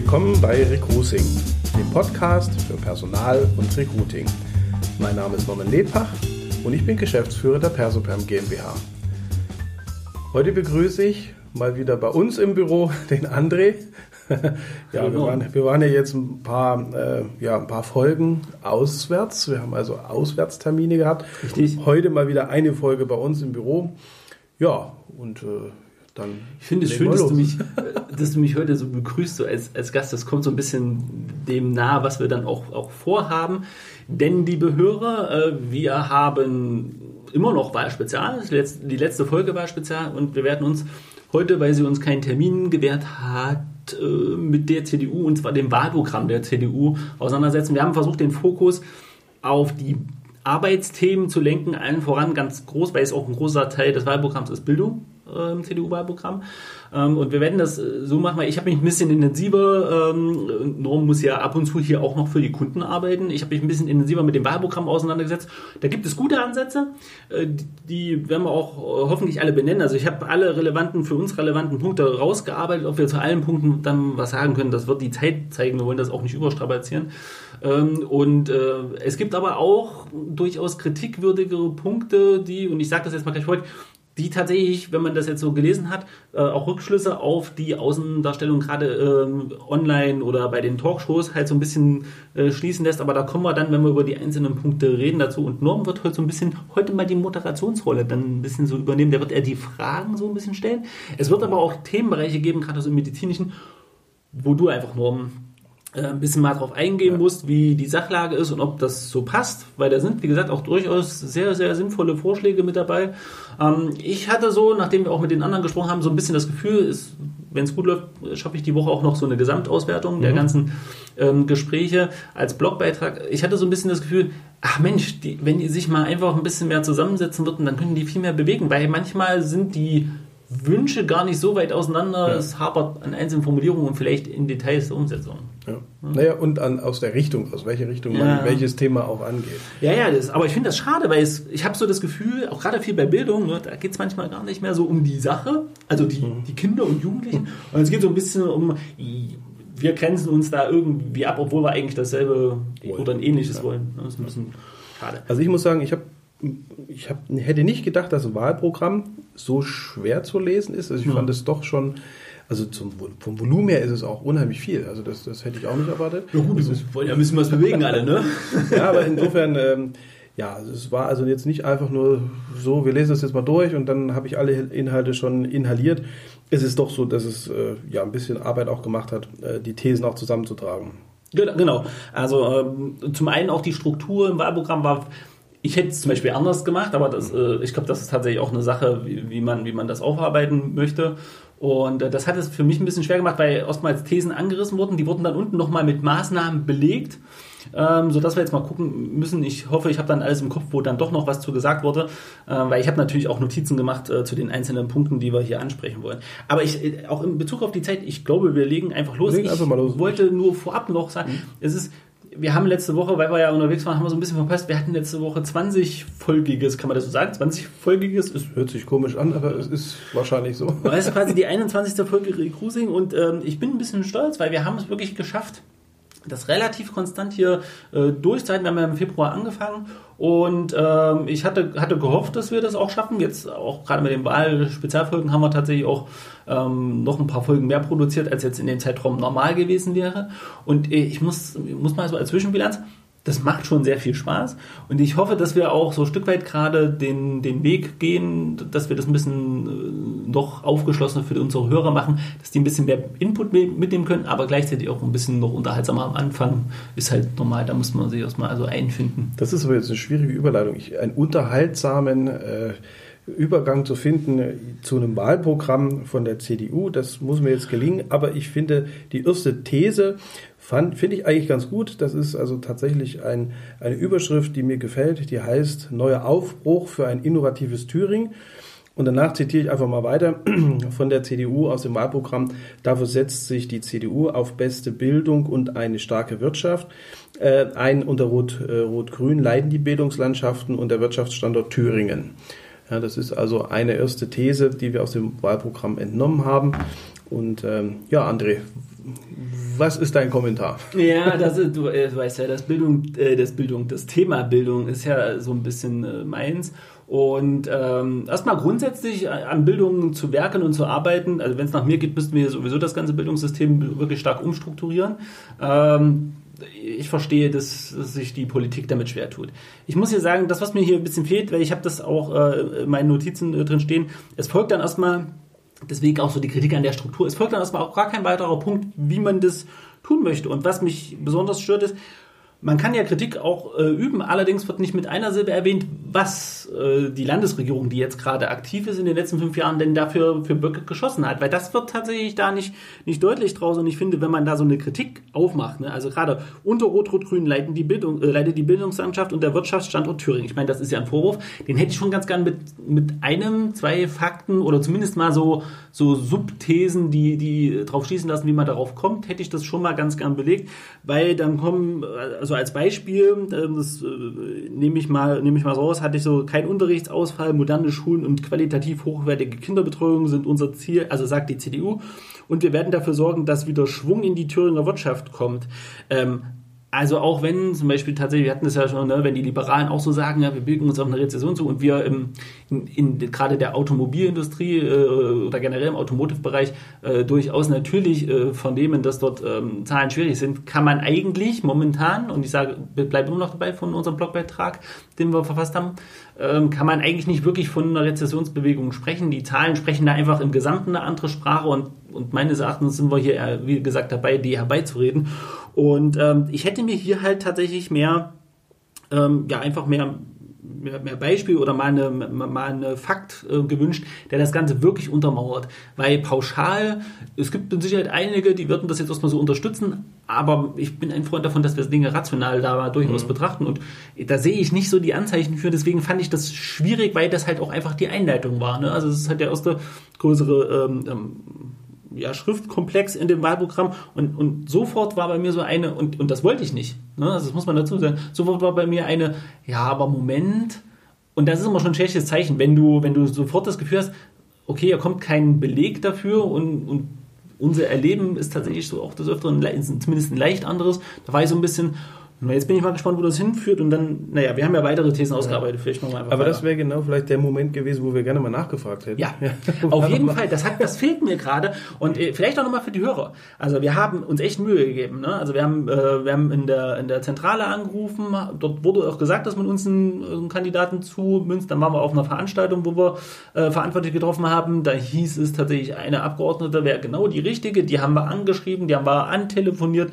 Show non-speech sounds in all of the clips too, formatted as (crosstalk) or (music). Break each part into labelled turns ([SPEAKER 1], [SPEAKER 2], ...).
[SPEAKER 1] willkommen bei Recruiting, dem Podcast für Personal und Recruiting. Mein Name ist Norman Ledpach und ich bin Geschäftsführer der Persoperm GmbH. Heute begrüße ich mal wieder bei uns im Büro (laughs) den André. (laughs) ja, wir waren, wir waren ja jetzt ein paar, äh, ja, ein paar Folgen auswärts. Wir haben also Auswärtstermine gehabt.
[SPEAKER 2] Richtig.
[SPEAKER 1] Heute mal wieder eine Folge bei uns im Büro. Ja, und äh, dann.
[SPEAKER 2] Ich finde es schön, dass du, mich, dass du mich heute so begrüßt, so als, als Gast. Das kommt so ein bisschen dem nahe, was wir dann auch, auch vorhaben. Denn, liebe Hörer, äh, wir haben immer noch Wahlspezial. Die letzte Folge war Spezial und wir werden uns heute, weil sie uns keinen Termin gewährt hat, äh, mit der CDU und zwar dem Wahlprogramm der CDU auseinandersetzen. Wir haben versucht, den Fokus auf die Arbeitsthemen zu lenken, allen voran ganz groß, weil es auch ein großer Teil des Wahlprogramms ist Bildung im CDU-Wahlprogramm. Ähm, und wir werden das äh, so machen, weil ich habe mich ein bisschen intensiver, ähm, Norm muss ja ab und zu hier auch noch für die Kunden arbeiten. Ich habe mich ein bisschen intensiver mit dem Wahlprogramm auseinandergesetzt. Da gibt es gute Ansätze, äh, die werden wir auch äh, hoffentlich alle benennen. Also ich habe alle relevanten, für uns relevanten Punkte rausgearbeitet. Ob wir zu allen Punkten dann was sagen können, das wird die Zeit zeigen. Wir wollen das auch nicht überstrapazieren. Ähm, und es gibt aber auch durchaus kritikwürdigere Punkte, die, und ich sage das jetzt mal gleich heute, die tatsächlich, wenn man das jetzt so gelesen hat, äh, auch Rückschlüsse auf die Außendarstellung gerade ähm, online oder bei den Talkshows halt so ein bisschen äh, schließen lässt. Aber da kommen wir dann, wenn wir über die einzelnen Punkte reden, dazu. Und Norm wird heute so ein bisschen, heute mal die Moderationsrolle dann ein bisschen so übernehmen. Der wird eher die Fragen so ein bisschen stellen. Es wird aber auch Themenbereiche geben, gerade so im medizinischen, wo du einfach, Norm, ein bisschen mal drauf eingehen ja. musst, wie die Sachlage ist und ob das so passt, weil da sind, wie gesagt, auch durchaus sehr, sehr sinnvolle Vorschläge mit dabei. Ähm, ich hatte so, nachdem wir auch mit den anderen gesprochen haben, so ein bisschen das Gefühl, wenn es gut läuft, schaffe ich die Woche auch noch so eine Gesamtauswertung mhm. der ganzen ähm, Gespräche als Blogbeitrag. Ich hatte so ein bisschen das Gefühl, ach Mensch, die, wenn die sich mal einfach ein bisschen mehr zusammensetzen würden, dann können die viel mehr bewegen, weil manchmal sind die Wünsche gar nicht so weit auseinander. Ja. Es hapert an einzelnen Formulierungen und vielleicht in Details der Umsetzung.
[SPEAKER 1] Ja. ja. Naja, und an, aus der Richtung, aus welcher Richtung man welches Thema auch angeht.
[SPEAKER 2] Ja, ja, das, aber ich finde das schade, weil es, ich habe so das Gefühl, auch gerade viel bei Bildung, ne, da geht es manchmal gar nicht mehr so um die Sache, also die, mhm. die Kinder und Jugendlichen, und es geht so ein bisschen um, wir grenzen uns da irgendwie ab, obwohl wir eigentlich dasselbe wollen. oder ein ähnliches wollen. Das ist ein bisschen
[SPEAKER 1] schade. Also ich muss sagen, ich habe ich hab, hätte nicht gedacht, dass ein Wahlprogramm so schwer zu lesen ist. Also ich ja. fand es doch schon, also zum, vom Volumen her ist es auch unheimlich viel. Also das, das hätte ich auch nicht erwartet.
[SPEAKER 2] Ja gut, wir wollen ja ein bisschen was bewegen alle, ne? (laughs)
[SPEAKER 1] ja, aber insofern, ähm, ja, also es war also jetzt nicht einfach nur so, wir lesen das jetzt mal durch und dann habe ich alle Inhalte schon inhaliert. Es ist doch so, dass es äh, ja ein bisschen Arbeit auch gemacht hat, äh, die Thesen auch zusammenzutragen.
[SPEAKER 2] Genau. Also ähm, zum einen auch die Struktur im Wahlprogramm war ich hätte es zum Beispiel anders gemacht, aber das, äh, ich glaube, das ist tatsächlich auch eine Sache, wie, wie, man, wie man das aufarbeiten möchte. Und äh, das hat es für mich ein bisschen schwer gemacht, weil oftmals Thesen angerissen wurden. Die wurden dann unten nochmal mit Maßnahmen belegt, ähm, sodass wir jetzt mal gucken müssen. Ich hoffe, ich habe dann alles im Kopf, wo dann doch noch was zu gesagt wurde, äh, weil ich habe natürlich auch Notizen gemacht äh, zu den einzelnen Punkten, die wir hier ansprechen wollen. Aber ich, äh, auch in Bezug auf die Zeit, ich glaube, wir legen einfach los. Legen einfach mal los. Ich wollte nur vorab noch sagen, mhm. es ist wir haben letzte Woche, weil wir ja unterwegs waren, haben wir so ein bisschen verpasst. Wir hatten letzte Woche 20-folgiges, kann man das so sagen? 20-folgiges?
[SPEAKER 1] Es hört sich komisch an, aber es ist wahrscheinlich so.
[SPEAKER 2] Das ist quasi die 21. Folge Recruiting und ähm, ich bin ein bisschen stolz, weil wir haben es wirklich geschafft, das relativ konstant hier äh, durchzuhalten. Wir haben ja im Februar angefangen und ähm, ich hatte, hatte gehofft, dass wir das auch schaffen. Jetzt auch gerade mit den Wahl-Spezialfolgen haben wir tatsächlich auch ähm, noch ein paar Folgen mehr produziert, als jetzt in dem Zeitraum normal gewesen wäre. Und äh, ich muss, muss mal so als Zwischenbilanz, das macht schon sehr viel Spaß. Und ich hoffe, dass wir auch so ein Stück weit gerade den, den Weg gehen, dass wir das ein bisschen äh, noch aufgeschlossener für unsere Hörer machen, dass die ein bisschen mehr Input mitnehmen können, aber gleichzeitig auch ein bisschen noch unterhaltsamer am Anfang. Ist halt normal, da muss man sich erstmal also einfinden.
[SPEAKER 1] Das ist aber jetzt eine schwierige Überleitung. Ich, einen unterhaltsamen äh, Übergang zu finden zu einem Wahlprogramm von der CDU. Das muss mir jetzt gelingen. Aber ich finde, die erste These finde ich eigentlich ganz gut. Das ist also tatsächlich ein, eine Überschrift, die mir gefällt. Die heißt Neuer Aufbruch für ein innovatives Thüringen. Und danach zitiere ich einfach mal weiter (clears throat) von der CDU aus dem Wahlprogramm. Dafür setzt sich die CDU auf beste Bildung und eine starke Wirtschaft äh, ein. Unter Rot, äh, Rot-Grün leiden die Bildungslandschaften und der Wirtschaftsstandort Thüringen. Ja, das ist also eine erste These, die wir aus dem Wahlprogramm entnommen haben. Und ähm, ja, André, was ist dein Kommentar?
[SPEAKER 2] Ja, das ist, du, äh, weißt ja, das Bildung, äh, das Bildung, das Thema Bildung ist ja so ein bisschen äh, meins. Und ähm, erstmal grundsätzlich an Bildung zu werken und zu arbeiten. Also wenn es nach mir geht, müssten wir sowieso das ganze Bildungssystem wirklich stark umstrukturieren. Ähm, ich verstehe, dass, dass, sich die Politik damit schwer tut. Ich muss hier sagen, das, was mir hier ein bisschen fehlt, weil ich habe das auch äh, in meinen Notizen äh, drin stehen, es folgt dann erstmal, deswegen auch so die Kritik an der Struktur, es folgt dann erstmal auch gar kein weiterer Punkt, wie man das tun möchte. Und was mich besonders stört ist, man kann ja Kritik auch äh, üben, allerdings wird nicht mit einer Silbe erwähnt, was äh, die Landesregierung, die jetzt gerade aktiv ist in den letzten fünf Jahren, denn dafür für Böcke geschossen hat. Weil das wird tatsächlich da nicht, nicht deutlich draus. Und ich finde, wenn man da so eine Kritik aufmacht, ne, also gerade unter Rot-Rot-Grün leiten die Bildung, äh, leitet die Bildungslandschaft und der Wirtschaftsstandort Thüringen. Ich meine, das ist ja ein Vorwurf, den hätte ich schon ganz gern mit, mit einem, zwei Fakten oder zumindest mal so, so Subthesen, die, die drauf schließen lassen, wie man darauf kommt, hätte ich das schon mal ganz gern belegt, weil dann kommen, also also als Beispiel, ähm, das äh, nehme ich mal, nehme ich mal raus, hatte ich so kein Unterrichtsausfall, moderne Schulen und qualitativ hochwertige Kinderbetreuung sind unser Ziel, also sagt die CDU. Und wir werden dafür sorgen, dass wieder Schwung in die Thüringer Wirtschaft kommt. Ähm, also auch wenn zum Beispiel tatsächlich, wir hatten es ja schon, ne, wenn die Liberalen auch so sagen, ja, wir bilden uns auf eine Rezession zu und wir im, in, in gerade der Automobilindustrie äh, oder generell im Automotive-Bereich äh, durchaus natürlich äh, vernehmen, dass dort ähm, Zahlen schwierig sind, kann man eigentlich momentan, und ich sage, bleibe nur noch dabei von unserem Blogbeitrag, den wir verfasst haben, ähm, kann man eigentlich nicht wirklich von einer Rezessionsbewegung sprechen. Die Zahlen sprechen da einfach im Gesamten eine andere Sprache und, und meines Erachtens sind wir hier, wie gesagt, dabei, die herbeizureden. Und ähm, ich hätte mir hier halt tatsächlich mehr, ähm, ja, einfach mehr mehr, mehr Beispiel oder mal eine, mal eine Fakt äh, gewünscht, der das Ganze wirklich untermauert. Weil pauschal, es gibt mit Sicherheit einige, die würden das jetzt erstmal so unterstützen, aber ich bin ein Freund davon, dass wir Dinge rational da durchaus mhm. betrachten und da sehe ich nicht so die Anzeichen für, deswegen fand ich das schwierig, weil das halt auch einfach die Einleitung war. Ne? Also es ist halt der erste größere ähm, ähm ja, Schriftkomplex in dem Wahlprogramm und, und sofort war bei mir so eine, und, und das wollte ich nicht, ne? also das muss man dazu sagen, sofort war bei mir eine, ja, aber Moment, und das ist immer schon ein schlechtes Zeichen, wenn du, wenn du sofort das Gefühl hast, okay, hier kommt kein Beleg dafür und, und unser Erleben ist tatsächlich so auch das Öfteren zumindest ein leicht anderes. Da war ich so ein bisschen, Jetzt bin ich mal gespannt, wo das hinführt und dann, naja, wir haben ja weitere Thesen ausgearbeitet, vielleicht
[SPEAKER 1] nochmal einfach. Aber weiter. das wäre genau vielleicht der Moment gewesen, wo wir gerne mal nachgefragt hätten.
[SPEAKER 2] Ja, (laughs) ja. auf jeden Fall, das, hat, das fehlt mir gerade und äh, vielleicht auch nochmal für die Hörer. Also wir haben uns echt Mühe gegeben. Ne? Also wir haben, äh, wir haben in der, in der Zentrale angerufen, dort wurde auch gesagt, dass man uns einen, einen Kandidaten zumünzt. Dann waren wir auf einer Veranstaltung, wo wir äh, Verantwortliche getroffen haben. Da hieß es tatsächlich, eine Abgeordnete wäre genau die richtige. Die haben wir angeschrieben, die haben wir antelefoniert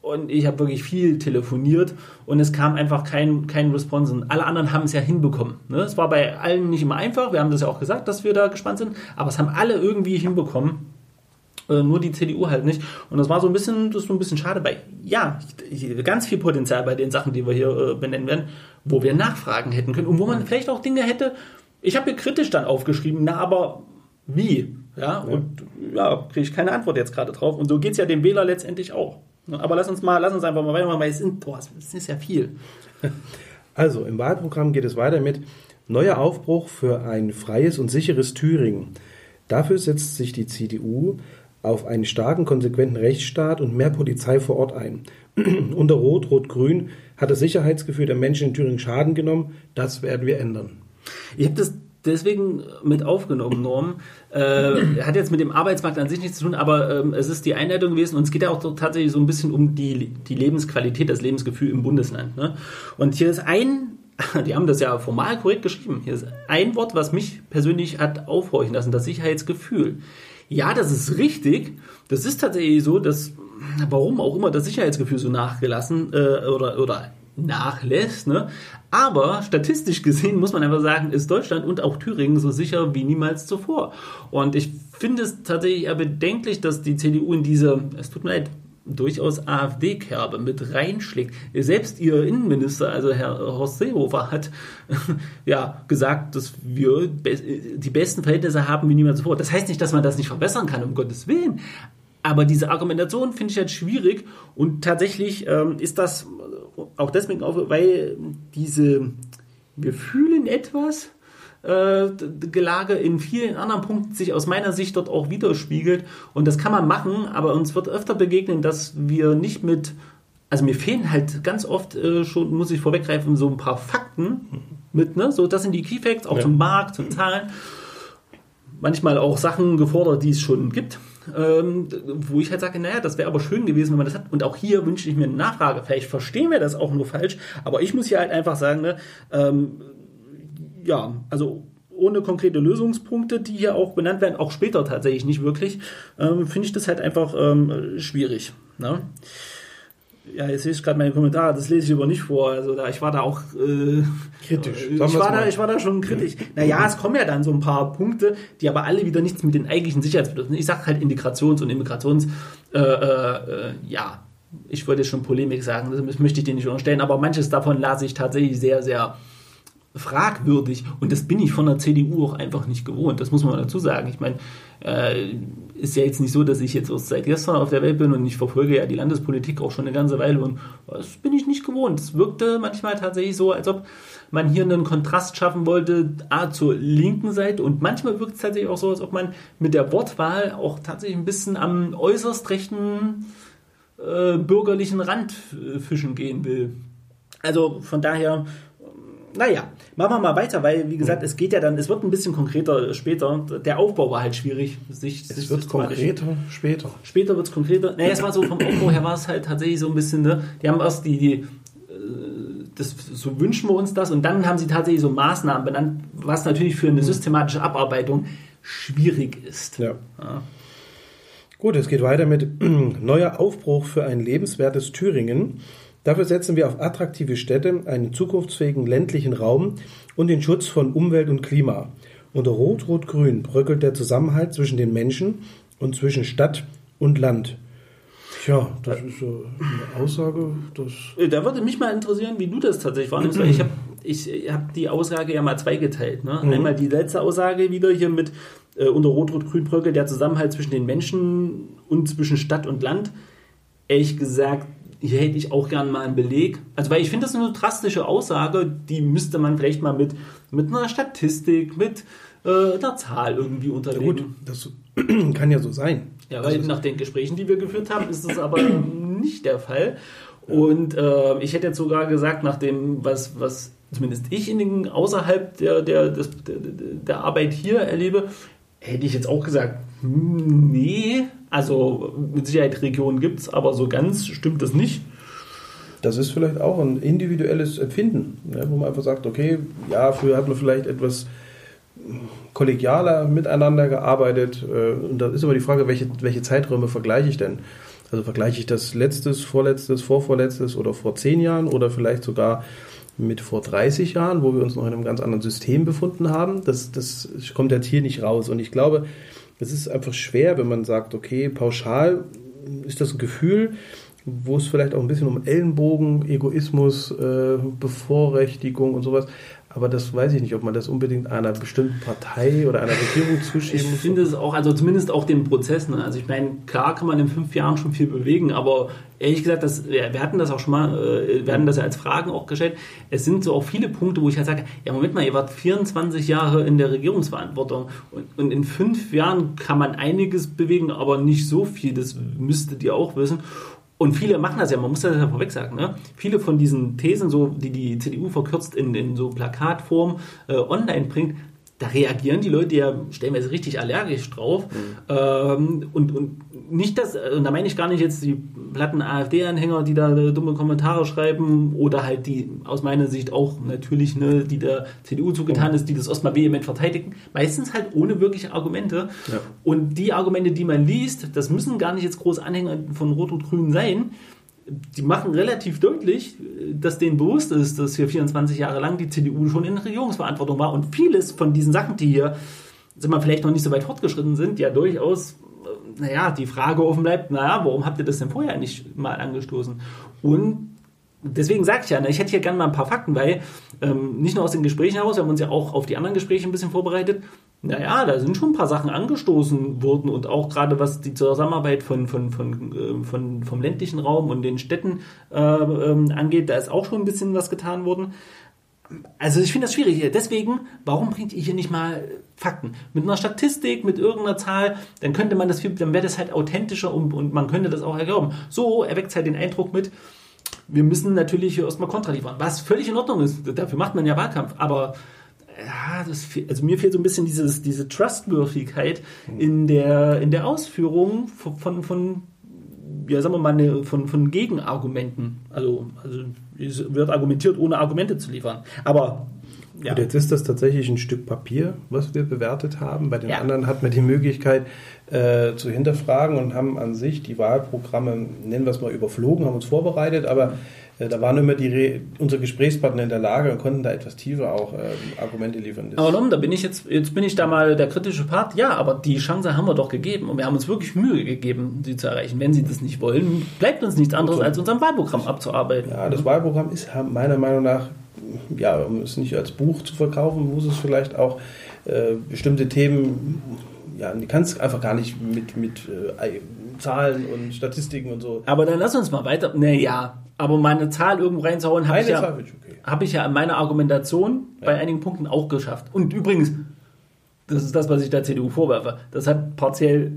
[SPEAKER 2] und ich habe wirklich viel telefoniert und es kam einfach kein, kein Response. Und alle anderen haben es ja hinbekommen. Ne? Es war bei allen nicht immer einfach. Wir haben das ja auch gesagt, dass wir da gespannt sind. Aber es haben alle irgendwie hinbekommen. Äh, nur die CDU halt nicht. Und das war so ein bisschen, das ist so ein bisschen schade, weil ja, ganz viel Potenzial bei den Sachen, die wir hier äh, benennen werden, wo wir Nachfragen hätten können und wo man vielleicht auch Dinge hätte. Ich habe hier kritisch dann aufgeschrieben, na, aber wie? Ja, und ja, kriege ich keine Antwort jetzt gerade drauf. Und so geht es ja dem Wähler letztendlich auch. Aber lass uns mal, lass uns einfach mal weitermachen, weil es sind, boah, es ist ja viel. (laughs)
[SPEAKER 1] Also, im Wahlprogramm geht es weiter mit neuer Aufbruch für ein freies und sicheres Thüringen. Dafür setzt sich die CDU auf einen starken, konsequenten Rechtsstaat und mehr Polizei vor Ort ein. (clears throat) Unter Rot, Rot-Grün hat das Sicherheitsgefühl der Menschen in Thüringen Schaden genommen. Das werden wir ändern.
[SPEAKER 2] Ich habe das deswegen mit aufgenommen, Norm. Äh, hat jetzt mit dem Arbeitsmarkt an sich nichts zu tun, aber ähm, es ist die Einleitung gewesen und es geht ja auch tatsächlich so ein bisschen um die, die Lebensqualität, das Lebensgefühl im Bundesland. Ne? Und hier ist ein, (laughs) die haben das ja formal korrekt geschrieben, hier ist ein Wort, was mich persönlich hat aufhorchen lassen, das Sicherheitsgefühl. Ja, das ist richtig. Das ist tatsächlich so, dass warum auch immer das Sicherheitsgefühl so nachgelassen äh, oder, oder nachlässt. Ne? Aber statistisch gesehen muss man einfach sagen, ist Deutschland und auch Thüringen so sicher wie niemals zuvor. Und ich finde es tatsächlich eher bedenklich, dass die CDU in diese, es tut mir leid, durchaus AfD-Kerbe mit reinschlägt. Selbst ihr Innenminister, also Herr Horst Seehofer, hat (laughs) ja gesagt, dass wir die besten Verhältnisse haben wie niemals zuvor. Das heißt nicht, dass man das nicht verbessern kann, um Gottes Willen. Aber diese Argumentation finde ich halt schwierig und tatsächlich ähm, ist das auch deswegen auf, weil diese, wir fühlen etwas, äh, Gelage in vielen anderen Punkten sich aus meiner Sicht dort auch widerspiegelt. Und das kann man machen, aber uns wird öfter begegnen, dass wir nicht mit, also mir fehlen halt ganz oft äh, schon, muss ich vorweggreifen, so ein paar Fakten mit, ne? So, das sind die Key Facts, auch ja. zum Markt, zum Zahlen. Manchmal auch Sachen gefordert, die es schon gibt. Ähm, wo ich halt sage, naja, das wäre aber schön gewesen, wenn man das hat. Und auch hier wünsche ich mir eine Nachfrage. Vielleicht verstehen wir das auch nur falsch, aber ich muss hier halt einfach sagen, ne, ähm, ja, also ohne konkrete Lösungspunkte, die hier auch benannt werden, auch später tatsächlich nicht wirklich, ähm, finde ich das halt einfach ähm, schwierig. Ne? Ja, jetzt sehe ich gerade meine Kommentare, das lese ich aber nicht vor. Also da, ich war da auch äh, kritisch. Ich war, da, ich war da schon kritisch. Naja, es kommen ja dann so ein paar Punkte, die aber alle wieder nichts mit den eigentlichen Sicherheitsbedürfnissen. Ich sage halt Integrations- und Immigrations, äh, äh, ja, ich wollte schon Polemik sagen, das möchte ich dir nicht unterstellen, aber manches davon las ich tatsächlich sehr, sehr fragwürdig und das bin ich von der CDU auch einfach nicht gewohnt. Das muss man dazu sagen. Ich meine, äh, ist ja jetzt nicht so, dass ich jetzt erst seit gestern auf der Welt bin und ich verfolge ja die Landespolitik auch schon eine ganze Weile und das bin ich nicht gewohnt. Es wirkte manchmal tatsächlich so, als ob man hier einen Kontrast schaffen wollte, A, zur linken Seite und manchmal wirkt es tatsächlich auch so, als ob man mit der Wortwahl auch tatsächlich ein bisschen am äußerst rechten äh, bürgerlichen Rand fischen gehen will. Also von daher naja, machen wir mal weiter, weil, wie gesagt, es geht ja dann, es wird ein bisschen konkreter später. Der Aufbau war halt schwierig.
[SPEAKER 1] Sich, es sich wird konkreter später.
[SPEAKER 2] Später wird es konkreter. Naja, es war so, vom Aufbau her war es halt tatsächlich so ein bisschen, ne, die haben erst die, die äh, das, so wünschen wir uns das und dann haben sie tatsächlich so Maßnahmen benannt, was natürlich für eine systematische Abarbeitung schwierig ist.
[SPEAKER 1] Ja. ja. Gut, es geht weiter mit (clears throat) neuer Aufbruch für ein lebenswertes Thüringen. Dafür setzen wir auf attraktive Städte, einen zukunftsfähigen ländlichen Raum und den Schutz von Umwelt und Klima. Unter Rot-Rot-Grün bröckelt der Zusammenhalt zwischen den Menschen und zwischen Stadt und Land. Tja, das ist so eine Aussage.
[SPEAKER 2] Äh, da würde mich mal interessieren, wie du das tatsächlich wahrnimmst. ich habe ich hab die Aussage ja mal zweigeteilt. Ne? Mhm. Einmal die letzte Aussage wieder hier mit äh, unter Rot-Rot-Grün bröckelt der Zusammenhalt zwischen den Menschen und zwischen Stadt und Land. Ehrlich gesagt, hier hätte ich auch gern mal einen Beleg. Also, weil ich finde, das ist eine drastische Aussage, die müsste man vielleicht mal mit, mit einer Statistik, mit äh, einer Zahl irgendwie unterlegen. Ja gut,
[SPEAKER 1] das (clears throat) kann ja so sein.
[SPEAKER 2] Ja, weil nach den Gesprächen, die wir geführt haben, ist das aber (clears throat) nicht der Fall. Und äh, ich hätte jetzt sogar gesagt, nach dem, was, was zumindest ich in den, außerhalb der, der, des, der, der Arbeit hier erlebe, hätte ich jetzt auch gesagt, nee, also mit Sicherheit Regionen gibt es, aber so ganz stimmt das nicht.
[SPEAKER 1] Das ist vielleicht auch ein individuelles Empfinden, ne, wo man einfach sagt, okay, ja, früher hat man vielleicht etwas kollegialer miteinander gearbeitet. Äh, und da ist aber die Frage, welche, welche Zeiträume vergleiche ich denn? Also vergleiche ich das letztes, vorletztes, vorvorletztes oder vor zehn Jahren oder vielleicht sogar mit vor 30 Jahren, wo wir uns noch in einem ganz anderen System befunden haben. Das, das kommt jetzt hier nicht raus. Und ich glaube, es ist einfach schwer, wenn man sagt, okay, pauschal ist das ein Gefühl, wo es vielleicht auch ein bisschen um Ellenbogen, Egoismus, äh, Bevorrechtigung und sowas. Aber das weiß ich nicht, ob man das unbedingt einer bestimmten Partei oder einer Regierung zuschieben
[SPEAKER 2] muss. Ich finde es auch, also zumindest auch dem Prozess. Ne? Also ich meine, klar kann man in fünf Jahren schon viel bewegen, aber ehrlich gesagt, das, wir hatten das auch schon mal, äh, wir hatten das ja als Fragen auch gestellt. Es sind so auch viele Punkte, wo ich halt sage, ja Moment mal, ihr wart 24 Jahre in der Regierungsverantwortung und, und in fünf Jahren kann man einiges bewegen, aber nicht so viel. Das müsstet ihr auch wissen. Und viele machen das ja, man muss das ja vorweg sagen, ne? viele von diesen Thesen, so, die die CDU verkürzt in, in so Plakatform äh, online bringt, da reagieren die Leute ja stellenweise richtig allergisch drauf. Mhm. Ähm, und, und nicht das, und da meine ich gar nicht jetzt die platten AfD-Anhänger, die da dumme Kommentare schreiben, oder halt die aus meiner Sicht auch natürlich, ne, die der CDU zugetan mhm. ist, die das erstmal vehement verteidigen. Meistens halt ohne wirkliche Argumente. Ja. Und die Argumente, die man liest, das müssen gar nicht jetzt große Anhänger von Rot und Grün sein die machen relativ deutlich, dass denen bewusst ist, dass hier 24 Jahre lang die CDU schon in Regierungsverantwortung war und vieles von diesen Sachen, die hier sind wir vielleicht noch nicht so weit fortgeschritten sind, ja durchaus, äh, naja, die Frage offen bleibt, naja, warum habt ihr das denn vorher nicht mal angestoßen? Und deswegen sage ich ja, ne, ich hätte hier gerne mal ein paar Fakten, weil ähm, nicht nur aus den Gesprächen heraus, wir haben uns ja auch auf die anderen Gespräche ein bisschen vorbereitet, naja, da sind schon ein paar Sachen angestoßen worden und auch gerade was die Zusammenarbeit von, von, von, äh, von, vom ländlichen Raum und den Städten äh, ähm, angeht, da ist auch schon ein bisschen was getan worden. also ich finde das schwierig hier. Deswegen, warum bringt ihr hier nicht mal Fakten? Mit einer Statistik, mit irgendeiner Zahl, dann könnte man das viel, dann wäre das halt authentischer und, und man könnte das auch erlauben. So erweckt es halt den Eindruck mit, wir müssen natürlich hier erstmal Kontra liefern, was völlig in Ordnung ist. Dafür macht man ja Wahlkampf, aber ja, das, also mir fehlt so ein bisschen dieses, diese Trustworthiness in der, in der Ausführung von, von, von ja, sagen wir mal, eine, von, von Gegenargumenten. Also, also es wird argumentiert, ohne Argumente zu liefern. Aber
[SPEAKER 1] ja. Und jetzt ist das tatsächlich ein Stück Papier, was wir bewertet haben. Bei den ja. anderen hat man die Möglichkeit äh, zu hinterfragen und haben an sich die Wahlprogramme, nennen wir es mal, überflogen, haben uns vorbereitet, aber da waren immer die Re unsere Gesprächspartner in der Lage und konnten da etwas tiefer auch äh, Argumente liefern.
[SPEAKER 2] Das aber da bin ich jetzt, jetzt bin ich da mal der kritische Part. Ja, aber die Chance haben wir doch gegeben und wir haben uns wirklich Mühe gegeben, sie zu erreichen. Wenn sie das nicht wollen, bleibt uns nichts anderes, als unser Wahlprogramm abzuarbeiten.
[SPEAKER 1] Ja, das Wahlprogramm ist meiner Meinung nach, ja, um es nicht als Buch zu verkaufen, muss es vielleicht auch äh, bestimmte Themen, ja, die kannst du einfach gar nicht mit, mit äh, Zahlen und Statistiken und so.
[SPEAKER 2] Aber dann lass uns mal weiter. Naja, aber meine Zahl irgendwo reinzuhauen, habe ich, ja, okay. hab ich ja in meiner Argumentation ja. bei einigen Punkten auch geschafft. Und übrigens, das ist das, was ich der CDU vorwerfe. Das hat partiell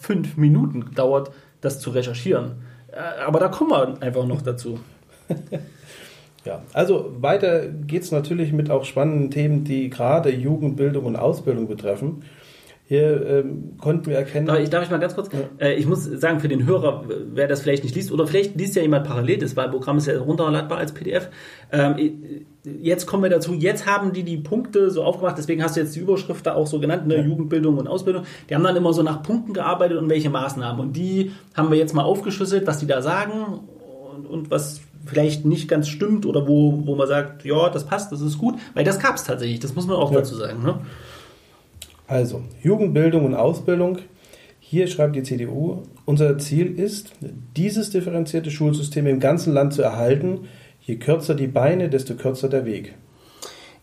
[SPEAKER 2] fünf Minuten gedauert, das zu recherchieren. Äh, aber da kommen wir einfach noch dazu. (laughs)
[SPEAKER 1] ja, also weiter geht es natürlich mit auch spannenden Themen, die gerade Jugendbildung und Ausbildung betreffen. Hier ähm, konnten wir erkennen.
[SPEAKER 2] Darf ich, darf ich mal ganz kurz? Ja. Äh, ich muss sagen, für den Hörer, wer das vielleicht nicht liest, oder vielleicht liest ja jemand parallel, das Wahlprogramm ist ja runterladbar als PDF. Ähm, jetzt kommen wir dazu, jetzt haben die die Punkte so aufgemacht, deswegen hast du jetzt die Überschrift da auch so genannt, ne? Ja. Jugendbildung und Ausbildung. Die haben dann immer so nach Punkten gearbeitet und welche Maßnahmen. Und die haben wir jetzt mal aufgeschlüsselt, was die da sagen und, und was vielleicht nicht ganz stimmt oder wo, wo man sagt, ja, das passt, das ist gut, weil das gab es tatsächlich, das muss man auch ja. dazu sagen. Ne?
[SPEAKER 1] Also, Jugendbildung und Ausbildung. Hier schreibt die CDU, unser Ziel ist, dieses differenzierte Schulsystem im ganzen Land zu erhalten. Je kürzer die Beine, desto kürzer der Weg.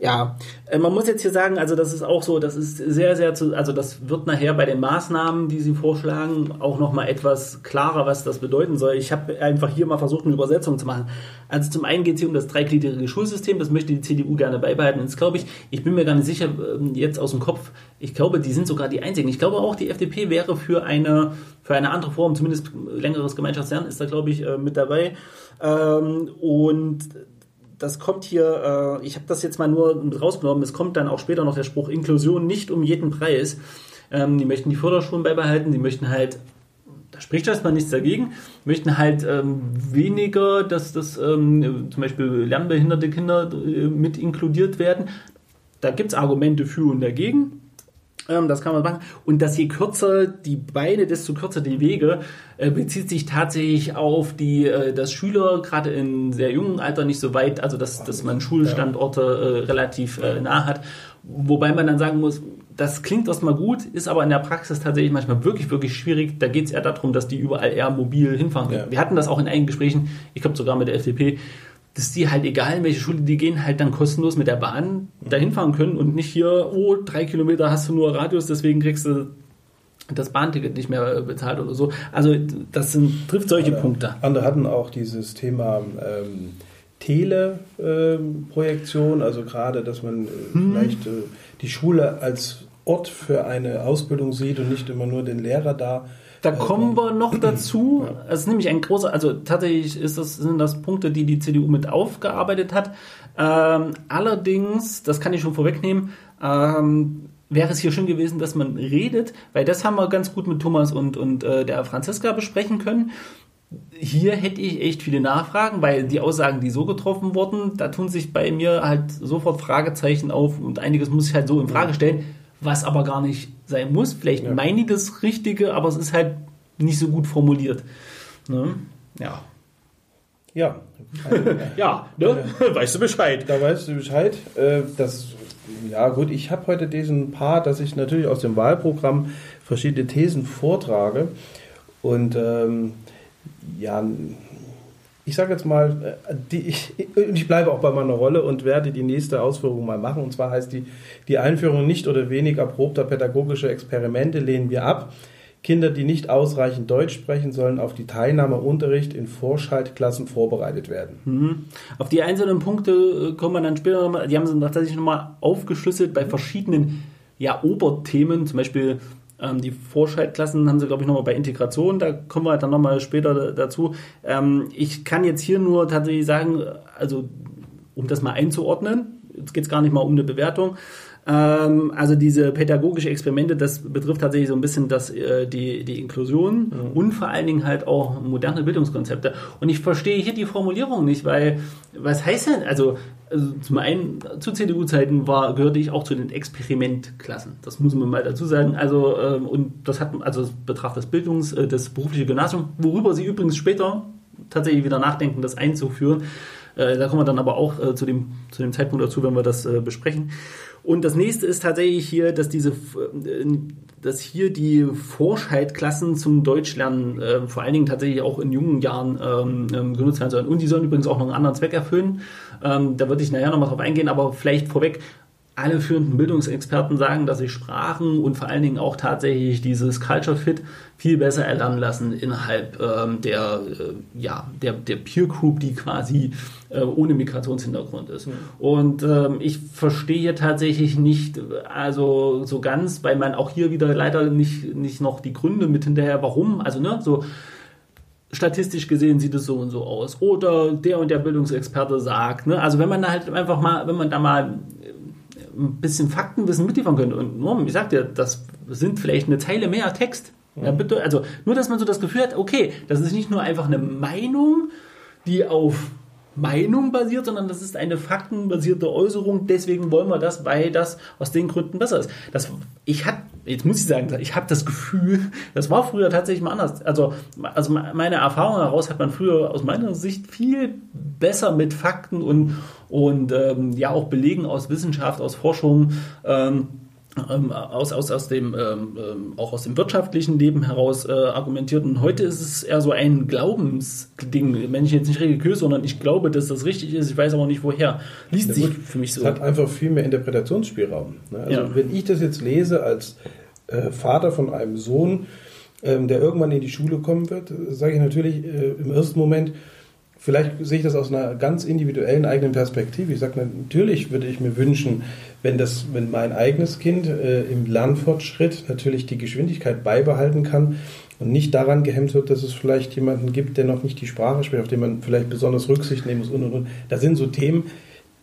[SPEAKER 2] Ja, äh, man muss jetzt hier sagen, also das ist auch so, das ist sehr, sehr zu, also das wird nachher bei den Maßnahmen, die Sie vorschlagen, auch nochmal etwas klarer, was das bedeuten soll. Ich habe einfach hier mal versucht, eine Übersetzung zu machen. Also zum einen geht es hier um das dreigliedrige Schulsystem, das möchte die CDU gerne beibehalten. Jetzt glaube ich, ich bin mir gar nicht sicher, ähm, jetzt aus dem Kopf, ich glaube, die sind sogar die einzigen. Ich glaube auch, die FDP wäre für eine, für eine andere Form, zumindest längeres Gemeinschaftslernen ist da, glaube ich, äh, mit dabei. Ähm, und das kommt hier, äh, ich habe das jetzt mal nur rausgenommen, es kommt dann auch später noch der Spruch Inklusion nicht um jeden Preis. Ähm, die möchten die Förderschulen beibehalten, die möchten halt, da spricht erstmal nichts dagegen, möchten halt ähm, weniger, dass das ähm, zum Beispiel lernbehinderte Kinder äh, mit inkludiert werden. Da gibt es Argumente für und dagegen. Ähm, das kann man machen. Und dass je kürzer die Beine, desto kürzer die Wege, äh, bezieht sich tatsächlich auf die, äh, dass Schüler gerade in sehr jungen Alter nicht so weit, also dass, dass man Schulstandorte äh, relativ äh, nah hat. Wobei man dann sagen muss, das klingt erstmal gut, ist aber in der Praxis tatsächlich manchmal wirklich, wirklich schwierig. Da geht es eher darum, dass die überall eher mobil hinfahren können. Ja. Wir hatten das auch in einigen Gesprächen, ich glaube sogar mit der FDP, dass die halt egal in welche Schule die gehen, halt dann kostenlos mit der Bahn dahin fahren können und nicht hier, oh, drei Kilometer hast du nur Radius, deswegen kriegst du das Bahnticket nicht mehr bezahlt oder so. Also das sind, trifft solche andere, Punkte.
[SPEAKER 1] Andere hatten auch dieses Thema ähm, Teleprojektion, ähm, also gerade, dass man äh, hm. vielleicht äh, die Schule als Ort für eine Ausbildung sieht und nicht immer nur den Lehrer da
[SPEAKER 2] da kommen wir noch dazu. Es ist nämlich ein großer, also tatsächlich ist das, sind das Punkte, die die CDU mit aufgearbeitet hat. Ähm, allerdings, das kann ich schon vorwegnehmen, ähm, wäre es hier schön gewesen, dass man redet, weil das haben wir ganz gut mit Thomas und, und äh, der Franziska besprechen können. Hier hätte ich echt viele Nachfragen, weil die Aussagen, die so getroffen wurden, da tun sich bei mir halt sofort Fragezeichen auf und einiges muss ich halt so in Frage stellen was aber gar nicht sein muss. Vielleicht ja. meine ich das Richtige, aber es ist halt nicht so gut formuliert. Ne? Ja.
[SPEAKER 1] Ja. (laughs)
[SPEAKER 2] ja, ne? (laughs) weißt du Bescheid.
[SPEAKER 1] Da weißt du Bescheid. Äh, das, ja, gut, ich habe heute diesen Part, dass ich natürlich aus dem Wahlprogramm verschiedene Thesen vortrage. Und ähm, ja, ich sage jetzt mal, äh, die, ich, ich bleibe auch bei meiner Rolle und werde die nächste Ausführung mal machen. Und zwar heißt die, die Einführung nicht oder wenig erprobter pädagogischer Experimente lehnen wir ab. Kinder, die nicht ausreichend Deutsch sprechen, sollen auf die Teilnahme am Unterricht in Vorschaltklassen vorbereitet werden.
[SPEAKER 2] Mhm. Auf die einzelnen Punkte äh, kommen wir dann später nochmal, die haben sie tatsächlich nochmal aufgeschlüsselt bei verschiedenen ja, Oberthemen, zum Beispiel ähm, die Vorschaltklassen haben sie, glaube ich, nochmal bei Integration, da kommen wir dann nochmal später dazu. Ähm, ich kann jetzt hier nur tatsächlich sagen, also um das mal einzuordnen, jetzt geht es gar nicht mal um eine Bewertung, ähm, also diese pädagogische Experimente, das betrifft tatsächlich so ein bisschen das, äh, die, die Inklusion mhm. und vor allen Dingen halt auch moderne Bildungskonzepte. Und ich verstehe hier die Formulierung nicht, weil was heißt denn, also, also zum einen zu CDU-Zeiten war, gehörte ich auch zu den Experimentklassen. Das muss man mal dazu sagen. Also, ähm, und das hat, also das betraf das Bildungs-, äh, das berufliche Gymnasium, worüber sie übrigens später tatsächlich wieder nachdenken, das einzuführen. Äh, da kommen wir dann aber auch äh, zu, dem, zu dem Zeitpunkt dazu, wenn wir das äh, besprechen. Und das nächste ist tatsächlich hier, dass diese, äh, dass hier die Vorschaltklassen zum Deutschlernen äh, vor allen Dingen tatsächlich auch in jungen Jahren ähm, ähm, genutzt werden sollen. Und die sollen übrigens auch noch einen anderen Zweck erfüllen. Ähm, da würde ich nachher nochmal drauf eingehen, aber vielleicht vorweg, alle führenden Bildungsexperten sagen, dass sich Sprachen und vor allen Dingen auch tatsächlich dieses Culture Fit viel besser erlernen lassen innerhalb ähm, der, äh, ja, der, der Peer Group, die quasi äh, ohne Migrationshintergrund ist. Mhm. Und ähm, ich verstehe hier tatsächlich nicht, also so ganz, weil man auch hier wieder leider nicht, nicht noch die Gründe mit hinterher, warum, also ne, so statistisch gesehen sieht es so und so aus. Oder der und der Bildungsexperte sagt, ne? Also wenn man da halt einfach mal, wenn man da mal ein bisschen Faktenwissen mitliefern könnte. Und Norm, ich sagte, das sind vielleicht eine Zeile mehr Text. Ja, bitte, also nur, dass man so das Gefühl hat, okay, das ist nicht nur einfach eine Meinung, die auf Meinung basiert, sondern das ist eine faktenbasierte Äußerung. Deswegen wollen wir das, weil das aus den Gründen besser ist. Das, ich hatte, jetzt muss ich sagen, ich habe das Gefühl, (laughs) das war früher tatsächlich mal anders. Also, also meine Erfahrung heraus hat man früher aus meiner Sicht viel besser mit Fakten und, und ähm, ja auch Belegen aus Wissenschaft, aus Forschung ähm, ähm, aus, aus, aus dem, ähm, ähm, auch aus dem wirtschaftlichen Leben heraus äh, argumentiert. Und heute ist es eher so ein Glaubensding. Wenn ich jetzt nicht religiös, sondern ich glaube, dass das richtig ist. Ich weiß aber nicht woher. Liest ja, sich für mich so.
[SPEAKER 1] Es hat einfach viel mehr Interpretationsspielraum. Ne? Also ja. wenn ich das jetzt lese als äh, Vater von einem Sohn, ähm, der irgendwann in die Schule kommen wird, sage ich natürlich äh, im ersten Moment, vielleicht sehe ich das aus einer ganz individuellen eigenen Perspektive. Ich sage, natürlich würde ich mir wünschen, wenn, das, wenn mein eigenes Kind äh, im Lernfortschritt natürlich die Geschwindigkeit beibehalten kann und nicht daran gehemmt wird, dass es vielleicht jemanden gibt, der noch nicht die Sprache spricht, auf den man vielleicht besonders Rücksicht nehmen muss und und und. Das sind so Themen,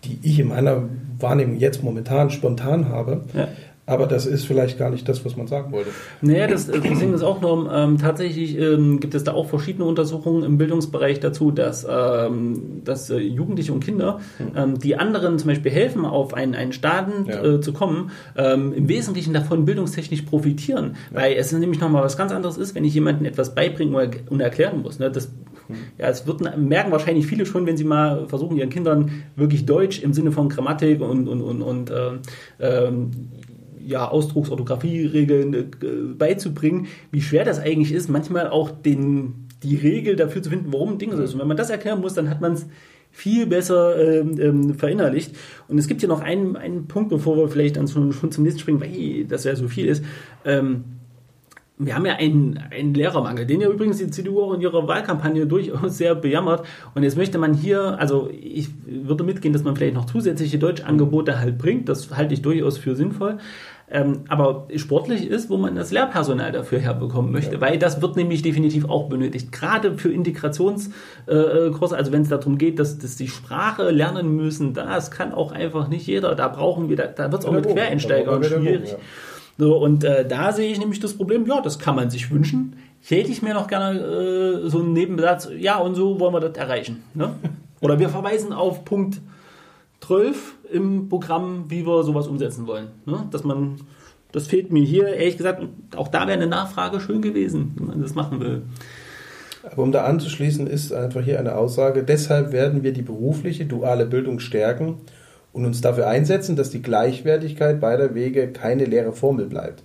[SPEAKER 1] die ich in meiner Wahrnehmung jetzt momentan spontan habe. Ja. Aber das ist vielleicht gar nicht das, was man sagen wollte.
[SPEAKER 2] Naja, das, äh, das Ding ist auch noch, ähm, tatsächlich ähm, gibt es da auch verschiedene Untersuchungen im Bildungsbereich dazu, dass, ähm, dass äh, Jugendliche und Kinder, hm. ähm, die anderen zum Beispiel helfen, auf einen, einen Staaten ja. äh, zu kommen, ähm, im Wesentlichen davon bildungstechnisch profitieren. Ja. Weil es nämlich nochmal was ganz anderes ist, wenn ich jemandem etwas beibringen und erklären muss. Ne? Das hm. ja, es wird, merken wahrscheinlich viele schon, wenn sie mal versuchen, ihren Kindern wirklich Deutsch im Sinne von Grammatik und, und, und, und äh, ähm, ja, Ausdrucks-, Orthographie-Regeln äh, beizubringen, wie schwer das eigentlich ist, manchmal auch den, die Regel dafür zu finden, warum Dinge so ist. Und wenn man das erklären muss, dann hat man es viel besser ähm, ähm, verinnerlicht. Und es gibt hier noch einen, einen Punkt, bevor wir vielleicht dann schon, schon zum nächsten springen, weil das ja so viel ist. Ähm, wir haben ja einen, einen Lehrermangel, den ja übrigens die CDU auch in ihrer Wahlkampagne durchaus (laughs) sehr bejammert. Und jetzt möchte man hier, also ich würde mitgehen, dass man vielleicht noch zusätzliche Deutschangebote halt bringt. Das halte ich durchaus für sinnvoll. Ähm, aber sportlich ist, wo man das Lehrpersonal dafür herbekommen möchte, ja. weil das wird nämlich definitiv auch benötigt. Gerade für Integrationskurse, äh, also wenn es darum geht, dass, dass die Sprache lernen müssen, das kann auch einfach nicht jeder. Da brauchen wir, da, da wird es auch mit Quereinsteigern schwierig. Ja. So, und äh, da sehe ich nämlich das Problem, ja, das kann man sich wünschen. Hätte ich mir noch gerne äh, so einen Nebensatz, ja, und so wollen wir das erreichen. Ne? (laughs) Oder wir verweisen auf Punkt 12 im Programm, wie wir sowas umsetzen wollen. Ne? Dass man, das fehlt mir hier, ehrlich gesagt, auch da wäre eine Nachfrage schön gewesen, wie man das machen will.
[SPEAKER 1] Aber um da anzuschließen, ist einfach hier eine Aussage, deshalb werden wir die berufliche duale Bildung stärken und uns dafür einsetzen, dass die Gleichwertigkeit beider Wege keine leere Formel bleibt.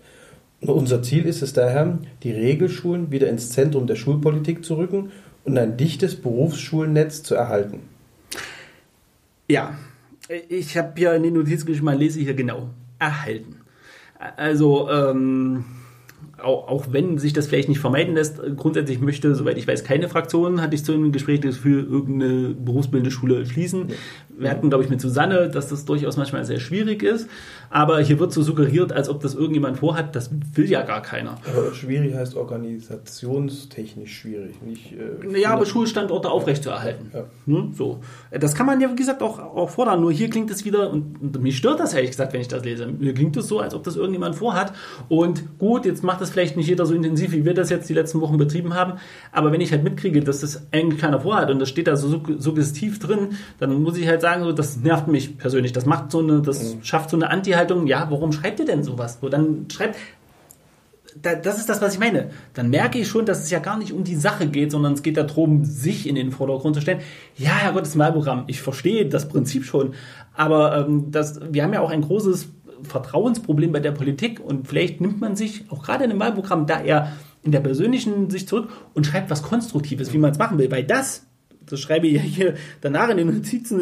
[SPEAKER 1] Und unser Ziel ist es daher, die Regelschulen wieder ins Zentrum der Schulpolitik zu rücken und ein dichtes Berufsschulnetz zu erhalten.
[SPEAKER 2] Ja, ich habe ja in den Notizen geschrieben, man lese hier genau. Erhalten. Also, ähm, auch, auch wenn sich das vielleicht nicht vermeiden lässt, grundsätzlich möchte, soweit ich weiß, keine Fraktion, hatte ich zu einem Gespräch das für irgendeine berufsbildende Schule schließen. Ja. Wir hatten, glaube ich, mit Susanne, dass das durchaus manchmal sehr schwierig ist. Aber hier wird so suggeriert, als ob das irgendjemand vorhat. Das will ja gar keiner.
[SPEAKER 1] Aber schwierig heißt organisationstechnisch schwierig. Nicht,
[SPEAKER 2] äh, ja, aber Schulstandorte aufrechtzuerhalten. Ja. Ne? So. Das kann man ja, wie gesagt, auch, auch fordern. Nur hier klingt es wieder, und, und mich stört das ehrlich gesagt, wenn ich das lese. Mir klingt es so, als ob das irgendjemand vorhat. Und gut, jetzt macht das vielleicht nicht jeder so intensiv, wie wir das jetzt die letzten Wochen betrieben haben. Aber wenn ich halt mitkriege, dass das eigentlich keiner vorhat und das steht da so suggestiv drin, dann muss ich halt sagen, so, das nervt mich persönlich. Das macht so eine, das mhm. schafft so eine Anti-Haltung. Ja, warum schreibt ihr denn sowas? So, dann schreibt, das ist das, was ich meine. Dann merke ich schon, dass es ja gar nicht um die Sache geht, sondern es geht darum, sich in den Vordergrund zu stellen. Ja, Herr Gottes Wahlprogramm, ich verstehe das Prinzip schon, aber ähm, das, wir haben ja auch ein großes Vertrauensproblem bei der Politik und vielleicht nimmt man sich auch gerade in dem Wahlprogramm da eher in der persönlichen Sicht zurück und schreibt was Konstruktives, wie man es machen will, weil das das schreibe ich ja hier danach in den Notizen,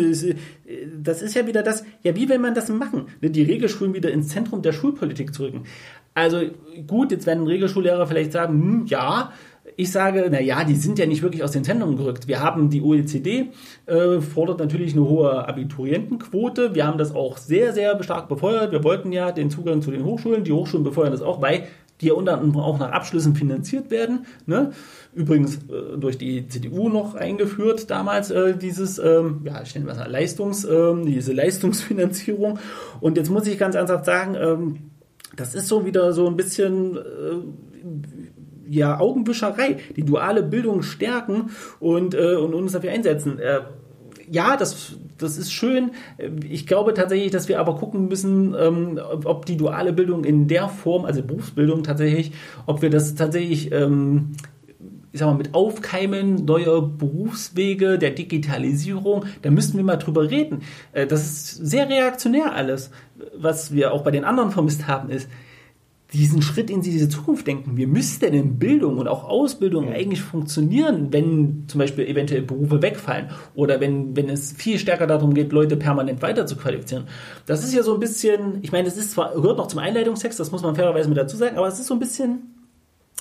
[SPEAKER 2] das ist ja wieder das, ja, wie will man das machen? Ne, die Regelschulen wieder ins Zentrum der Schulpolitik zu rücken. Also gut, jetzt werden Regelschullehrer vielleicht sagen, hm, ja, ich sage, na ja, die sind ja nicht wirklich aus den Zentren gerückt. Wir haben die OECD, äh, fordert natürlich eine hohe Abiturientenquote. Wir haben das auch sehr, sehr stark befeuert. Wir wollten ja den Zugang zu den Hochschulen. Die Hochschulen befeuern das auch, weil die ja unter anderem auch nach Abschlüssen finanziert werden. Ne? Übrigens äh, durch die CDU noch eingeführt damals äh, dieses, ähm, ja, ich nenne mal Leistungs, ähm, diese Leistungsfinanzierung. Und jetzt muss ich ganz ernsthaft sagen, ähm, das ist so wieder so ein bisschen äh, ja, Augenwischerei, die duale Bildung stärken und, äh, und uns dafür einsetzen. Äh, ja, das, das ist schön. Ich glaube tatsächlich, dass wir aber gucken müssen, ähm, ob die duale Bildung in der Form, also Berufsbildung tatsächlich, ob wir das tatsächlich ähm, ich sag mal, mit Aufkeimen neuer Berufswege, der Digitalisierung, da müssten wir mal drüber reden. Äh, das ist sehr reaktionär alles. Was wir auch bei den anderen vermisst haben, ist, diesen Schritt in diese Zukunft denken. Wie müsste denn Bildung und auch Ausbildung eigentlich funktionieren, wenn zum Beispiel eventuell Berufe wegfallen oder wenn, wenn es viel stärker darum geht, Leute permanent weiter zu qualifizieren. Das ist ja so ein bisschen, ich meine, es ist zwar, gehört noch zum Einleitungstext, das muss man fairerweise mit dazu sagen, aber es ist so ein bisschen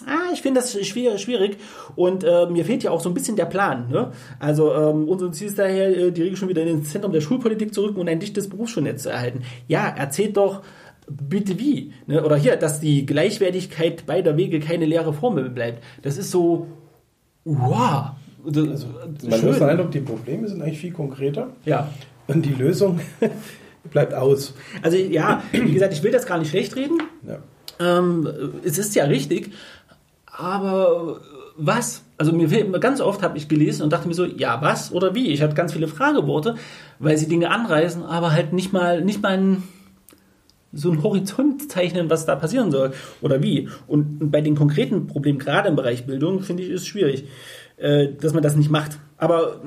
[SPEAKER 2] Ah, ich finde das schwierig und äh, mir fehlt ja auch so ein bisschen der Plan. Ne? Also ähm, unser Ziel ist daher, äh, die Regel schon wieder ins Zentrum der Schulpolitik zu rücken und ein dichtes Berufsschulnetz zu erhalten. Ja, erzählt doch, bitte wie. Ne? Oder hier, dass die Gleichwertigkeit beider Wege keine leere Formel bleibt. Das ist so, wow.
[SPEAKER 1] Das, also, man schön. muss den Eindruck, die Probleme sind eigentlich viel konkreter.
[SPEAKER 2] Ja.
[SPEAKER 1] Und die Lösung (laughs) bleibt aus.
[SPEAKER 2] Also ja, wie gesagt, ich will das gar nicht schlecht reden. Ja. Ähm, es ist ja richtig, aber was? Also mir ganz oft habe ich gelesen und dachte mir so, ja, was oder wie? Ich hatte ganz viele Frageworte, weil sie Dinge anreißen, aber halt nicht mal, nicht mal ein so einen Horizont zeichnen, was da passieren soll oder wie. Und bei den konkreten Problemen, gerade im Bereich Bildung, finde ich, ist es schwierig, äh, dass man das nicht macht. Aber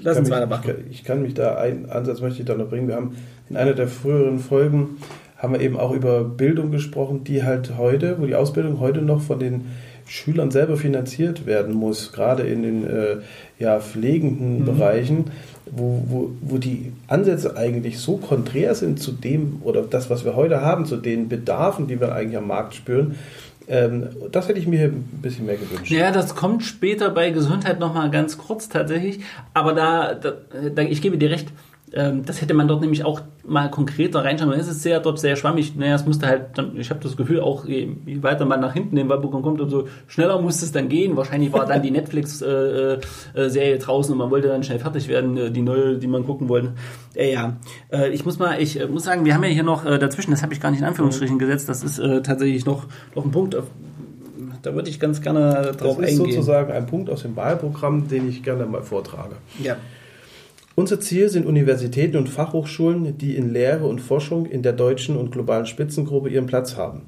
[SPEAKER 1] lass uns weitermachen. Ich, ich, kann mich da, einen Ansatz möchte ich da noch bringen. Wir haben in einer der früheren Folgen haben wir eben auch über Bildung gesprochen, die halt heute, wo die Ausbildung heute noch von den Schülern selber finanziert werden muss, gerade in den äh, ja, pflegenden mhm. Bereichen wo, wo, wo die Ansätze eigentlich so konträr sind zu dem oder das, was wir heute haben, zu den Bedarfen, die wir eigentlich am Markt spüren. Ähm, das hätte ich mir ein bisschen mehr gewünscht.
[SPEAKER 2] Ja, das kommt später bei Gesundheit nochmal ganz kurz tatsächlich. Aber da, da, da ich gebe dir recht, das hätte man dort nämlich auch mal konkreter reinschauen. Es ist sehr dort sehr schwammig. Naja, es musste halt, dann, ich habe das Gefühl, auch je weiter man nach hinten in Wahlprogramm kommt, umso schneller musste es dann gehen. Wahrscheinlich war dann die (laughs) Netflix-Serie äh, äh, draußen und man wollte dann schnell fertig werden, äh, die neue, die man gucken wollte. Äh, ja, äh, ich muss mal, ich äh, muss sagen, wir haben ja hier noch dazwischen, das habe ich gar nicht in Anführungsstrichen gesetzt, das ist tatsächlich noch, noch ein Punkt, da würde ich ganz gerne drauf eingehen. Das ist
[SPEAKER 1] eingehen. sozusagen ein Punkt aus dem Wahlprogramm, den ich gerne mal vortrage.
[SPEAKER 2] Ja.
[SPEAKER 1] Unser Ziel sind Universitäten und Fachhochschulen, die in Lehre und Forschung in der deutschen und globalen Spitzengruppe ihren Platz haben.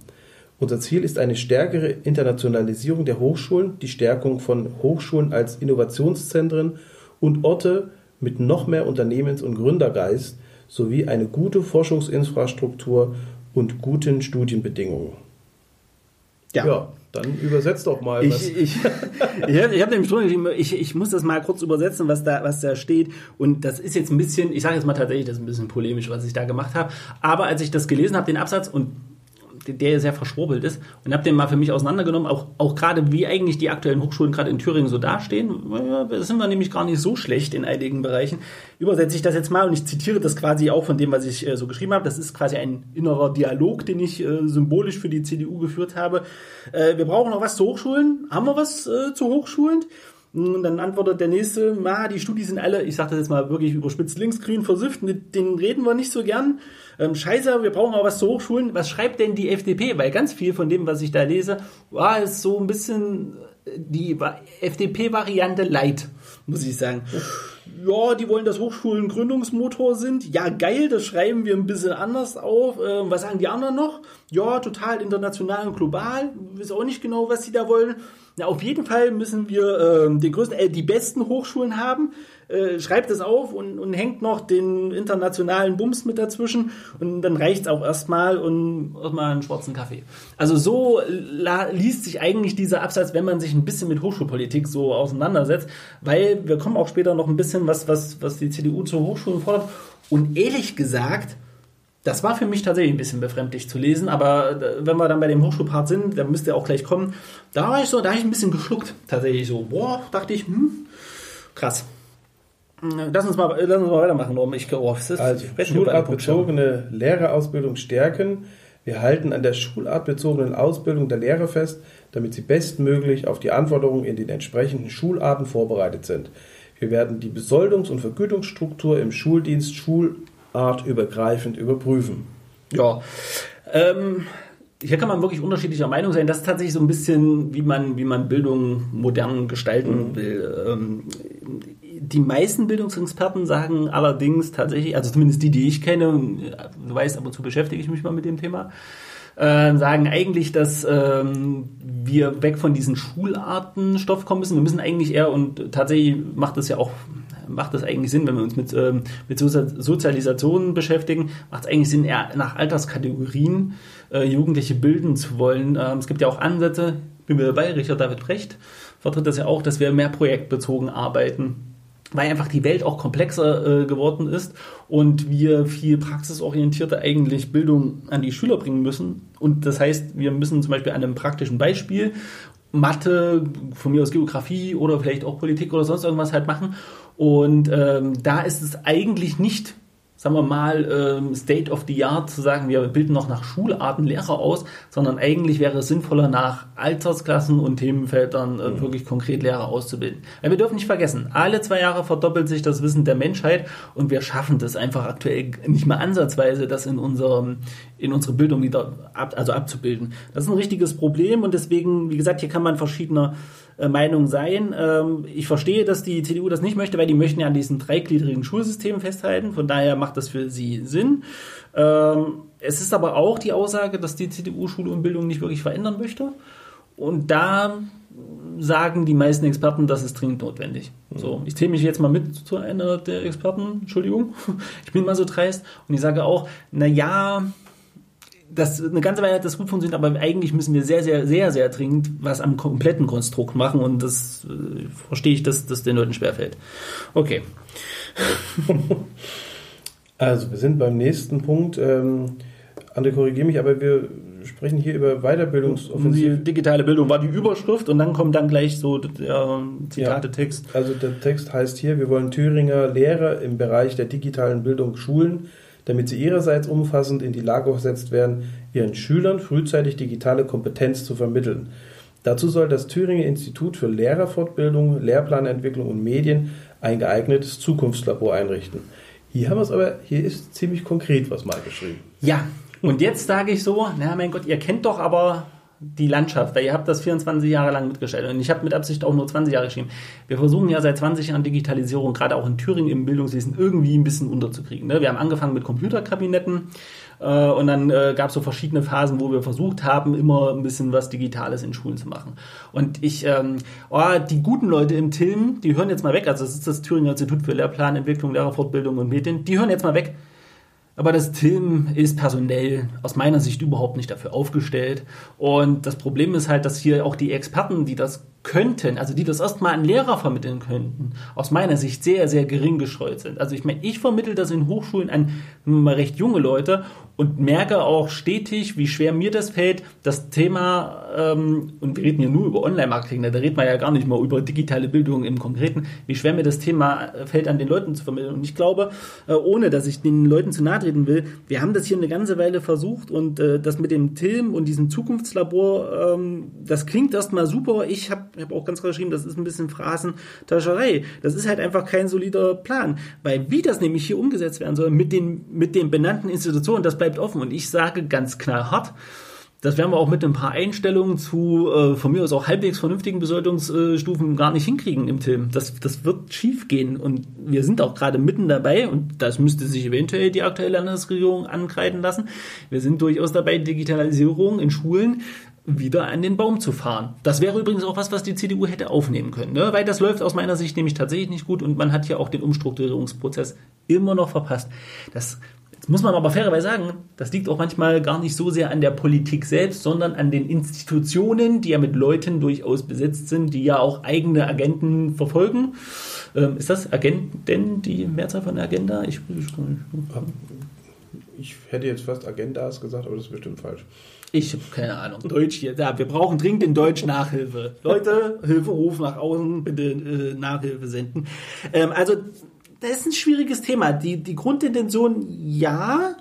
[SPEAKER 1] Unser Ziel ist eine stärkere Internationalisierung der Hochschulen, die Stärkung von Hochschulen als Innovationszentren und Orte mit noch mehr Unternehmens- und Gründergeist sowie eine gute Forschungsinfrastruktur und guten Studienbedingungen.
[SPEAKER 2] Ja. ja.
[SPEAKER 1] Dann übersetzt doch mal.
[SPEAKER 2] Ich, ich, ich, ich habe nämlich drunter ich, ich muss das mal kurz übersetzen, was da, was da steht. Und das ist jetzt ein bisschen, ich sage jetzt mal tatsächlich, das ist ein bisschen polemisch, was ich da gemacht habe. Aber als ich das gelesen habe, den Absatz, und der sehr verschwurbelt ist und habe den mal für mich auseinandergenommen, auch, auch gerade wie eigentlich die aktuellen Hochschulen gerade in Thüringen so dastehen. Da sind wir nämlich gar nicht so schlecht in einigen Bereichen. Übersetze ich das jetzt mal und ich zitiere das quasi auch von dem, was ich äh, so geschrieben habe. Das ist quasi ein innerer Dialog, den ich äh, symbolisch für die CDU geführt habe. Äh, wir brauchen noch was zu Hochschulen. Haben wir was äh, zu Hochschulen? Und dann antwortet der nächste, ah, die Studis sind alle, ich sage das jetzt mal wirklich überspitzt, linksgrün versifft, mit denen reden wir nicht so gern. Ähm, scheiße, wir brauchen auch was zu Hochschulen. Was schreibt denn die FDP? Weil ganz viel von dem, was ich da lese, war es so ein bisschen die FDP-Variante light, muss ich sagen. Ja, die wollen, dass Hochschulen Gründungsmotor sind. Ja, geil, das schreiben wir ein bisschen anders auf. Ähm, was sagen die anderen noch? Ja, total international und global. Ich weiß auch nicht genau, was sie da wollen. Na, auf jeden Fall müssen wir äh, den größten, äh, die besten Hochschulen haben. Äh, schreibt es auf und, und hängt noch den internationalen Bums mit dazwischen und dann reicht's auch erstmal und erstmal einen schwarzen Kaffee. Also so liest sich eigentlich dieser Absatz, wenn man sich ein bisschen mit Hochschulpolitik so auseinandersetzt, weil wir kommen auch später noch ein bisschen was, was, was die CDU zu Hochschulen fordert. Und ehrlich gesagt, das war für mich tatsächlich ein bisschen befremdlich zu lesen, aber äh, wenn wir dann bei dem Hochschulpart sind, dann müsste er auch gleich kommen. Da war ich so, da habe ich ein bisschen geschluckt. Tatsächlich so, boah, dachte ich, hm, krass. Lass uns mal, lass uns mal weitermachen, Norm. Ich,
[SPEAKER 1] oh, das ist also schulartbezogene Lehrerausbildung stärken. Wir halten an der schulartbezogenen Ausbildung der Lehrer fest, damit sie bestmöglich auf die Anforderungen in den entsprechenden Schularten vorbereitet sind. Wir werden die Besoldungs- und Vergütungsstruktur im Schuldienst schul- artübergreifend überprüfen.
[SPEAKER 2] Ja, ähm, hier kann man wirklich unterschiedlicher Meinung sein. Das ist tatsächlich so ein bisschen, wie man, wie man Bildung modern gestalten mhm. will. Ähm, die meisten Bildungsexperten sagen allerdings tatsächlich, also zumindest die, die ich kenne, du weißt, ab und zu beschäftige ich mich mal mit dem Thema, äh, sagen eigentlich, dass ähm, wir weg von diesen Schulartenstoff kommen müssen. Wir müssen eigentlich eher, und tatsächlich macht das ja auch macht das eigentlich Sinn, wenn wir uns mit, ähm, mit Sozialisation beschäftigen, macht es eigentlich Sinn, eher nach Alterskategorien äh, Jugendliche bilden zu wollen. Ähm, es gibt ja auch Ansätze, bin mir dabei, Richard David Brecht vertritt das ja auch, dass wir mehr projektbezogen arbeiten weil einfach die Welt auch komplexer äh, geworden ist und wir viel praxisorientierte eigentlich Bildung an die Schüler bringen müssen. Und das heißt, wir müssen zum Beispiel an einem praktischen Beispiel Mathe, von mir aus Geografie oder vielleicht auch Politik oder sonst irgendwas halt machen. Und ähm, da ist es eigentlich nicht sagen wir mal, ähm, State of the Art zu sagen, wir bilden noch nach Schularten Lehrer aus, sondern eigentlich wäre es sinnvoller, nach Altersklassen und Themenfeldern äh, mhm. wirklich konkret Lehrer auszubilden. Weil wir dürfen nicht vergessen, alle zwei Jahre verdoppelt sich das Wissen der Menschheit und wir schaffen das einfach aktuell nicht mehr ansatzweise, das in unserem, in unsere Bildung wieder ab, also abzubilden. Das ist ein richtiges Problem und deswegen, wie gesagt, hier kann man verschiedener Meinung sein. Ähm, ich verstehe, dass die CDU das nicht möchte, weil die möchten ja an diesem dreigliedrigen Schulsystem festhalten. Von daher macht das für sie Sinn. Ähm, es ist aber auch die Aussage, dass die CDU Schule und Bildung nicht wirklich verändern möchte. Und da sagen die meisten Experten, das ist dringend notwendig. Mhm. So, ich zähle mich jetzt mal mit zu einer der Experten, Entschuldigung, (laughs) ich bin mal so dreist und ich sage auch, na ja, das eine ganze Weile hat das gut funktioniert, aber eigentlich müssen wir sehr, sehr, sehr, sehr dringend was am kompletten Konstrukt machen und das äh, verstehe ich, dass das den Leuten schwerfällt. Okay. (laughs)
[SPEAKER 1] Also, wir sind beim nächsten Punkt. Ähm, André, korrigiere mich, aber wir sprechen hier über Weiterbildungsoffensive.
[SPEAKER 2] Die digitale Bildung war die Überschrift und dann kommt dann gleich so der Zitate-Text.
[SPEAKER 1] Ja, also der Text heißt hier, wir wollen Thüringer Lehrer im Bereich der digitalen Bildung schulen damit sie ihrerseits umfassend in die Lage versetzt werden, ihren Schülern frühzeitig digitale Kompetenz zu vermitteln. Dazu soll das Thüringer Institut für Lehrerfortbildung, Lehrplanentwicklung und Medien ein geeignetes Zukunftslabor einrichten. Hier haben wir es aber, hier ist ziemlich konkret was mal geschrieben.
[SPEAKER 2] Ja, und jetzt sage ich so, na mein Gott, ihr kennt doch aber die Landschaft, weil ihr habt das 24 Jahre lang mitgestellt und ich habe mit Absicht auch nur 20 Jahre geschrieben. Wir versuchen ja seit 20 Jahren Digitalisierung, gerade auch in Thüringen im Bildungswesen, irgendwie ein bisschen unterzukriegen. Ne? Wir haben angefangen mit Computerkabinetten äh, und dann äh, gab es so verschiedene Phasen, wo wir versucht haben, immer ein bisschen was Digitales in Schulen zu machen. Und ich, ähm, oh, die guten Leute im TILM, die hören jetzt mal weg, also das ist das Thüringer Institut für Lehrplanentwicklung, Lehrerfortbildung und Medien, die hören jetzt mal weg aber das Team ist personell aus meiner Sicht überhaupt nicht dafür aufgestellt. Und das Problem ist halt, dass hier auch die Experten, die das könnten, also die das erstmal an Lehrer vermitteln könnten, aus meiner Sicht sehr, sehr gering gestreut sind. Also ich meine, ich vermittel das in Hochschulen an recht junge Leute und merke auch stetig, wie schwer mir das fällt, das Thema, ähm, und wir reden hier nur über Online-Marketing, da redet man ja gar nicht mal über digitale Bildung im Konkreten, wie schwer mir das Thema fällt, an den Leuten zu vermitteln. Und ich glaube, äh, ohne dass ich den Leuten zu nahe treten will, wir haben das hier eine ganze Weile versucht und äh, das mit dem TILM und diesem Zukunftslabor, ähm, das klingt erstmal super. Ich habe hab auch ganz klar geschrieben, das ist ein bisschen Phrasentascherei. Das ist halt einfach kein solider Plan. Weil wie das nämlich hier umgesetzt werden soll mit den, mit den benannten Institutionen, das bleibt offen. Und ich sage ganz knallhart, das werden wir auch mit ein paar Einstellungen zu äh, von mir aus auch halbwegs vernünftigen Besoldungsstufen gar nicht hinkriegen im Film. Das, das wird schief gehen und wir sind auch gerade mitten dabei und das müsste sich eventuell die aktuelle Landesregierung ankreiden lassen. Wir sind durchaus dabei, Digitalisierung in Schulen wieder an den Baum zu fahren. Das wäre übrigens auch was, was die CDU hätte aufnehmen können, ne? weil das läuft aus meiner Sicht nämlich tatsächlich nicht gut und man hat ja auch den Umstrukturierungsprozess immer noch verpasst. Das Jetzt muss man aber fairerweise sagen, das liegt auch manchmal gar nicht so sehr an der Politik selbst, sondern an den Institutionen, die ja mit Leuten durchaus besetzt sind, die ja auch eigene Agenten verfolgen. Ähm, ist das Agenten die Mehrzahl von Agenda? Ich, ich,
[SPEAKER 1] ich hätte jetzt fast Agendas gesagt, aber das ist bestimmt falsch.
[SPEAKER 2] Ich habe keine Ahnung. Deutsch hier. Ja, wir brauchen dringend in Deutsch Nachhilfe. Leute, (laughs) Hilferuf nach außen, bitte äh, Nachhilfe senden. Ähm, also das ist ein schwieriges Thema. Die, die Grundintention ja,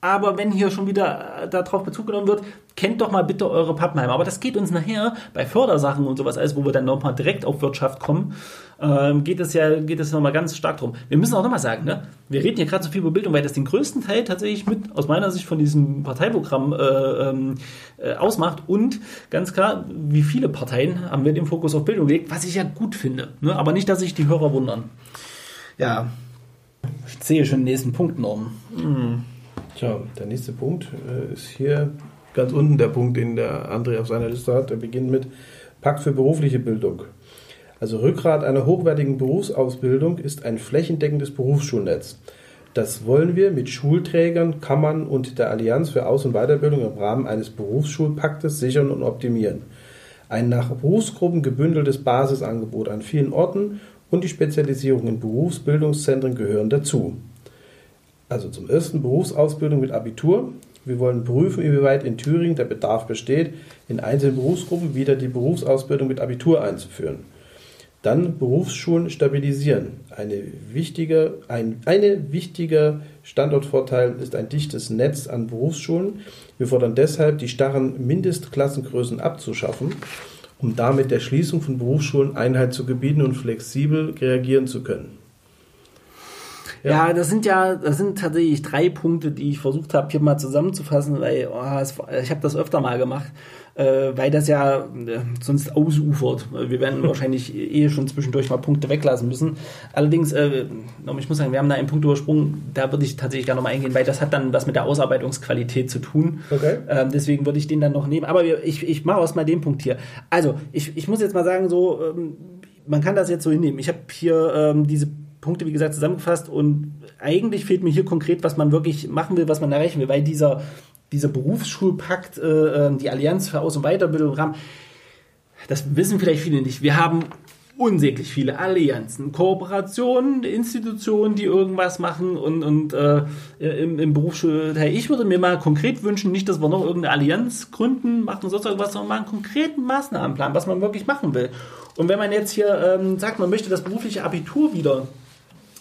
[SPEAKER 2] aber wenn hier schon wieder äh, darauf Bezug genommen wird, kennt doch mal bitte eure Pappenheimer. Aber das geht uns nachher bei Fördersachen und sowas alles, wo wir dann nochmal direkt auf Wirtschaft kommen, ähm, geht es ja, geht es nochmal ganz stark drum. Wir müssen auch nochmal sagen, ne? wir reden hier gerade so viel über Bildung, weil das den größten Teil tatsächlich mit, aus meiner Sicht, von diesem Parteiprogramm äh, ähm, äh, ausmacht. Und ganz klar, wie viele Parteien haben wir den Fokus auf Bildung gelegt, was ich ja gut finde. Ne? Aber nicht, dass sich die Hörer wundern. Ja, ich sehe schon den nächsten Punkt, Norm. Mhm.
[SPEAKER 1] Tja, der nächste Punkt äh, ist hier ganz unten der Punkt, den der André auf seiner Liste hat. Der beginnt mit Pakt für berufliche Bildung. Also Rückgrat einer hochwertigen Berufsausbildung ist ein flächendeckendes Berufsschulnetz. Das wollen wir mit Schulträgern, Kammern und der Allianz für Aus- und Weiterbildung im Rahmen eines Berufsschulpaktes sichern und optimieren. Ein nach Berufsgruppen gebündeltes Basisangebot an vielen Orten und die Spezialisierung in Berufsbildungszentren gehören dazu. Also zum ersten Berufsausbildung mit Abitur. Wir wollen prüfen, inwieweit in Thüringen der Bedarf besteht, in einzelnen Berufsgruppen wieder die Berufsausbildung mit Abitur einzuführen. Dann Berufsschulen stabilisieren. Eine wichtige, ein eine wichtiger Standortvorteil ist ein dichtes Netz an Berufsschulen. Wir fordern deshalb, die starren Mindestklassengrößen abzuschaffen um damit der Schließung von Berufsschulen Einhalt zu gebieten und flexibel reagieren zu können.
[SPEAKER 2] Ja. ja, das sind ja, das sind tatsächlich drei Punkte, die ich versucht habe, hier mal zusammenzufassen, weil oh, es, ich habe das öfter mal gemacht, äh, weil das ja äh, sonst ausufert. Wir werden (laughs) wahrscheinlich eh schon zwischendurch mal Punkte weglassen müssen. Allerdings, äh, ich muss sagen, wir haben da einen Punkt übersprungen, da würde ich tatsächlich gerne nochmal eingehen, weil das hat dann was mit der Ausarbeitungsqualität zu tun. Okay. Ähm, deswegen würde ich den dann noch nehmen. Aber ich, ich mache erstmal den Punkt hier. Also, ich, ich muss jetzt mal sagen, so, ähm, man kann das jetzt so hinnehmen. Ich habe hier ähm, diese Punkte, wie gesagt, zusammengefasst und eigentlich fehlt mir hier konkret, was man wirklich machen will, was man erreichen will, weil dieser, dieser Berufsschulpakt, äh, ähm, die Allianz für Aus- und Weiterbildung, Rahmen, das wissen vielleicht viele nicht. Wir haben unsäglich viele Allianzen, Kooperationen, Institutionen, die irgendwas machen und, und äh, im, im Berufsschulteil. Ich würde mir mal konkret wünschen, nicht, dass wir noch irgendeine Allianz gründen, machen sonst irgendwas, sondern mal einen konkreten Maßnahmenplan, was man wirklich machen will. Und wenn man jetzt hier ähm, sagt, man möchte das berufliche Abitur wieder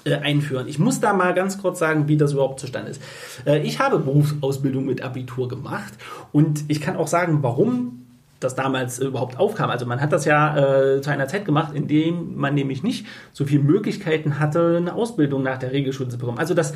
[SPEAKER 2] äh, einführen. Ich muss da mal ganz kurz sagen, wie das überhaupt zustande ist. Äh, ich habe Berufsausbildung mit Abitur gemacht und ich kann auch sagen, warum das damals überhaupt aufkam. Also man hat das ja äh, zu einer Zeit gemacht, in dem man nämlich nicht so viele Möglichkeiten hatte, eine Ausbildung nach der Regelschule zu bekommen. Also das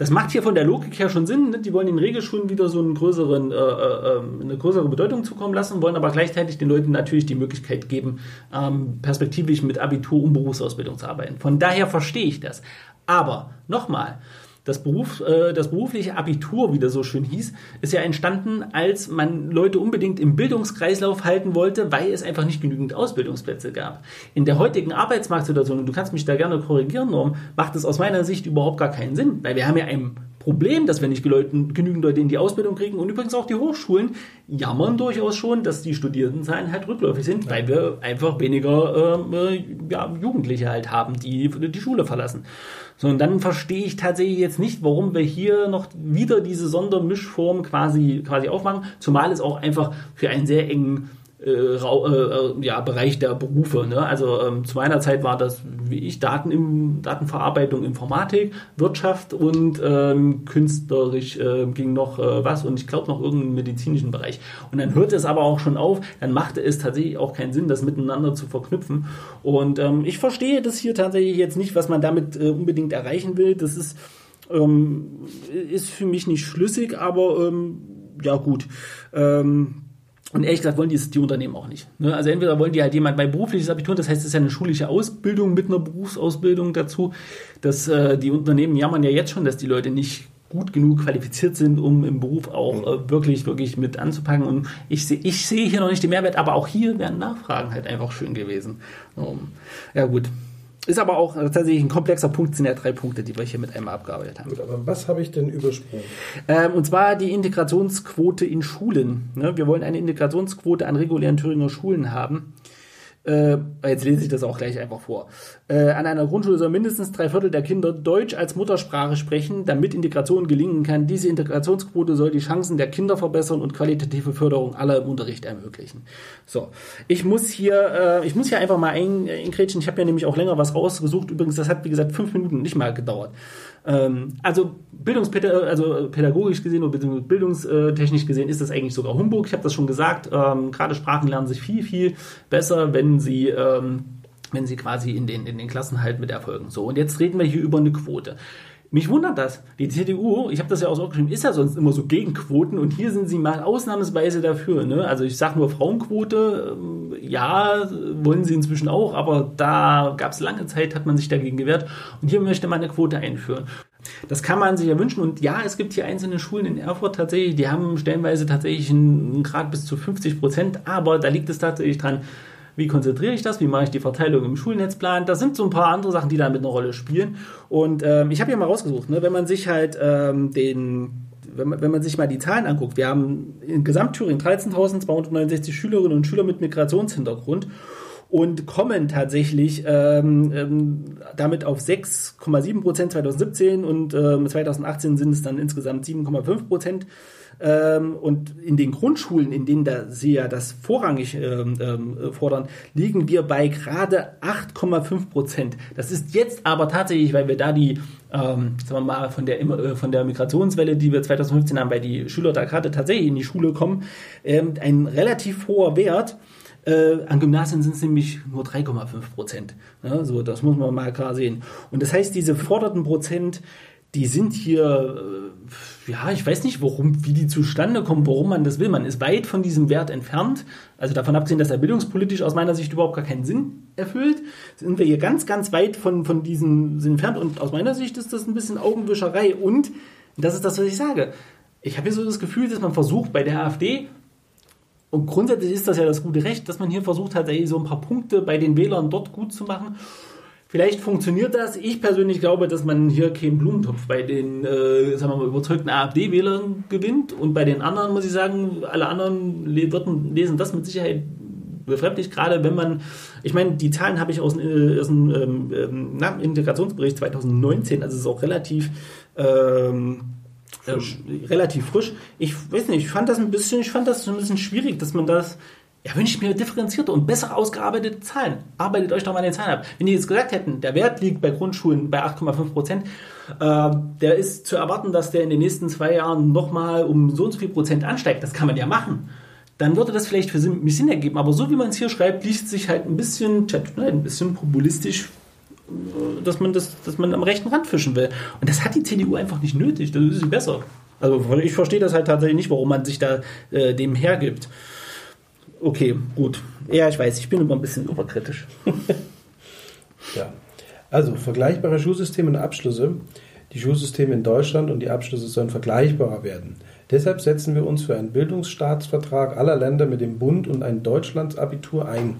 [SPEAKER 2] das macht hier von der Logik her schon Sinn. Ne? Die wollen den Regelschulen wieder so einen größeren, äh, äh, ähm, eine größere Bedeutung zukommen lassen, wollen aber gleichzeitig den Leuten natürlich die Möglichkeit geben, ähm, perspektivisch mit Abitur und Berufsausbildung zu arbeiten. Von daher verstehe ich das. Aber nochmal, das, Beruf, äh, das berufliche Abitur, wie das so schön hieß, ist ja entstanden, als man Leute unbedingt im Bildungskreislauf halten wollte, weil es einfach nicht genügend Ausbildungsplätze gab. In der heutigen Arbeitsmarktsituation, und du kannst mich da gerne korrigieren, Norm, macht es aus meiner Sicht überhaupt gar keinen Sinn, weil wir haben ja ein Problem, dass wir nicht genügend Leute in die Ausbildung kriegen. Und übrigens auch die Hochschulen jammern durchaus schon, dass die Studierendenzahlen halt rückläufig sind, weil wir einfach weniger äh, ja, Jugendliche halt haben, die die Schule verlassen. So, und dann verstehe ich tatsächlich jetzt nicht, warum wir hier noch wieder diese Sondermischform quasi, quasi aufmachen, zumal es auch einfach für einen sehr engen äh, äh, ja, Bereich der Berufe. Ne? Also ähm, zu meiner Zeit war das, wie ich, Daten im, Datenverarbeitung, Informatik, Wirtschaft und ähm, künstlerisch äh, ging noch äh, was und ich glaube noch irgendeinen medizinischen Bereich. Und dann hörte es aber auch schon auf, dann machte es tatsächlich auch keinen Sinn, das miteinander zu verknüpfen. Und ähm, ich verstehe das hier tatsächlich jetzt nicht, was man damit äh, unbedingt erreichen will. Das ist, ähm, ist für mich nicht schlüssig, aber ähm, ja gut. Ähm, und ehrlich gesagt wollen die, die Unternehmen auch nicht. Ne? Also entweder wollen die halt jemand bei berufliches Abitur, das heißt, es ist ja eine schulische Ausbildung mit einer Berufsausbildung dazu. Dass äh, die Unternehmen jammern ja jetzt schon, dass die Leute nicht gut genug qualifiziert sind, um im Beruf auch äh, wirklich, wirklich mit anzupacken. Und ich sehe ich sehe hier noch nicht den Mehrwert, aber auch hier wären Nachfragen halt einfach schön gewesen. Um, ja gut, ist aber auch tatsächlich ein komplexer Punkt, sind ja drei Punkte, die wir hier mit einmal abgearbeitet haben.
[SPEAKER 1] Gut, aber was habe ich denn übersprungen?
[SPEAKER 2] Ähm, und zwar die Integrationsquote in Schulen. Ne? Wir wollen eine Integrationsquote an regulären Thüringer Schulen haben. Äh, jetzt lese ich das auch gleich einfach vor. Äh, an einer Grundschule soll mindestens drei Viertel der Kinder Deutsch als Muttersprache sprechen, damit Integration gelingen kann. Diese Integrationsquote soll die Chancen der Kinder verbessern und qualitative Förderung aller im Unterricht ermöglichen. So, ich muss hier, äh, ich muss hier einfach mal eingrätschen. Ich habe ja nämlich auch länger was rausgesucht. Übrigens, das hat wie gesagt fünf Minuten nicht mal gedauert. Ähm, also Bildungspädagogisch also pädagogisch gesehen oder bildungstechnisch gesehen ist das eigentlich sogar Humbug. Ich habe das schon gesagt. Ähm, gerade Sprachen lernen sich viel, viel besser, wenn sie ähm, wenn sie quasi in den, in den Klassen halt mit erfolgen. So, und jetzt reden wir hier über eine Quote. Mich wundert das. Die CDU, ich habe das ja auch so geschrieben, ist ja sonst immer so gegen Quoten und hier sind sie mal ausnahmsweise dafür. Ne? Also ich sage nur Frauenquote, ähm, ja, wollen sie inzwischen auch, aber da gab es lange Zeit, hat man sich dagegen gewehrt und hier möchte man eine Quote einführen. Das kann man sich ja wünschen und ja, es gibt hier einzelne Schulen in Erfurt tatsächlich, die haben stellenweise tatsächlich einen Grad bis zu 50 Prozent, aber da liegt es tatsächlich dran, wie konzentriere ich das, wie mache ich die Verteilung im Schulnetzplan. Das sind so ein paar andere Sachen, die da mit einer Rolle spielen. Und ähm, ich habe hier mal rausgesucht, ne, wenn man sich halt ähm, den wenn man, wenn man sich mal die Zahlen anguckt, wir haben in Gesamtthüringen 13.269 Schülerinnen und Schüler mit Migrationshintergrund und kommen tatsächlich ähm, ähm, damit auf 6,7 Prozent 2017 und ähm, 2018 sind es dann insgesamt 7,5 Prozent. Ähm, und in den Grundschulen, in denen da sie ja das vorrangig ähm, ähm, fordern, liegen wir bei gerade 8,5 Prozent. Das ist jetzt aber tatsächlich, weil wir da die, ähm, sagen wir mal, von der, äh, von der Migrationswelle, die wir 2015 haben, weil die Schüler da gerade tatsächlich in die Schule kommen, ähm, ein relativ hoher Wert. Äh, an Gymnasien sind es nämlich nur 3,5 Prozent. Ja, so, das muss man mal klar sehen. Und das heißt, diese forderten Prozent, die sind hier, äh, ja, ich weiß nicht, warum, wie die zustande kommen, warum man das will. Man ist weit von diesem Wert entfernt. Also davon abgesehen, dass er bildungspolitisch aus meiner Sicht überhaupt gar keinen Sinn erfüllt, sind wir hier ganz, ganz weit von, von diesem Sinn entfernt. Und aus meiner Sicht ist das ein bisschen Augenwischerei. Und das ist das, was ich sage. Ich habe hier so das Gefühl, dass man versucht, bei der AfD und grundsätzlich ist das ja das gute Recht, dass man hier versucht hat, so ein paar Punkte bei den Wählern dort gut zu machen. Vielleicht funktioniert das. Ich persönlich glaube, dass man hier keinen Blumentopf bei den äh, sagen wir mal, überzeugten AfD-Wählern gewinnt. Und bei den anderen muss ich sagen, alle anderen lesen das mit Sicherheit befremdlich, gerade wenn man, ich meine, die Zahlen habe ich aus, äh, aus dem ähm, ähm Integrationsbericht 2019, also es ist auch relativ ähm, frisch. Ähm, relativ frisch. Ich weiß nicht, ich fand das ein bisschen, ich fand das ein bisschen schwierig, dass man das ja, wünsche ich mir differenzierte und besser ausgearbeitete Zahlen. Arbeitet euch doch mal den Zahlen ab. Wenn die jetzt gesagt hätten, der Wert liegt bei Grundschulen bei 8,5 Prozent, äh, der ist zu erwarten, dass der in den nächsten zwei Jahren nochmal um so und so viel Prozent ansteigt. Das kann man ja machen. Dann würde das vielleicht für mich Sinn ergeben. Aber so wie man es hier schreibt, liest sich halt ein bisschen, ein bisschen populistisch äh, dass man das, dass man am rechten Rand fischen will. Und das hat die CDU einfach nicht nötig. Das ist sie besser. Also ich verstehe das halt tatsächlich nicht, warum man sich da äh, dem hergibt. Okay, gut. Ja, ich weiß, ich bin immer ein bisschen überkritisch. (laughs)
[SPEAKER 1] ja. Also vergleichbare Schulsysteme und Abschlüsse. Die Schulsysteme in Deutschland und die Abschlüsse sollen vergleichbarer werden. Deshalb setzen wir uns für einen Bildungsstaatsvertrag aller Länder mit dem Bund und ein Deutschlandsabitur ein.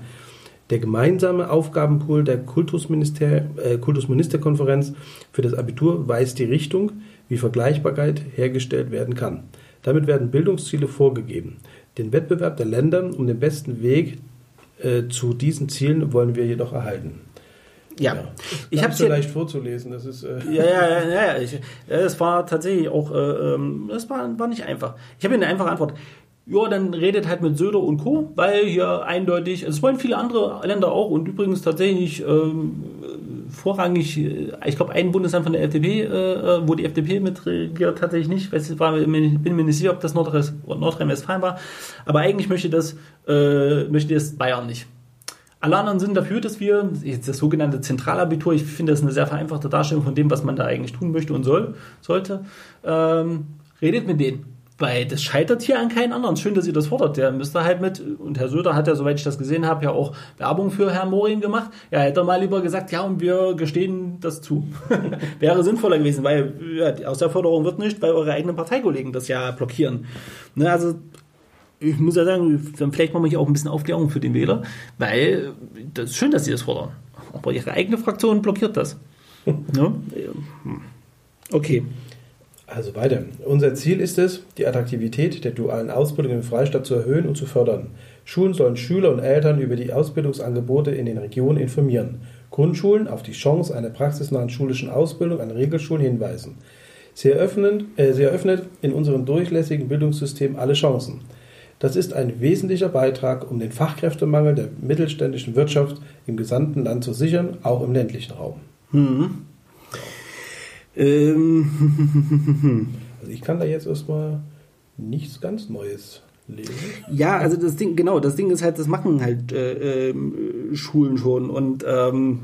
[SPEAKER 1] Der gemeinsame Aufgabenpool der Kultusminister, äh, Kultusministerkonferenz für das Abitur weist die Richtung. wie Vergleichbarkeit hergestellt werden kann. Damit werden Bildungsziele vorgegeben. Den Wettbewerb der Länder um den besten Weg äh, zu diesen Zielen wollen wir jedoch erhalten.
[SPEAKER 2] Ja,
[SPEAKER 1] Ja.
[SPEAKER 2] ich habe
[SPEAKER 1] so leicht vorzulesen. Das ist äh,
[SPEAKER 2] Ja, ja, ja, ja. Ich, es war tatsächlich auch, äh, ähm, es war, war nicht einfach. Ich habe eine einfache Antwort. Ja, dann redet halt mit Söder und Co., weil hier eindeutig, es wollen viele andere Länder auch und übrigens tatsächlich ähm, vorrangig, äh, ich glaube, ein Bundesland von der FDP, äh, wo die FDP mitregiert, tatsächlich nicht. Weiß, war, bin mir nicht sicher, ob das Nordrhein- Nordrhein-Westfalen war. Aber eigentlich möchte das, äh, möchte das Bayern nicht. Alle anderen sind dafür, dass wir, jetzt das sogenannte Zentralabitur, ich finde das eine sehr vereinfachte Darstellung von dem, was man da eigentlich tun möchte und soll, sollte, ähm, redet mit denen. Weil das scheitert hier an keinen anderen. Schön, dass ihr das fordert. Der müsste halt mit, und Herr Söder hat ja, soweit ich das gesehen habe, ja auch Werbung für Herrn Morin gemacht. Ja, hätte er mal lieber gesagt, ja, und wir gestehen das zu. (laughs) Wäre sinnvoller gewesen, weil ja, aus der Förderung wird nicht, weil eure eigenen Parteikollegen das ja blockieren. Ne, also ich muss ja sagen, dann vielleicht machen wir hier auch ein bisschen Aufklärung für den Wähler, weil das ist schön, dass sie das fordern. Aber ihre eigene Fraktion blockiert das. (laughs) ne? Okay.
[SPEAKER 1] Also weiter. Unser Ziel ist es, die Attraktivität der dualen Ausbildung im Freistaat zu erhöhen und zu fördern. Schulen sollen Schüler und Eltern über die Ausbildungsangebote in den Regionen informieren. Grundschulen auf die Chance einer praxisnahen schulischen Ausbildung an Regelschulen hinweisen. Sie, eröffnen, äh, sie eröffnet in unserem durchlässigen Bildungssystem alle Chancen. Das ist ein wesentlicher Beitrag, um den Fachkräftemangel der mittelständischen Wirtschaft im gesamten Land zu sichern, auch im ländlichen Raum.
[SPEAKER 2] Hm. Ähm, (laughs)
[SPEAKER 1] Also ich kann da jetzt erstmal nichts ganz Neues lesen.
[SPEAKER 2] ja, also das Ding, genau, das Ding ist halt, das machen halt äh, ähm, Schulen schon und ähm,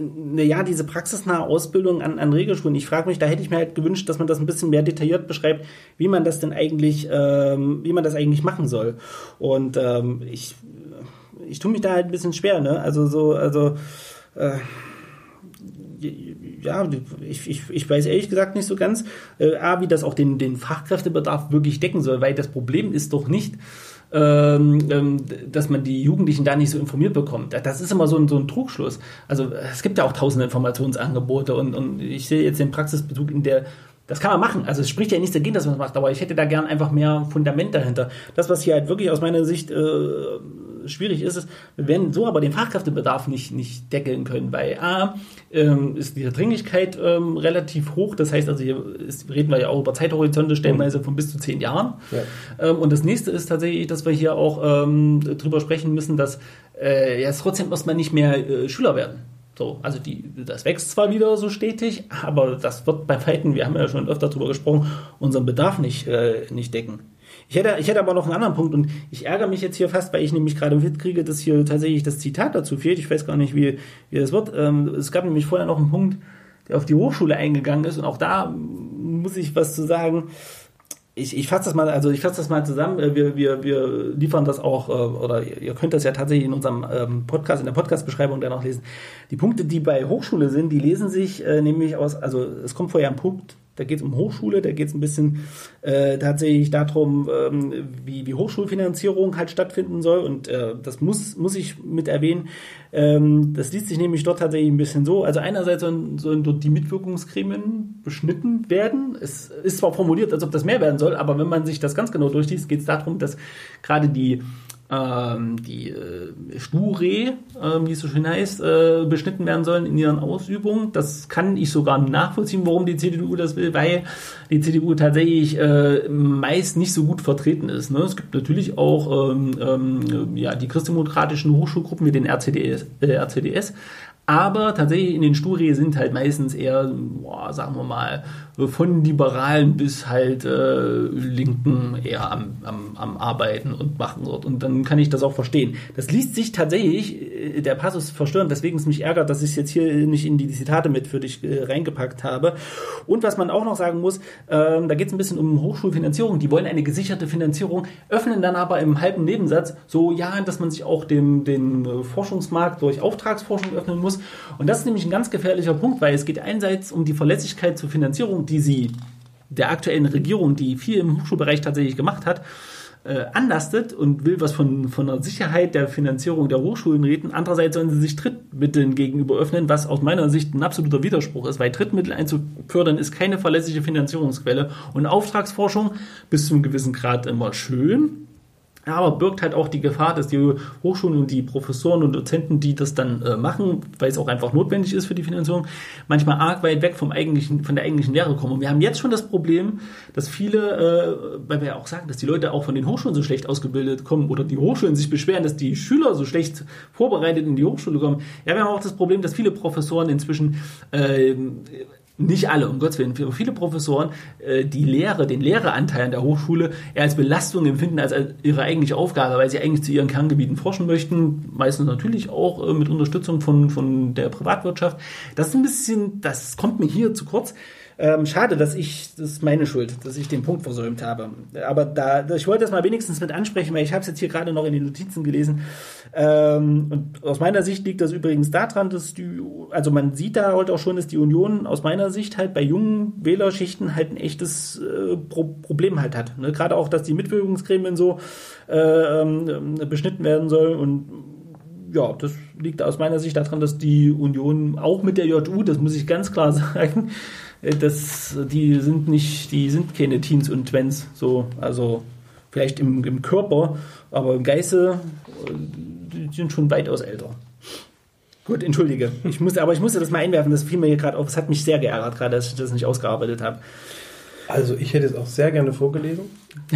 [SPEAKER 2] naja, diese praxisnahe Ausbildung an, an Regelschulen, ich frage mich, da hätte ich mir halt gewünscht, dass man das ein bisschen mehr detailliert beschreibt, wie man das denn eigentlich, ähm, wie man das eigentlich machen soll. Und ähm, ich, ich tue mich da halt ein bisschen schwer, ne? Also so, also äh, ja, ich, ich, ich weiß ehrlich gesagt nicht so ganz, äh, wie das auch den, den Fachkräftebedarf wirklich decken soll, weil das Problem ist doch nicht, ähm, ähm, dass man die Jugendlichen da nicht so informiert bekommt. Das ist immer so ein, so ein Trugschluss. Also es gibt ja auch tausende Informationsangebote und, und ich sehe jetzt den Praxisbezug in der das kann man machen. Also es spricht ja nichts dagegen, dass man es macht, aber ich hätte da gern einfach mehr Fundament dahinter. Das, was hier halt wirklich aus meiner Sicht äh, schwierig ist, ist, wir werden so aber den Fachkräftebedarf nicht, nicht deckeln können, weil A, ähm, ist die Dringlichkeit ähm, relativ hoch. Das heißt, also hier ist, reden wir ja auch über Zeithorizonte stellenweise von bis zu zehn Jahren.
[SPEAKER 1] Ja.
[SPEAKER 2] Ähm, und das nächste ist tatsächlich, dass wir hier auch ähm, drüber sprechen müssen, dass äh, jetzt trotzdem erstmal nicht mehr äh, Schüler werden. So, also die, das wächst zwar wieder so stetig, aber das wird bei Weitem, wir haben ja schon öfter darüber gesprochen, unseren Bedarf nicht, äh, nicht decken. Ich hätte, ich hätte aber noch einen anderen Punkt und ich ärgere mich jetzt hier fast, weil ich nämlich gerade mitkriege, dass hier tatsächlich das Zitat dazu fehlt. Ich weiß gar nicht, wie, wie das wird. Ähm, es gab nämlich vorher noch einen Punkt, der auf die Hochschule eingegangen ist und auch da muss ich was zu sagen. Ich, ich fasse das mal, also ich fasse das mal zusammen. Äh, Wir, wir, wir liefern das auch, äh, oder ihr könnt das ja tatsächlich in unserem ähm, Podcast, in der Podcast-Beschreibung dann auch lesen. Die Punkte, die bei Hochschule sind, die lesen sich äh, nämlich aus, also es kommt vorher ein Punkt, da geht es um Hochschule, da geht es ein bisschen äh, tatsächlich darum, ähm, wie, wie Hochschulfinanzierung halt stattfinden soll. Und äh, das muss, muss ich mit erwähnen. Ähm, das liest sich nämlich dort tatsächlich ein bisschen so. Also einerseits sollen, sollen dort die Mitwirkungsgremien beschnitten werden. Es ist zwar formuliert, als ob das mehr werden soll, aber wenn man sich das ganz genau durchliest, geht es darum, dass gerade die ähm, die äh, Sture, äh, wie es so schön heißt, äh, beschnitten werden sollen in ihren Ausübungen. Das kann ich sogar nachvollziehen, warum die CDU das will, weil die CDU tatsächlich äh, meist nicht so gut vertreten ist. Ne? Es gibt natürlich auch ähm, ähm, ja, die christdemokratischen Hochschulgruppen wie den RCDS, äh, RCDS aber tatsächlich in den Sturi sind halt meistens eher, boah, sagen wir mal, von Liberalen bis halt äh, Linken eher am, am, am Arbeiten und machen dort. Und dann kann ich das auch verstehen. Das liest sich tatsächlich, äh, der Passus verstörend, weswegen es mich ärgert, dass ich es jetzt hier nicht in die Zitate mit für dich äh, reingepackt habe. Und was man auch noch sagen muss, ähm, da geht es ein bisschen um Hochschulfinanzierung. Die wollen eine gesicherte Finanzierung, öffnen dann aber im halben Nebensatz so, ja, dass man sich auch dem, den äh, Forschungsmarkt durch Auftragsforschung öffnen muss. Und das ist nämlich ein ganz gefährlicher Punkt, weil es geht einerseits um die Verlässlichkeit zur Finanzierung, die sie der aktuellen Regierung, die viel im Hochschulbereich tatsächlich gemacht hat, äh, anlastet und will was von, von der Sicherheit der Finanzierung der Hochschulen reden. Andererseits sollen sie sich Drittmitteln gegenüber öffnen, was aus meiner Sicht ein absoluter Widerspruch ist, weil Drittmittel einzufördern ist keine verlässliche Finanzierungsquelle und Auftragsforschung bis zu einem gewissen Grad immer schön, aber birgt halt auch die Gefahr, dass die Hochschulen und die Professoren und Dozenten, die das dann äh, machen, weil es auch einfach notwendig ist für die Finanzierung, manchmal arg weit weg vom eigentlichen, von der eigentlichen Lehre kommen. Und wir haben jetzt schon das Problem, dass viele, äh, weil wir ja auch sagen, dass die Leute auch von den Hochschulen so schlecht ausgebildet kommen oder die Hochschulen sich beschweren, dass die Schüler so schlecht vorbereitet in die Hochschule kommen. Ja, wir haben auch das Problem, dass viele Professoren inzwischen äh, nicht alle, um Gottes Willen, viele Professoren äh, die Lehre, den Lehreanteil an der Hochschule eher als Belastung empfinden als ihre eigentliche Aufgabe, weil sie eigentlich zu ihren Kerngebieten forschen möchten, meistens natürlich auch äh, mit Unterstützung von, von der Privatwirtschaft. Das ist ein bisschen, das kommt mir hier zu kurz. Ähm, schade, dass ich, das ist meine Schuld, dass ich den Punkt versäumt habe. Aber da, ich wollte das mal wenigstens mit ansprechen, weil ich habe es jetzt hier gerade noch in den Notizen gelesen. Ähm, und aus meiner Sicht liegt das übrigens daran, dass die, also man sieht da halt auch schon, dass die Union aus meiner Sicht halt bei jungen Wählerschichten halt ein echtes äh, Pro Problem halt hat. Ne? Gerade auch, dass die Mitwirkungsgremien so äh, ähm, beschnitten werden sollen und ja, das liegt aus meiner Sicht daran, dass die Union auch mit der JU, das muss ich ganz klar (laughs) sagen, äh, das, die sind nicht, die sind keine Teens und Twens, so, also vielleicht im, im Körper, aber im Geiste, äh, die sind schon weitaus älter. Gut, entschuldige. Ich musste, aber ich musste das mal einwerfen, das fiel mir gerade auf. Es hat mich sehr geärgert, gerade, dass ich das nicht ausgearbeitet habe.
[SPEAKER 1] Also ich hätte es auch sehr gerne vorgelesen,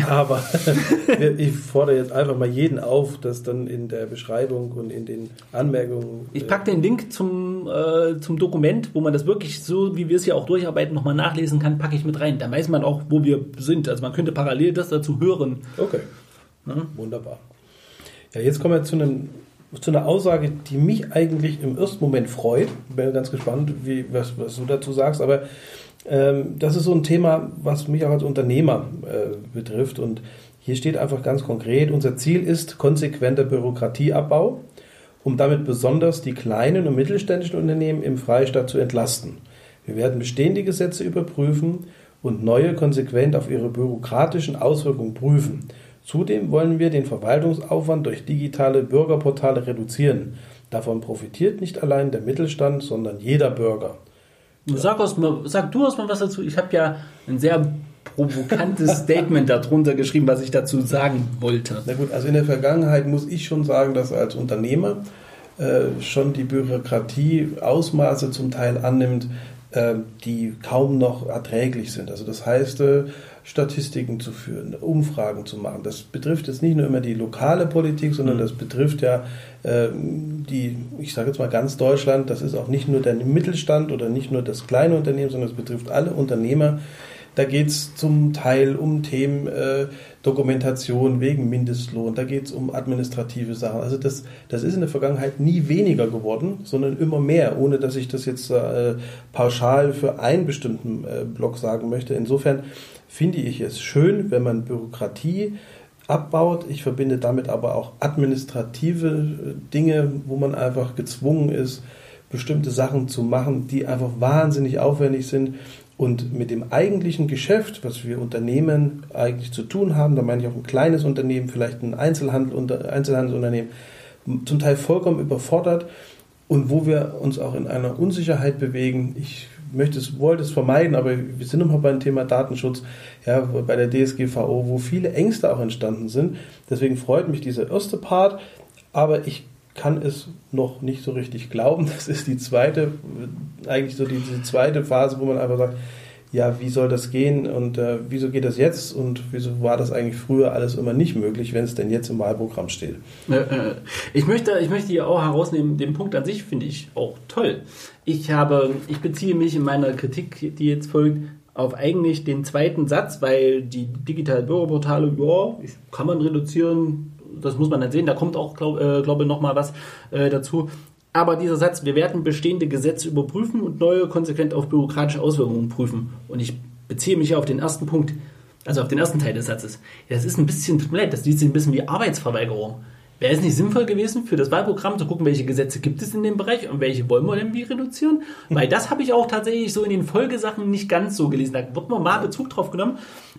[SPEAKER 1] aber (laughs) ich fordere jetzt einfach mal jeden auf, das dann in der Beschreibung und in den Anmerkungen.
[SPEAKER 2] Ich packe den Link zum, äh, zum Dokument, wo man das wirklich so, wie wir es hier auch durcharbeiten, nochmal nachlesen kann, packe ich mit rein. Da weiß man auch, wo wir sind. Also man könnte parallel das dazu hören.
[SPEAKER 1] Okay. Ja? Wunderbar. Ja, jetzt kommen wir zu einem zu einer Aussage, die mich eigentlich im ersten Moment freut. Bin ganz gespannt, wie, was, was du dazu sagst, aber das ist so ein Thema, was mich auch als Unternehmer äh, betrifft. Und hier steht einfach ganz konkret, unser Ziel ist konsequenter Bürokratieabbau, um damit besonders die kleinen und mittelständischen Unternehmen im Freistaat zu entlasten. Wir werden bestehende Gesetze überprüfen und neue konsequent auf ihre bürokratischen Auswirkungen prüfen. Zudem wollen wir den Verwaltungsaufwand durch digitale Bürgerportale reduzieren. Davon profitiert nicht allein der Mittelstand, sondern jeder Bürger.
[SPEAKER 2] Sag, aus, sag du aus mal was dazu. Ich habe ja ein sehr provokantes (laughs) Statement darunter geschrieben, was ich dazu sagen wollte.
[SPEAKER 1] Na gut, also in der Vergangenheit muss ich schon sagen, dass als Unternehmer äh, schon die Bürokratie Ausmaße zum Teil annimmt, äh, die kaum noch erträglich sind. Also das heißt, äh, Statistiken zu führen, Umfragen zu machen. Das betrifft jetzt nicht nur immer die lokale Politik, sondern mhm. das betrifft ja äh, die, ich sage jetzt mal ganz Deutschland, das ist auch nicht nur der Mittelstand oder nicht nur das kleine Unternehmen, sondern es betrifft alle Unternehmer. Da geht es zum Teil um Themen äh, Dokumentation wegen Mindestlohn, da geht es um administrative Sachen. Also das, das ist in der Vergangenheit nie weniger geworden, sondern immer mehr, ohne dass ich das jetzt äh, pauschal für einen bestimmten äh, Block sagen möchte. Insofern finde ich es schön, wenn man Bürokratie abbaut. Ich verbinde damit aber auch administrative äh, Dinge, wo man einfach gezwungen ist, bestimmte Sachen zu machen, die einfach wahnsinnig aufwendig sind. Und mit dem eigentlichen Geschäft, was wir Unternehmen eigentlich zu tun haben, da meine ich auch ein kleines Unternehmen, vielleicht ein Einzelhandel, Einzelhandelsunternehmen, zum Teil vollkommen überfordert und wo wir uns auch in einer Unsicherheit bewegen. Ich möchte es, wollte es vermeiden, aber wir sind nochmal beim Thema Datenschutz, ja, bei der DSGVO, wo viele Ängste auch entstanden sind. Deswegen freut mich dieser erste Part, aber ich kann es noch nicht so richtig glauben. (laughs) Das ist die zweite, eigentlich so die, die zweite Phase, wo man einfach sagt, ja, wie soll das gehen und äh, wieso geht das jetzt und wieso war das eigentlich früher alles immer nicht möglich, wenn es denn jetzt im Wahlprogramm steht?
[SPEAKER 2] Äh, äh, ich möchte, ich möchte hier auch herausnehmen, den Punkt an sich finde ich auch toll. Ich habe, ich beziehe mich in meiner Kritik, die jetzt folgt, auf eigentlich den zweiten Satz, weil die digitalen Bürgerportale, ja, kann man reduzieren, das muss man dann sehen, da kommt auch, glaube äh, glaub ich, nochmal was äh, dazu. Aber dieser Satz, wir werden bestehende Gesetze überprüfen und neue konsequent auf bürokratische Auswirkungen prüfen. Und ich beziehe mich auf den ersten Punkt, also auf den ersten Teil des Satzes. Ja, das ist ein bisschen, tut mir leid, das liest sich ein bisschen wie Arbeitsverweigerung. Wäre es nicht sinnvoll gewesen, für das Wahlprogramm zu gucken, welche Gesetze gibt es in dem Bereich und welche wollen wir denn wie reduzieren? Weil das habe ich auch tatsächlich so in den Folgesachen nicht ganz so gelesen. Da wird man mal Bezug drauf genommen.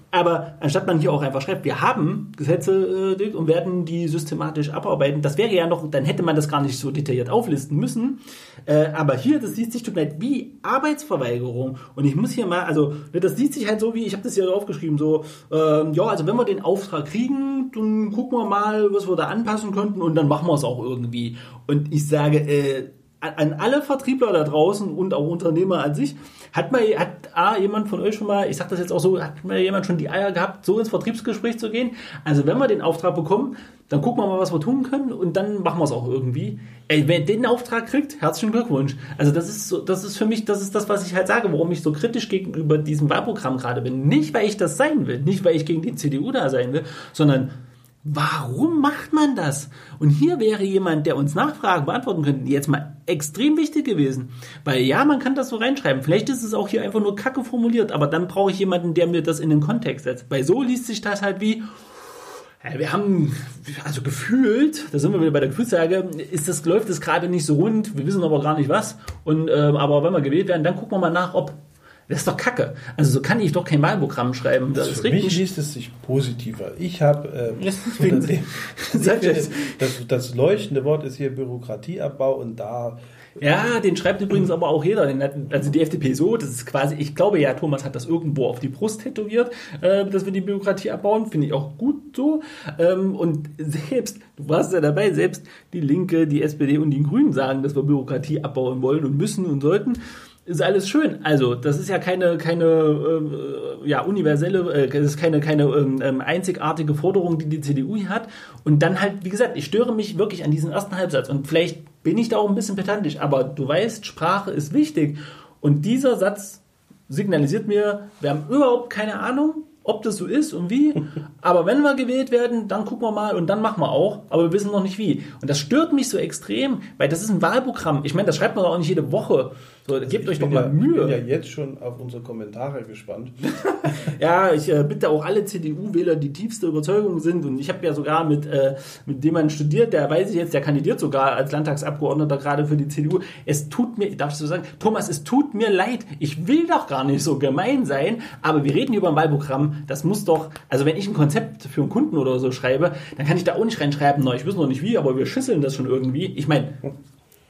[SPEAKER 2] Aber anstatt man hier auch einfach schreibt, wir haben Gesetze äh, und werden die systematisch abarbeiten, das wäre ja noch, dann hätte man das gar nicht so detailliert auflisten müssen. Äh, aber hier, das liest sich tut leid wie Arbeitsverweigerung. Und ich muss hier mal, also ne, das liest sich halt so wie, ich habe das hier aufgeschrieben, so, äh, ja, also wenn wir den Auftrag kriegen, dann gucken wir mal, was wir da anpassen könnten und dann machen wir es auch irgendwie. Und ich sage, äh, an alle Vertriebler da draußen und auch Unternehmer an sich, hat mal hat A, jemand von euch schon mal, ich sag das jetzt auch so, hat mal jemand schon die Eier gehabt, so ins Vertriebsgespräch zu gehen? Also wenn wir den Auftrag bekommen, dann gucken wir mal, was wir tun können und dann machen wir es auch irgendwie. Ey, wer den Auftrag kriegt, herzlichen Glückwunsch. Also das ist so, das ist für mich, das ist das, was ich halt sage, warum ich so kritisch gegenüber diesem Wahlprogramm gerade bin. Nicht, weil ich das sein will, nicht, weil ich gegen die CDU da sein will, sondern Warum macht man das? Und hier wäre jemand, der uns Nachfragen beantworten könnte, jetzt mal extrem wichtig gewesen. Weil ja, man kann das so reinschreiben. Vielleicht ist es auch hier einfach nur kacke formuliert, aber dann brauche ich jemanden, der mir das in den Kontext setzt. Weil so liest sich das halt wie, wir haben, also gefühlt, da sind wir wieder bei der Gefühlsage, ist das, läuft es gerade nicht so rund, wir wissen aber gar nicht was. Und, äh, aber wenn wir gewählt werden, dann gucken wir mal nach, ob das ist doch Kacke. Also so kann ich doch kein Wahlprogramm schreiben.
[SPEAKER 1] Das
[SPEAKER 2] ist
[SPEAKER 1] Für mich liest es sich positiver. Ich habe äh, (laughs) (laughs) das, das, das leuchtende Wort ist hier Bürokratieabbau und da
[SPEAKER 2] ja, den schreibt übrigens aber auch jeder. also die FDP so, das ist quasi, ich glaube ja, Thomas hat das irgendwo auf die Brust tätowiert, äh, dass wir die Bürokratie abbauen. Finde ich auch gut so. Ähm, und selbst, du warst ja dabei, selbst die Linke, die SPD und die Grünen sagen, dass wir Bürokratie abbauen wollen und müssen und sollten ist alles schön. Also, das ist ja keine, keine äh, ja, universelle, äh, das ist keine, keine ähm, ähm, einzigartige Forderung, die die CDU hat. Und dann halt, wie gesagt, ich störe mich wirklich an diesen ersten Halbsatz. Und vielleicht bin ich da auch ein bisschen pedantisch, aber du weißt, Sprache ist wichtig. Und dieser Satz signalisiert mir, wir haben überhaupt keine Ahnung, ob das so ist und wie. (laughs) Aber wenn wir gewählt werden, dann gucken wir mal und dann machen wir auch. Aber wir wissen noch nicht wie. Und das stört mich so extrem, weil das ist ein Wahlprogramm. Ich meine, das schreibt man auch nicht jede Woche. So, also gebt euch doch mal
[SPEAKER 1] ja,
[SPEAKER 2] Mühe.
[SPEAKER 1] Ich bin ja jetzt schon auf unsere Kommentare gespannt. (laughs)
[SPEAKER 2] ja, ich äh, bitte auch alle CDU-Wähler, die tiefste Überzeugung sind. Und ich habe ja sogar mit, äh, mit dem man studiert, der weiß ich jetzt, der kandidiert sogar als Landtagsabgeordneter gerade für die CDU. Es tut mir, darf ich so sagen, Thomas, es tut mir leid. Ich will doch gar nicht so gemein sein, aber wir reden über ein Wahlprogramm. Das muss doch, also wenn ich ein Konzept für einen Kunden oder so schreibe, dann kann ich da auch nicht reinschreiben, na, ich weiß noch nicht wie, aber wir schüsseln das schon irgendwie. Ich meine,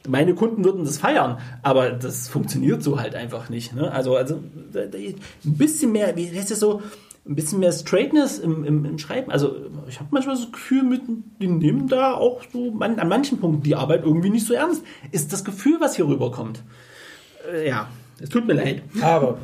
[SPEAKER 2] meine Kunden würden das feiern, aber das funktioniert so halt einfach nicht. Ne? Also, also ein bisschen mehr, wie heißt das so, ein bisschen mehr Straightness im, im, im Schreiben. Also ich habe manchmal das Gefühl, mit, die nehmen da auch so man, an manchen Punkten die Arbeit irgendwie nicht so ernst. Ist das Gefühl, was hier rüberkommt. Äh, ja, es tut mir leid.
[SPEAKER 1] Aber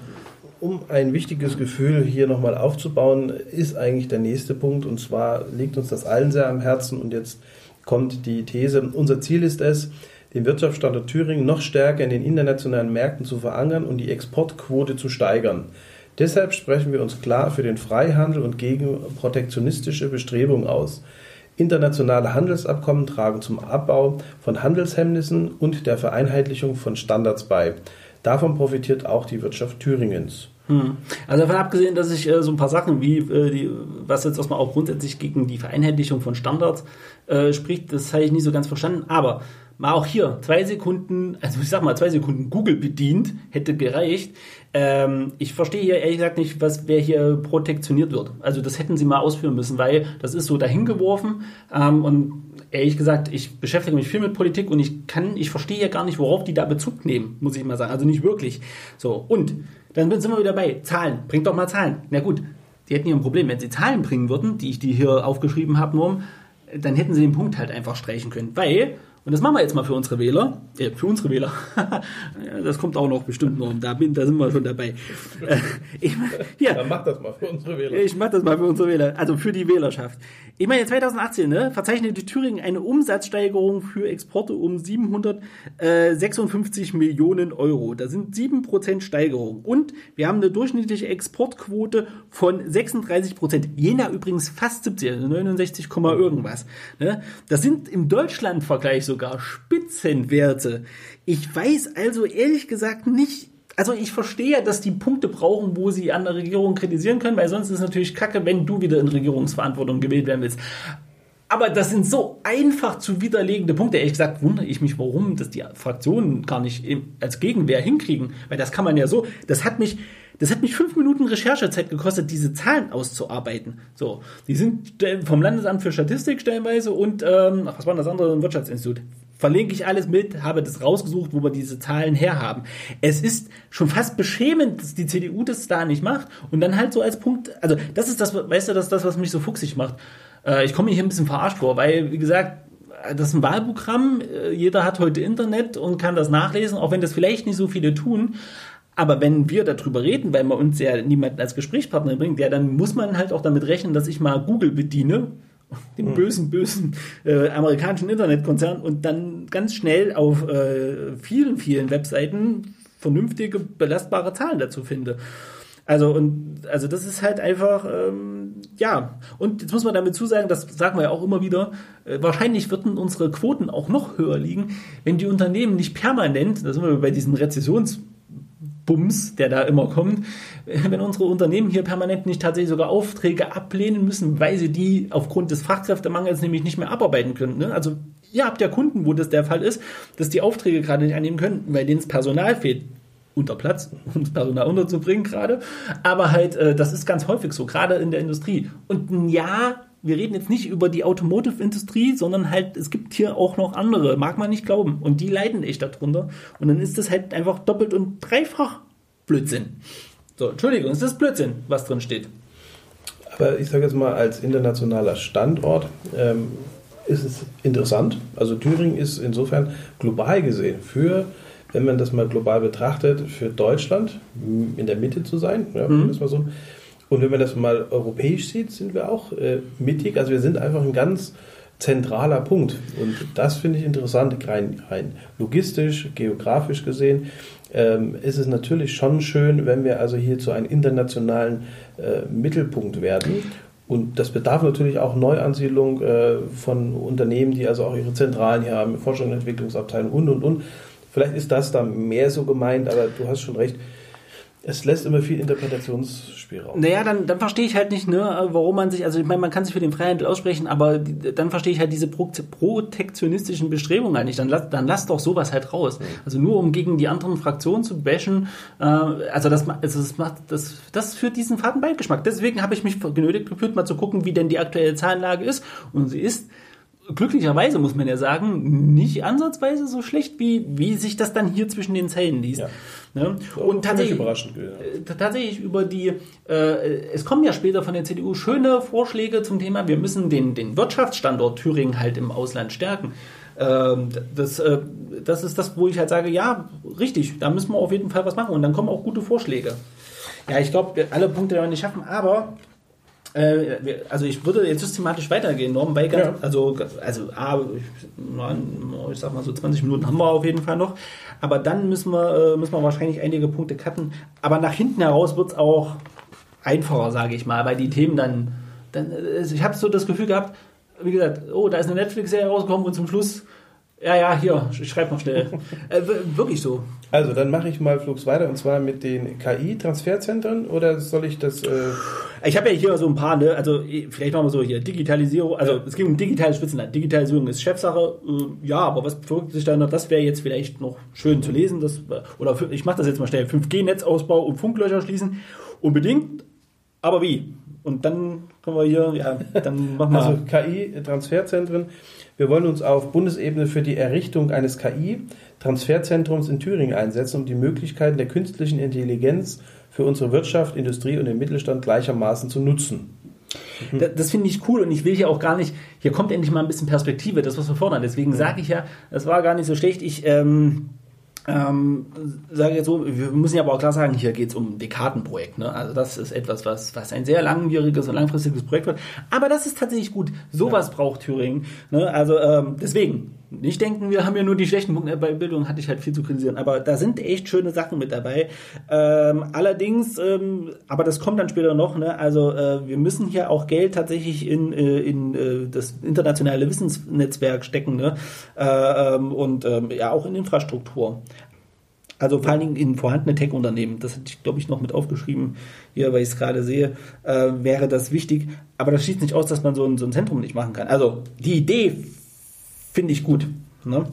[SPEAKER 1] um ein wichtiges Gefühl hier nochmal aufzubauen, ist eigentlich der nächste Punkt. Und zwar liegt uns das allen sehr am Herzen. Und jetzt kommt die These, unser Ziel ist es, den Wirtschaftsstandort Thüringen noch stärker in den internationalen Märkten zu verankern und die Exportquote zu steigern. Deshalb sprechen wir uns klar für den Freihandel und gegen protektionistische Bestrebungen aus. Internationale Handelsabkommen tragen zum Abbau von Handelshemmnissen und der Vereinheitlichung von Standards bei. Davon profitiert auch die Wirtschaft Thüringens.
[SPEAKER 2] Hm. Also davon abgesehen, dass ich äh, so ein paar Sachen wie, äh, die, was jetzt erstmal auch grundsätzlich gegen die Vereinheitlichung von Standards äh, spricht, das habe ich nicht so ganz verstanden. Aber mal auch hier zwei Sekunden, also ich sag mal zwei Sekunden Google bedient, hätte gereicht. Ähm, ich verstehe hier ehrlich gesagt nicht, was wer hier protektioniert wird. Also das hätten sie mal ausführen müssen, weil das ist so dahingeworfen ähm, und ehrlich gesagt, ich beschäftige mich viel mit Politik und ich kann, ich verstehe ja gar nicht, worauf die da Bezug nehmen, muss ich mal sagen. Also nicht wirklich. So und dann sind wir wieder bei Zahlen. Bringt doch mal Zahlen. Na gut, die hätten hier ein Problem, wenn sie Zahlen bringen würden, die ich die hier aufgeschrieben habe, nur dann hätten sie den Punkt halt einfach streichen können, weil und das machen wir jetzt mal für unsere Wähler. Äh, für unsere Wähler. (laughs) das kommt auch noch bestimmt noch. Da, bin, da sind wir schon dabei.
[SPEAKER 1] Äh, ich, ja. Dann mach das mal für unsere Wähler.
[SPEAKER 2] Ich mach das mal für unsere Wähler. Also für die Wählerschaft. Ich meine, 2018 ne, verzeichnete Thüringen eine Umsatzsteigerung für Exporte um 756 Millionen Euro. Da sind 7% Steigerung. Und wir haben eine durchschnittliche Exportquote von 36% Jena übrigens fast 70, also 69, irgendwas. Ne? Das sind im Deutschlandvergleich so sogar Spitzenwerte. Ich weiß also ehrlich gesagt nicht, also ich verstehe dass die Punkte brauchen, wo sie an der Regierung kritisieren können, weil sonst ist es natürlich kacke, wenn du wieder in Regierungsverantwortung gewählt werden willst. Aber das sind so einfach zu widerlegende Punkte. Ehrlich gesagt wundere ich mich, warum das die Fraktionen gar nicht als Gegenwehr hinkriegen. Weil das kann man ja so, das hat mich, das hat mich fünf Minuten Recherchezeit gekostet, diese Zahlen auszuarbeiten. So, die sind vom Landesamt für Statistik stellenweise und ähm, was war das andere? Ein Wirtschaftsinstitut. Verlinke ich alles mit, habe das rausgesucht, wo wir diese Zahlen herhaben. Es ist schon fast beschämend, dass die CDU das da nicht macht und dann halt so als Punkt, also das ist das, weißt du, das ist das, was mich so fuchsig macht. Äh, ich komme mir hier ein bisschen verarscht vor, weil, wie gesagt, das ist ein Wahlprogramm, äh, jeder hat heute Internet und kann das nachlesen, auch wenn das vielleicht nicht so viele tun. Aber wenn wir darüber reden, weil man uns ja niemanden als Gesprächspartner bringt, ja, dann muss man halt auch damit rechnen, dass ich mal Google bediene, (laughs) den hm. bösen, bösen äh, amerikanischen Internetkonzern und dann ganz schnell auf äh, vielen, vielen Webseiten vernünftige, belastbare Zahlen dazu finde. Also und also das ist halt einfach ähm, ja und jetzt muss man damit zusagen, das sagen wir ja auch immer wieder. Äh, wahrscheinlich würden unsere Quoten auch noch höher liegen, wenn die Unternehmen nicht permanent, da sind wir bei diesen Rezessionsbums, der da immer kommt, wenn unsere Unternehmen hier permanent nicht tatsächlich sogar Aufträge ablehnen müssen, weil sie die aufgrund des Fachkräftemangels nämlich nicht mehr abarbeiten können. Ne? Also ihr habt ja Kunden, wo das der Fall ist, dass die Aufträge gerade nicht annehmen können, weil denen das Personal fehlt unter Platz, um das Personal unterzubringen gerade. Aber halt, äh, das ist ganz häufig so, gerade in der Industrie. Und ja, wir reden jetzt nicht über die Automotive-Industrie, sondern halt, es gibt hier auch noch andere, mag man nicht glauben. Und die leiden echt darunter. Und dann ist das halt einfach doppelt und dreifach Blödsinn. So, Entschuldigung, es ist Blödsinn, was drin steht.
[SPEAKER 1] Aber ich sage jetzt mal, als internationaler Standort ähm, ist es interessant. Also Thüringen ist insofern global gesehen für wenn man das mal global betrachtet, für Deutschland in der Mitte zu sein. Ja, mhm. so. Und wenn man das mal europäisch sieht, sind wir auch äh, mittig. Also wir sind einfach ein ganz zentraler Punkt. Und das finde ich interessant, rein, rein logistisch, geografisch gesehen. Ähm, ist es natürlich schon schön, wenn wir also hier zu einem internationalen äh, Mittelpunkt werden. Und das bedarf natürlich auch Neuansiedlung äh, von Unternehmen, die also auch ihre Zentralen hier haben, Forschung und Entwicklungsabteilung und, und, und. Vielleicht ist das da mehr so gemeint, aber du hast schon recht. Es lässt immer viel Interpretationsspielraum.
[SPEAKER 2] Naja, dann, dann verstehe ich halt nicht, ne, warum man sich, also ich meine, man kann sich für den Freihandel aussprechen, aber dann verstehe ich halt diese pro, protektionistischen Bestrebungen halt nicht. Dann, lass, dann lass doch sowas halt raus. Also nur um gegen die anderen Fraktionen zu bashen, äh, also das, also das macht, das, das führt diesen faden Beigeschmack. Deswegen habe ich mich genötigt gefühlt, mal zu gucken, wie denn die aktuelle Zahlenlage ist. Und sie ist glücklicherweise muss man ja sagen, nicht ansatzweise so schlecht, wie, wie sich das dann hier zwischen den Zellen liest. Ja. Ne? Und tatsächlich, überraschend, ja. Äh, tatsächlich über die, äh, es kommen ja später von der CDU schöne Vorschläge zum Thema, wir müssen den, den Wirtschaftsstandort Thüringen halt im Ausland stärken. Ähm, das, äh, das ist das, wo ich halt sage, ja, richtig, da müssen wir auf jeden Fall was machen und dann kommen auch gute Vorschläge. Ja, ich glaube, alle Punkte werden wir nicht schaffen, aber äh, also ich würde jetzt systematisch weitergehen. Norm Baker, ja. also, also A, ich, ich sag mal so 20 Minuten haben wir auf jeden Fall noch. Aber dann müssen wir, äh, müssen wir wahrscheinlich einige Punkte cutten. Aber nach hinten heraus wird es auch einfacher, sage ich mal, weil die Themen dann, dann äh, ich habe so das Gefühl gehabt, wie gesagt, oh, da ist eine Netflix-Serie rausgekommen und zum Schluss ja, ja, hier, ich schreibe noch schnell. äh, wirklich so.
[SPEAKER 1] Also, dann mache ich mal flugs weiter und zwar mit den KI-Transferzentren oder soll ich das. Äh
[SPEAKER 2] ich habe ja hier so ein paar, ne? Also, vielleicht machen wir so hier Digitalisierung. Also, es ging um digitales Spitzenland. Digitalisierung ist Chefsache. Äh, ja, aber was verrückt sich da noch? Das wäre jetzt vielleicht noch schön zu lesen. Das, oder ich mache das jetzt mal schnell: 5G-Netzausbau und Funklöcher schließen. Unbedingt. Aber wie? Und dann können wir hier, ja, dann machen wir.
[SPEAKER 1] Also, KI-Transferzentren. Wir wollen uns auf Bundesebene für die Errichtung eines KI-Transferzentrums in Thüringen einsetzen, um die Möglichkeiten der künstlichen Intelligenz für unsere Wirtschaft, Industrie und den Mittelstand gleichermaßen zu nutzen.
[SPEAKER 2] Das, das finde ich cool und ich will hier auch gar nicht, hier kommt endlich mal ein bisschen Perspektive, das was wir fordern. Deswegen sage ich ja, das war gar nicht so schlecht. Ich ähm, ähm, sage jetzt so, wir müssen ja aber auch klar sagen, hier geht es um ein Dekadenprojekt. Ne? Also das ist etwas, was, was ein sehr langwieriges und langfristiges Projekt wird. Aber das ist tatsächlich gut. Sowas ja. braucht Thüringen. Ne? Also ähm, deswegen, nicht denken, wir haben ja nur die schlechten Punkte. Bei Bildung hatte ich halt viel zu kritisieren. Aber da sind echt schöne Sachen mit dabei. Ähm, allerdings, ähm, aber das kommt dann später noch. Ne? Also äh, wir müssen hier auch Geld tatsächlich in, äh, in äh, das internationale Wissensnetzwerk stecken. Ne? Äh, ähm, und ähm, ja auch in Infrastruktur. Also vor allen Dingen in vorhandene Tech-Unternehmen, das hatte ich, glaube ich, noch mit aufgeschrieben, hier, weil ich es gerade sehe, äh, wäre das wichtig. Aber das schließt nicht aus, dass man so ein, so ein Zentrum nicht machen kann. Also die Idee finde ich gut. Ne?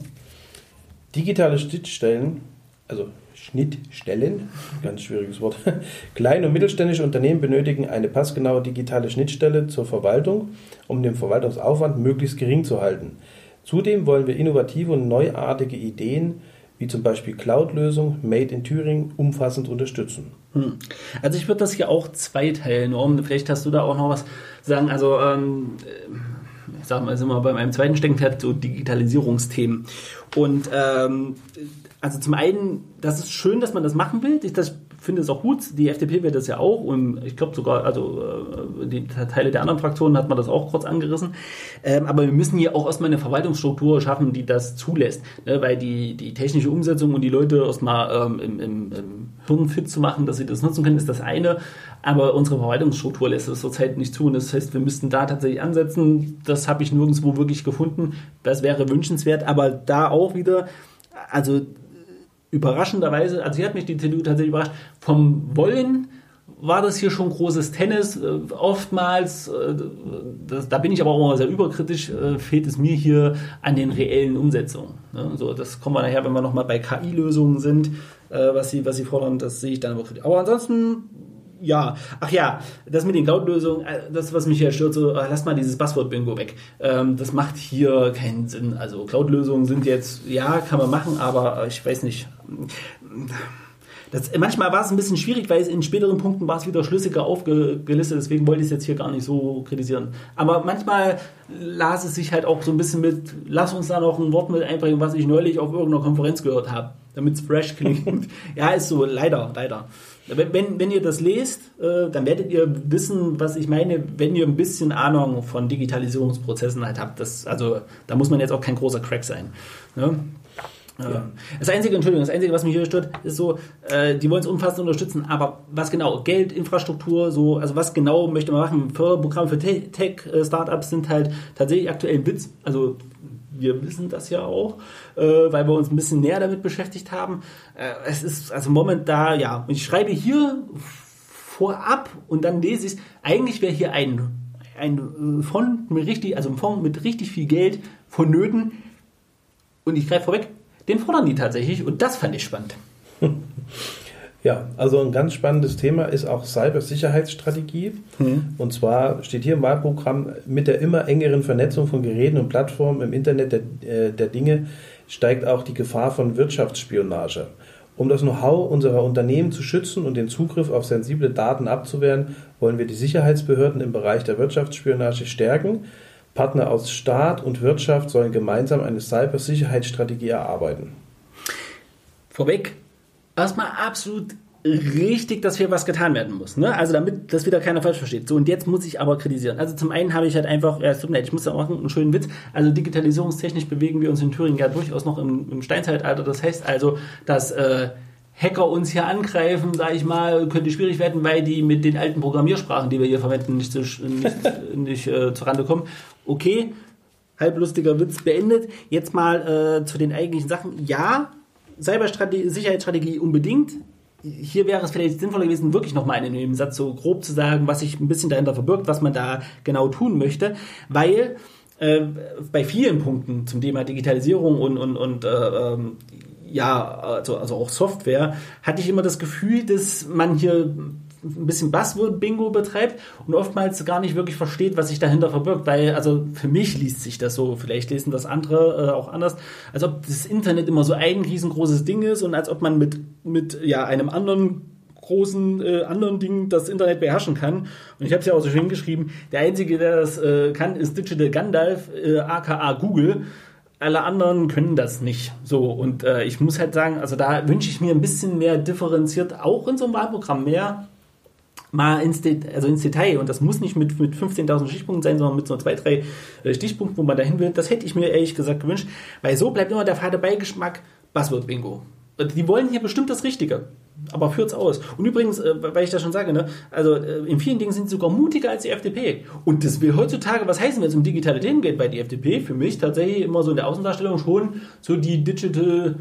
[SPEAKER 1] Digitale Schnittstellen, also Schnittstellen, ganz schwieriges Wort. (laughs) Kleine und mittelständische Unternehmen benötigen eine passgenaue digitale Schnittstelle zur Verwaltung, um den Verwaltungsaufwand möglichst gering zu halten. Zudem wollen wir innovative und neuartige Ideen wie zum Beispiel Cloud-Lösung Made in Thüringen umfassend unterstützen.
[SPEAKER 2] Hm. Also ich würde das hier auch zweiteilen, Norm. Vielleicht hast du da auch noch was sagen. Also ähm, ich sag mal, sind wir bei meinem zweiten Steckenpferd so Digitalisierungsthemen. Und ähm, also zum einen, das ist schön, dass man das machen will. Das finde es auch gut. Die FDP wird das ja auch und ich glaube sogar, also äh, die Teile der anderen Fraktionen hat man das auch kurz angerissen. Ähm, aber wir müssen hier auch erstmal eine Verwaltungsstruktur schaffen, die das zulässt, ne? weil die, die technische Umsetzung und die Leute erstmal ähm, im, im, im Hirn fit zu machen, dass sie das nutzen können, ist das eine. Aber unsere Verwaltungsstruktur lässt es zurzeit nicht zu. Und das heißt, wir müssten da tatsächlich ansetzen. Das habe ich nirgendwo wirklich gefunden. Das wäre wünschenswert. Aber da auch wieder, also überraschenderweise, also hier hat mich die CDU tatsächlich überrascht, vom Wollen war das hier schon großes Tennis. Äh, oftmals, äh, das, da bin ich aber auch immer sehr überkritisch, äh, fehlt es mir hier an den reellen Umsetzungen. Ne? So, das kommen wir nachher, wenn wir nochmal bei KI-Lösungen sind, äh, was, sie, was sie fordern, das sehe ich dann aber kritisch. Aber ansonsten ja, ach ja, das mit den Cloud-Lösungen, äh, das, was mich hier stört, so, äh, lass mal dieses Passwort-Bingo weg. Ähm, das macht hier keinen Sinn. Also Cloud-Lösungen sind jetzt, ja, kann man machen, aber ich weiß nicht. Das, manchmal war es ein bisschen schwierig, weil es in späteren Punkten war es wieder schlüssiger aufgelistet, deswegen wollte ich es jetzt hier gar nicht so kritisieren. Aber manchmal las es sich halt auch so ein bisschen mit, lass uns da noch ein Wort mit einbringen, was ich neulich auf irgendeiner Konferenz gehört habe, damit es fresh klingt. (laughs) ja, ist so, leider, leider. Wenn, wenn ihr das lest, äh, dann werdet ihr wissen, was ich meine, wenn ihr ein bisschen Ahnung von Digitalisierungsprozessen halt habt. Das, also da muss man jetzt auch kein großer Crack sein. Ne? Ja. Das Einzige, Entschuldigung, das Einzige, was mich hier stört, ist so, äh, die wollen es umfassend unterstützen, aber was genau? Geld, Infrastruktur, so, also was genau möchte man machen? Förderprogramme für Tech-Startups sind halt tatsächlich aktuell ein Witz. Also wir wissen das ja auch, äh, weil wir uns ein bisschen näher damit beschäftigt haben. Äh, es ist also momentan, ja, ich schreibe hier vorab und dann lese ich es. Eigentlich wäre hier ein, ein Fonds mit richtig, also ein Fonds mit richtig viel Geld vonnöten. Und ich greife vorweg, den fordern die tatsächlich und das fand ich spannend. (laughs)
[SPEAKER 1] Ja, also ein ganz spannendes Thema ist auch Cybersicherheitsstrategie. Mhm. Und zwar steht hier im Wahlprogramm, mit der immer engeren Vernetzung von Geräten und Plattformen im Internet der, äh, der Dinge steigt auch die Gefahr von Wirtschaftsspionage. Um das Know-how unserer Unternehmen zu schützen und den Zugriff auf sensible Daten abzuwehren, wollen wir die Sicherheitsbehörden im Bereich der Wirtschaftsspionage stärken. Partner aus Staat und Wirtschaft sollen gemeinsam eine Cybersicherheitsstrategie erarbeiten.
[SPEAKER 2] Vorweg, erstmal absolut richtig, dass hier was getan werden muss. Ne? Also damit das wieder keiner falsch versteht. So, und jetzt muss ich aber kritisieren. Also zum einen habe ich halt einfach, ja, es tut mir leid, ich muss da machen, einen schönen Witz. Also digitalisierungstechnisch bewegen wir uns in Thüringen ja durchaus noch im, im Steinzeitalter. Das heißt also, dass äh, Hacker uns hier angreifen, sage ich mal, könnte schwierig werden, weil die mit den alten Programmiersprachen, die wir hier verwenden, nicht, zu, nicht, (laughs) nicht äh, zurande kommen. Okay, halblustiger Witz beendet. Jetzt mal äh, zu den eigentlichen Sachen. Ja, Cybersicherheitsstrategie unbedingt. Hier wäre es vielleicht sinnvoller gewesen, wirklich nochmal in einem Satz so grob zu sagen, was sich ein bisschen dahinter verbirgt, was man da genau tun möchte, weil äh, bei vielen Punkten zum Thema Digitalisierung und, und, und äh, ähm, ja, also, also auch Software, hatte ich immer das Gefühl, dass man hier ein bisschen Buzzword-Bingo betreibt und oftmals gar nicht wirklich versteht, was sich dahinter verbirgt. Weil, also für mich liest sich das so, vielleicht lesen das andere äh, auch anders, als ob das Internet immer so ein riesengroßes Ding ist und als ob man mit, mit ja, einem anderen großen äh, anderen Ding das Internet beherrschen kann. Und ich habe es ja auch so schön geschrieben, der Einzige, der das äh, kann, ist Digital Gandalf, äh, aka Google alle anderen können das nicht. So, und äh, ich muss halt sagen, also da wünsche ich mir ein bisschen mehr differenziert, auch in so einem Wahlprogramm, mehr mal ins, Det also ins Detail. Und das muss nicht mit, mit 15.000 Stichpunkten sein, sondern mit so zwei, drei äh, Stichpunkten, wo man dahin will. Das hätte ich mir ehrlich gesagt gewünscht, weil so bleibt immer der fade Beigeschmack Buzzword-Bingo. Die wollen hier bestimmt das Richtige, aber führt's aus. Und übrigens, äh, weil ich das schon sage, ne, also äh, in vielen Dingen sind sie sogar mutiger als die FDP. Und das will heutzutage, was heißen, wenn es um digitale Themen geht, weil die FDP für mich tatsächlich immer so in der Außendarstellung schon so die Digital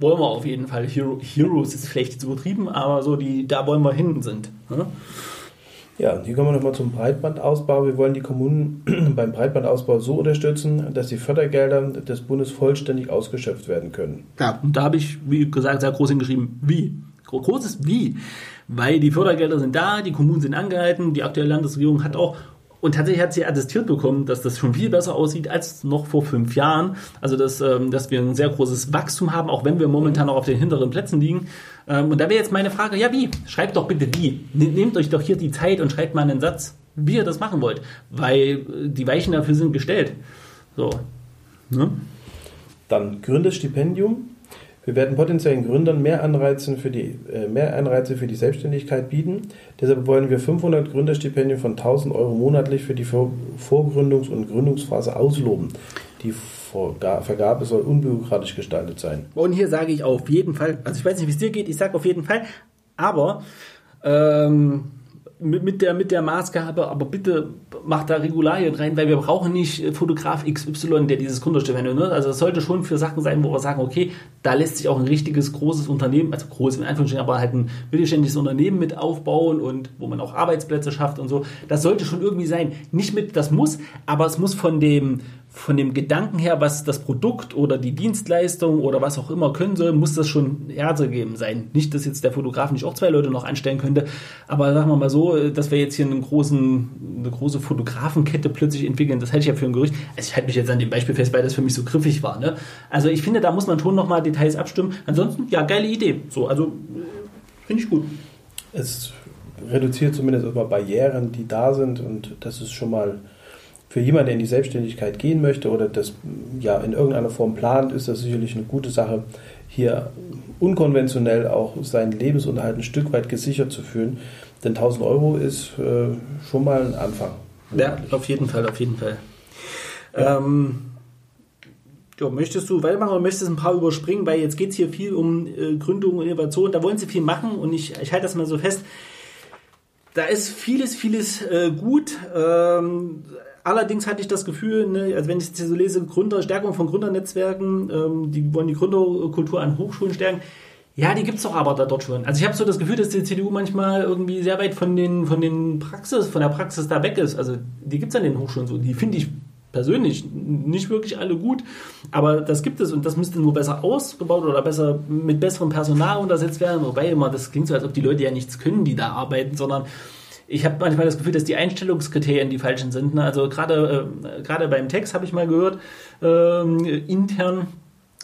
[SPEAKER 2] wollen wir auf jeden Fall. Hero, Heroes ist vielleicht zu übertrieben, aber so die, da wollen wir hin sind. Ne?
[SPEAKER 1] Ja, hier kommen wir nochmal zum Breitbandausbau. Wir wollen die Kommunen (clears throat) beim Breitbandausbau so unterstützen, dass die Fördergelder des Bundes vollständig ausgeschöpft werden können.
[SPEAKER 2] Ja, und da habe ich, wie gesagt, sehr groß hingeschrieben, wie. Großes Wie. Weil die Fördergelder sind da, die Kommunen sind angehalten, die aktuelle Landesregierung hat auch und tatsächlich hat sie attestiert bekommen, dass das schon viel besser aussieht als noch vor fünf Jahren. Also, dass, ähm, dass wir ein sehr großes Wachstum haben, auch wenn wir momentan noch auf den hinteren Plätzen liegen. Ähm, und da wäre jetzt meine Frage, ja wie? Schreibt doch bitte wie. Ne, nehmt euch doch hier die Zeit und schreibt mal einen Satz, wie ihr das machen wollt. Weil äh, die Weichen dafür sind gestellt. So.
[SPEAKER 1] Ne? Dann Gründerstipendium. Wir werden potenziellen Gründern mehr Anreize für die, äh, mehr Anreize für die Selbstständigkeit bieten. Deshalb wollen wir 500 Gründerstipendien von 1000 Euro monatlich für die Vorgründungs- und Gründungsphase ausloben. Die Vergabe soll unbürokratisch gestaltet sein.
[SPEAKER 2] Und hier sage ich auf jeden Fall, also ich weiß nicht, wie es dir geht, ich sage auf jeden Fall, aber ähm, mit, mit, der, mit der Maßgabe, aber bitte macht da Regularien rein, weil wir brauchen nicht äh, Fotograf XY, der dieses Kundenstipendium ne? Also es sollte schon für Sachen sein, wo wir sagen, okay, da lässt sich auch ein richtiges großes Unternehmen, also groß in Anführungsstrichen, aber halt ein mittelständisches Unternehmen mit aufbauen und wo man auch Arbeitsplätze schafft und so. Das sollte schon irgendwie sein. Nicht mit, das muss, aber es muss von dem, von dem Gedanken her, was das Produkt oder die Dienstleistung oder was auch immer können soll, muss das schon herzegeben sein. Nicht, dass jetzt der Fotograf nicht auch zwei Leute noch anstellen könnte, aber sagen wir mal so, dass wir jetzt hier einen großen, eine große Fotografenkette plötzlich entwickeln, das halte ich ja für ein Gerücht. Also ich halte mich jetzt an dem Beispiel fest, weil das für mich so griffig war. Ne? Also ich finde, da muss man schon nochmal Details abstimmen. Ansonsten, ja, geile Idee. So, also finde ich gut.
[SPEAKER 1] Es reduziert zumindest immer Barrieren, die da sind und das ist schon mal für jemanden, der in die Selbstständigkeit gehen möchte oder das ja in irgendeiner Form plant, ist das sicherlich eine gute Sache, hier unkonventionell auch seinen Lebensunterhalt ein Stück weit gesichert zu fühlen. Denn 1000 Euro ist äh, schon mal ein Anfang.
[SPEAKER 2] Ja, auf jeden Fall, auf jeden Fall. Ja. Ähm, ja, möchtest du weitermachen oder möchtest du ein paar überspringen, weil jetzt geht es hier viel um äh, Gründung und Innovation, da wollen sie viel machen und ich, ich halte das mal so fest. Da ist vieles, vieles äh, gut. Ähm, Allerdings hatte ich das Gefühl, ne, also wenn ich jetzt hier so lese, Gründer, Stärkung von Gründernetzwerken, ähm, die wollen die Gründerkultur an Hochschulen stärken. Ja, die gibt es doch aber da dort schon. Also ich habe so das Gefühl, dass die CDU manchmal irgendwie sehr weit von den, von den Praxis, von der Praxis da weg ist. Also die gibt es an den Hochschulen so. Die finde ich persönlich nicht wirklich alle gut, aber das gibt es und das müsste nur besser ausgebaut oder besser mit besserem Personal untersetzt werden. Wobei immer, das klingt so, als ob die Leute ja nichts können, die da arbeiten, sondern ich habe manchmal das Gefühl, dass die Einstellungskriterien die falschen sind. Ne? Also gerade äh, gerade beim Text habe ich mal gehört, äh, intern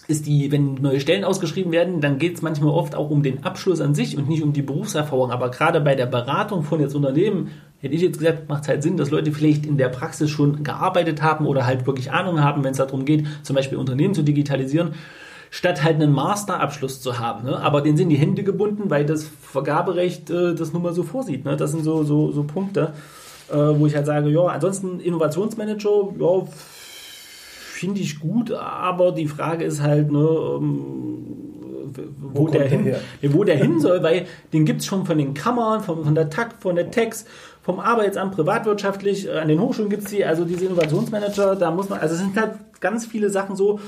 [SPEAKER 2] ist die, wenn neue Stellen ausgeschrieben werden, dann geht es manchmal oft auch um den Abschluss an sich und nicht um die Berufserfahrung. Aber gerade bei der Beratung von jetzt Unternehmen, hätte ich jetzt gesagt, macht es halt Sinn, dass Leute vielleicht in der Praxis schon gearbeitet haben oder halt wirklich Ahnung haben, wenn es darum geht, zum Beispiel Unternehmen zu digitalisieren statt halt einen Masterabschluss zu haben. Ne? Aber denen sind die Hände gebunden, weil das Vergaberecht äh, das nun mal so vorsieht. Ne? Das sind so, so, so Punkte, äh, wo ich halt sage, ja, ansonsten Innovationsmanager, ja, finde ich gut, aber die Frage ist halt, ne, ähm, wo, wo, der hin, der wo der hin soll, weil den gibt es schon von den Kammern, von, von der TAC, von der TEX, vom Arbeitsamt privatwirtschaftlich, äh, an den Hochschulen gibt es die, also diese Innovationsmanager, da muss man, also es sind halt ganz viele Sachen so,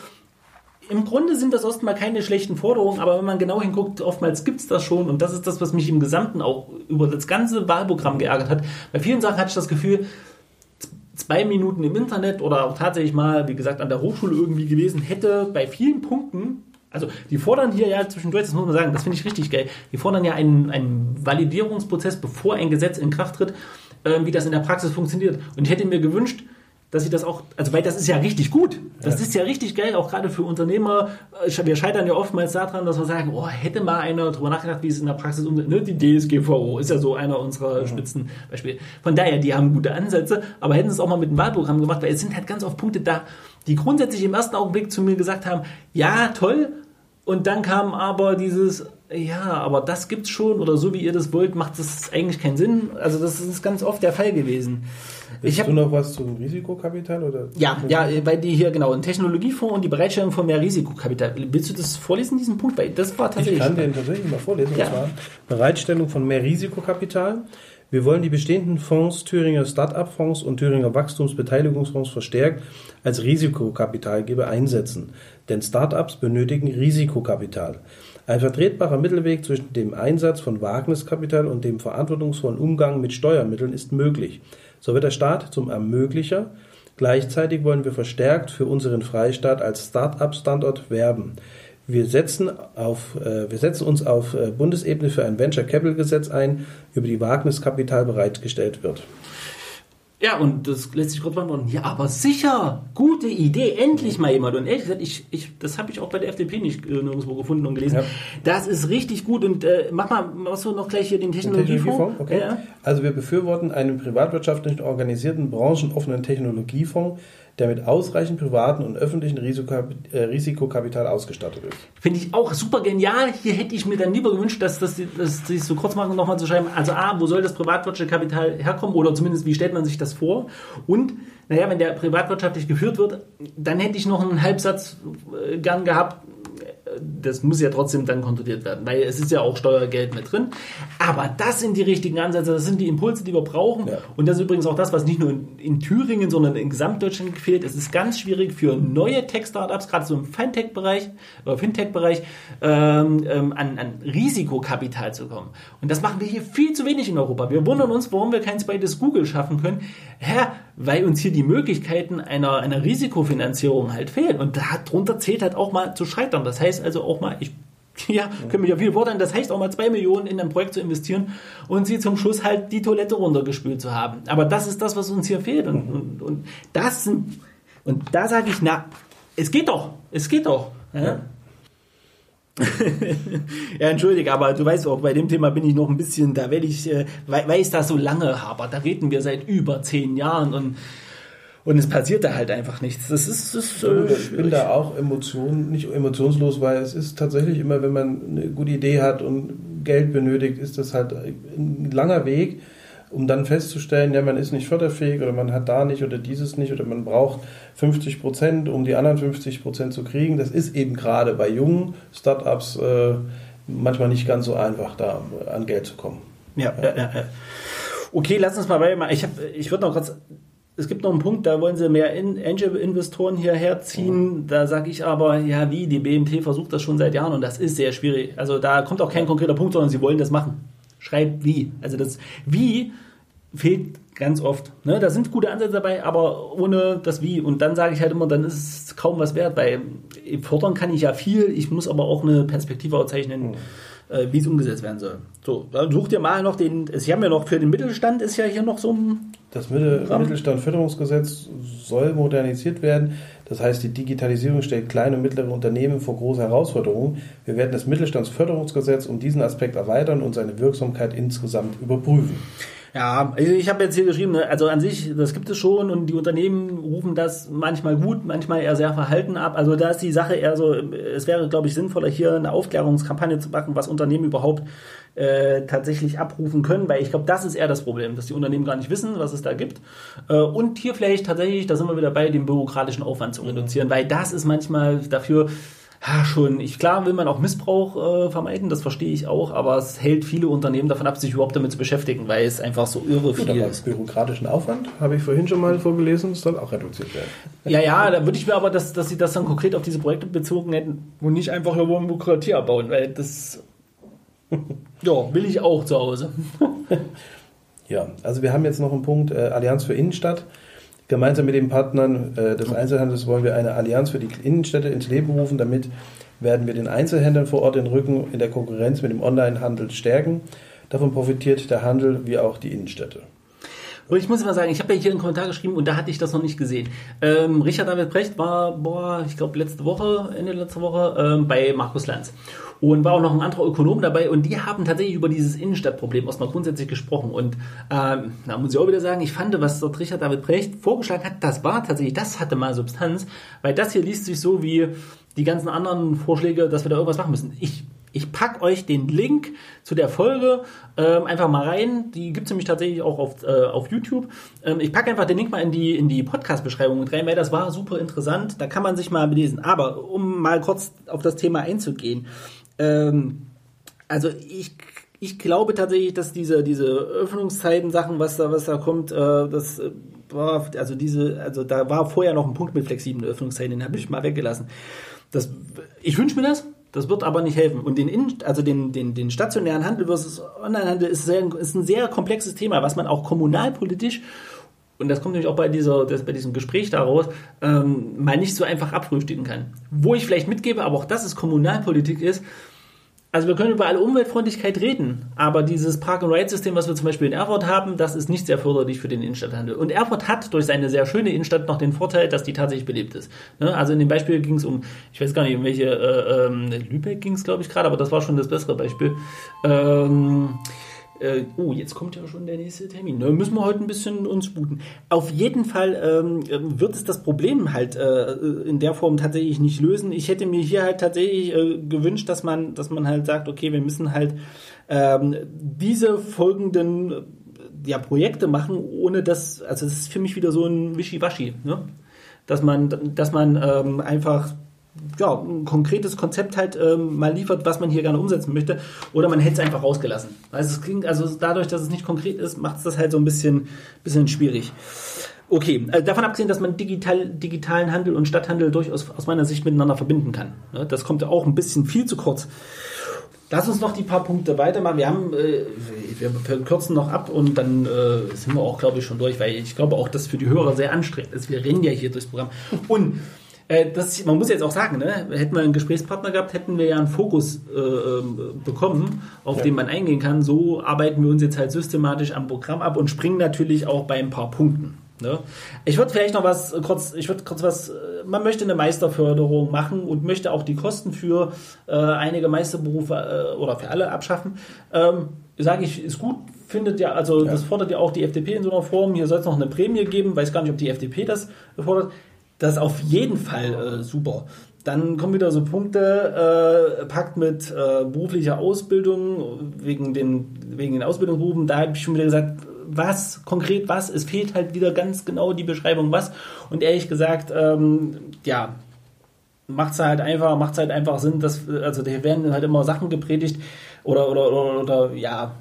[SPEAKER 2] im Grunde sind das oftmals keine schlechten Forderungen, aber wenn man genau hinguckt, oftmals gibt es das schon und das ist das, was mich im Gesamten auch über das ganze Wahlprogramm geärgert hat. Bei vielen Sachen hatte ich das Gefühl, zwei Minuten im Internet oder auch tatsächlich mal, wie gesagt, an der Hochschule irgendwie gewesen, hätte bei vielen Punkten, also die fordern hier ja zwischendurch, das muss man sagen, das finde ich richtig geil, die fordern ja einen, einen Validierungsprozess, bevor ein Gesetz in Kraft tritt, äh, wie das in der Praxis funktioniert. Und ich hätte mir gewünscht, dass sie das auch, also weil das ist ja richtig gut. Das ja. ist ja richtig geil, auch gerade für Unternehmer. Wir scheitern ja oftmals daran, dass wir sagen, oh, hätte mal einer drüber nachgedacht, wie es in der Praxis umgeht. Ne, die DSGVO ist ja so einer unserer mhm. Spitzenbeispiele. Von daher, die haben gute Ansätze, aber hätten es auch mal mit dem Wahlprogramm gemacht, weil es sind halt ganz oft Punkte da, die grundsätzlich im ersten Augenblick zu mir gesagt haben, ja, toll, und dann kam aber dieses, ja, aber das gibt's schon oder so wie ihr das wollt, macht das eigentlich keinen Sinn. Also das ist ganz oft der Fall gewesen.
[SPEAKER 1] Willst ich du noch was zum Risikokapital? Oder
[SPEAKER 2] ja, ja, weil die hier genau, ein Technologiefonds und die Bereitstellung von mehr Risikokapital. Willst du das vorlesen, diesen Punkt? Weil das war tatsächlich.
[SPEAKER 1] Ich kann den tatsächlich mal vorlesen. Ja. Und zwar Bereitstellung von mehr Risikokapital Wir wollen die bestehenden Fonds, Thüringer Start-up-Fonds und Thüringer Wachstumsbeteiligungsfonds verstärkt als Risikokapitalgeber einsetzen. Denn Start-ups benötigen Risikokapital. Ein vertretbarer Mittelweg zwischen dem Einsatz von Wagniskapital und dem verantwortungsvollen Umgang mit Steuermitteln ist möglich. So wird der Staat zum Ermöglicher. Gleichzeitig wollen wir verstärkt für unseren Freistaat als Start-up-Standort werben. Wir setzen, auf, äh, wir setzen uns auf äh, Bundesebene für ein Venture Capital Gesetz ein, über die Wagniskapital bereitgestellt wird.
[SPEAKER 2] Ja, und das lässt sich kurz beantworten. Ja, aber sicher, gute Idee, endlich mal jemand. Und ehrlich gesagt, ich, ich, das habe ich auch bei der FDP nicht äh, nirgendwo gefunden und gelesen. Ja. Das ist richtig gut. Und äh, mach mal, machst du noch gleich hier den Technologiefonds? Technologiefonds?
[SPEAKER 1] Okay. Ja. Also wir befürworten einen privatwirtschaftlich organisierten, branchenoffenen Technologiefonds, der mit ausreichend privaten und öffentlichen äh, Risikokapital ausgestattet ist.
[SPEAKER 2] Finde ich auch super genial. Hier hätte ich mir dann lieber gewünscht, dass, dass, dass sie es so kurz machen, nochmal zu schreiben. Also A, wo soll das privatwirtschaftliche Kapital herkommen oder zumindest wie stellt man sich das vor? Und naja, wenn der privatwirtschaftlich geführt wird, dann hätte ich noch einen Halbsatz äh, gern gehabt, das muss ja trotzdem dann kontrolliert werden, weil es ist ja auch Steuergeld mit drin. Aber das sind die richtigen Ansätze, das sind die Impulse, die wir brauchen. Ja. Und das ist übrigens auch das, was nicht nur in, in, Thüringen, sondern in Gesamtdeutschland fehlt. Es ist ganz schwierig für neue Tech-Startups, gerade so im Fintech-Bereich, äh, Fintech-Bereich, ähm, ähm, an, an Risikokapital zu kommen. Und das machen wir hier viel zu wenig in Europa. Wir wundern uns, warum wir kein zweites Google schaffen können. Hä? Weil uns hier die Möglichkeiten einer, einer Risikofinanzierung halt fehlen. Und darunter zählt halt auch mal zu scheitern. Das heißt also auch mal, ich (laughs) ja, können mich ja viel fordern. Das heißt auch mal zwei Millionen in ein Projekt zu investieren und sie zum Schluss halt die Toilette runtergespült zu haben. Aber das ist das, was uns hier fehlt. Und, und, und das sind, und da sage ich, na, es geht doch, es geht doch. Ja? (laughs) ja, entschuldige, aber du weißt auch, bei dem Thema bin ich noch ein bisschen, da werde ich, äh, weil, weil ich das so lange habe, da reden wir seit über zehn Jahren und und es passiert da halt einfach nichts. Das ist, das ist
[SPEAKER 1] äh, ich bin da auch emotion, nicht emotionslos, weil es ist tatsächlich immer, wenn man eine gute Idee hat und Geld benötigt, ist das halt ein langer Weg, um dann festzustellen, ja, man ist nicht förderfähig oder man hat da nicht oder dieses nicht oder man braucht 50 Prozent, um die anderen 50 Prozent zu kriegen. Das ist eben gerade bei jungen Startups äh, manchmal nicht ganz so einfach, da an Geld zu kommen.
[SPEAKER 2] Ja, ja, ja. ja. Okay, lass uns mal bei. Ich, ich würde noch kurz es gibt noch einen Punkt, da wollen sie mehr Angel-Investoren hierher ziehen. Mhm. Da sage ich aber, ja, wie? Die BMT versucht das schon seit Jahren und das ist sehr schwierig. Also da kommt auch kein konkreter Punkt, sondern sie wollen das machen. Schreibt wie. Also das Wie fehlt ganz oft. Ne? Da sind gute Ansätze dabei, aber ohne das Wie. Und dann sage ich halt immer, dann ist es kaum was wert, weil fordern kann ich ja viel, ich muss aber auch eine Perspektive auszeichnen. Mhm äh, wie es umgesetzt werden soll. So, dann such dir mal noch den, Sie haben ja noch für den Mittelstand ist ja hier noch so ein
[SPEAKER 1] das Mittelstandförderungsgesetz soll modernisiert werden. Das heißt, die Digitalisierung stellt kleine und mittlere Unternehmen vor große Herausforderungen. Wir werden das Mittelstandsförderungsgesetz um diesen Aspekt erweitern und seine Wirksamkeit insgesamt überprüfen.
[SPEAKER 2] Ja, also ich habe jetzt hier geschrieben, ne, also an sich, das gibt es schon und die Unternehmen rufen das manchmal gut, manchmal eher sehr verhalten ab. Also da ist die Sache eher so, es wäre, glaube ich, sinnvoller, hier eine Aufklärungskampagne zu machen, was Unternehmen überhaupt äh, tatsächlich abrufen können, weil ich glaube, das ist eher das Problem, dass die Unternehmen gar nicht wissen, was es da gibt. Äh, und hier vielleicht tatsächlich, da sind wir wieder bei, den bürokratischen Aufwand zu reduzieren, weil das ist manchmal dafür ja, schon, ich, klar will man auch Missbrauch äh, vermeiden, das verstehe ich auch, aber es hält viele Unternehmen davon ab, sich überhaupt damit zu beschäftigen, weil es einfach so irre viel Gut, ist.
[SPEAKER 1] Bürokratischen Aufwand, habe ich vorhin schon mal vorgelesen, soll auch reduziert werden.
[SPEAKER 2] Ja, ja, da würde ich mir aber, dass, dass sie das dann konkret auf diese Projekte bezogen hätten und nicht einfach über Bürokratie abbauen, weil das (laughs) ja, will ich auch zu Hause.
[SPEAKER 1] ja, also wir haben jetzt noch einen Punkt, äh, Allianz für Innenstadt. Gemeinsam mit den Partnern äh, des Einzelhandels wollen wir eine Allianz für die Innenstädte ins Leben rufen. Damit werden wir den Einzelhändlern vor Ort den Rücken in der Konkurrenz mit dem Onlinehandel stärken. Davon profitiert der Handel wie auch die Innenstädte.
[SPEAKER 2] Und ich muss immer sagen, ich habe ja hier einen Kommentar geschrieben und da hatte ich das noch nicht gesehen. Ähm, Richard David Brecht war, boah, ich glaube letzte Woche, Ende letzter Woche, ähm, bei Markus Lanz. Und war auch noch ein anderer Ökonom dabei und die haben tatsächlich über dieses Innenstadtproblem erstmal grundsätzlich gesprochen. Und ähm, da muss ich auch wieder sagen, ich fand, was dort Richard David Brecht vorgeschlagen hat, das war tatsächlich, das hatte mal Substanz, weil das hier liest sich so wie die ganzen anderen Vorschläge, dass wir da irgendwas machen müssen. Ich ich packe euch den Link zu der Folge ähm, einfach mal rein. Die gibt es nämlich tatsächlich auch auf, äh, auf YouTube. Ähm, ich packe einfach den Link mal in die, in die Podcast-Beschreibung mit rein, weil das war super interessant. Da kann man sich mal belesen. Aber um mal kurz auf das Thema einzugehen. Ähm, also ich Ich glaube tatsächlich, dass diese, diese Öffnungszeiten-Sachen, was da, was da kommt, äh, das äh, war, also diese, also da war vorher noch ein Punkt mit flexiblen Öffnungszeiten, den habe ich mal weggelassen. Das, ich wünsche mir das, das wird aber nicht helfen. Und den, In, also den, den, den stationären Handel versus Onlinehandel ist, ist ein sehr komplexes Thema, was man auch kommunalpolitisch und das kommt nämlich auch bei, dieser, das, bei diesem Gespräch daraus, ähm, mal nicht so einfach abfrühstücken kann. Wo ich vielleicht mitgebe, aber auch das ist Kommunalpolitik ist, also wir können über alle Umweltfreundlichkeit reden, aber dieses Park-and-Ride-System, was wir zum Beispiel in Erfurt haben, das ist nicht sehr förderlich für den Innenstadthandel. Und Erfurt hat durch seine sehr schöne Innenstadt noch den Vorteil, dass die tatsächlich belebt ist. Ne? Also in dem Beispiel ging es um, ich weiß gar nicht, um welche, äh, äh, Lübeck ging es, glaube ich, gerade, aber das war schon das bessere Beispiel. Ähm, äh, oh, jetzt kommt ja schon der nächste Termin. Da müssen wir heute ein bisschen uns sputen. Auf jeden Fall ähm, wird es das Problem halt äh, in der Form tatsächlich nicht lösen. Ich hätte mir hier halt tatsächlich äh, gewünscht, dass man, dass man halt sagt, okay, wir müssen halt ähm, diese folgenden ja, Projekte machen, ohne dass, also es ist für mich wieder so ein Wischiwaschi, ne? dass man, dass man ähm, einfach ja, ein konkretes Konzept halt ähm, mal liefert, was man hier gerne umsetzen möchte, oder man hätte es einfach rausgelassen. Also es klingt, also dadurch, dass es nicht konkret ist, macht es das halt so ein bisschen, bisschen schwierig. Okay, also davon abgesehen, dass man digital, digitalen Handel und Stadthandel durchaus aus meiner Sicht miteinander verbinden kann. Ne? Das kommt ja auch ein bisschen viel zu kurz. Lass uns noch die paar Punkte weitermachen. Wir haben, äh, wir kürzen noch ab und dann äh, sind wir auch, glaube ich, schon durch, weil ich glaube auch, dass für die Hörer sehr anstrengend ist. Wir rennen ja hier durchs Programm. Und äh, das, man muss jetzt auch sagen, ne, hätten wir einen Gesprächspartner gehabt, hätten wir ja einen Fokus äh, ähm, bekommen, auf ja. den man eingehen kann. So arbeiten wir uns jetzt halt systematisch am Programm ab und springen natürlich auch bei ein paar Punkten. Ne? Ich würde vielleicht noch was kurz, ich würde kurz was, äh, man möchte eine Meisterförderung machen und möchte auch die Kosten für äh, einige Meisterberufe äh, oder für alle abschaffen. Ähm, Sage ich, ist gut, findet ja, also ja. das fordert ja auch die FDP in so einer Form. Hier soll es noch eine Prämie geben, weiß gar nicht, ob die FDP das fordert. Das ist auf jeden Fall äh, super. Dann kommen wieder so Punkte, äh, packt mit äh, beruflicher Ausbildung, wegen den, wegen den Ausbildungsberufen, da habe ich schon wieder gesagt, was konkret was, es fehlt halt wieder ganz genau die Beschreibung was. Und ehrlich gesagt, ähm, ja, macht es halt einfach, macht halt einfach Sinn, dass, also hier werden halt immer Sachen gepredigt oder, oder, oder, oder ja,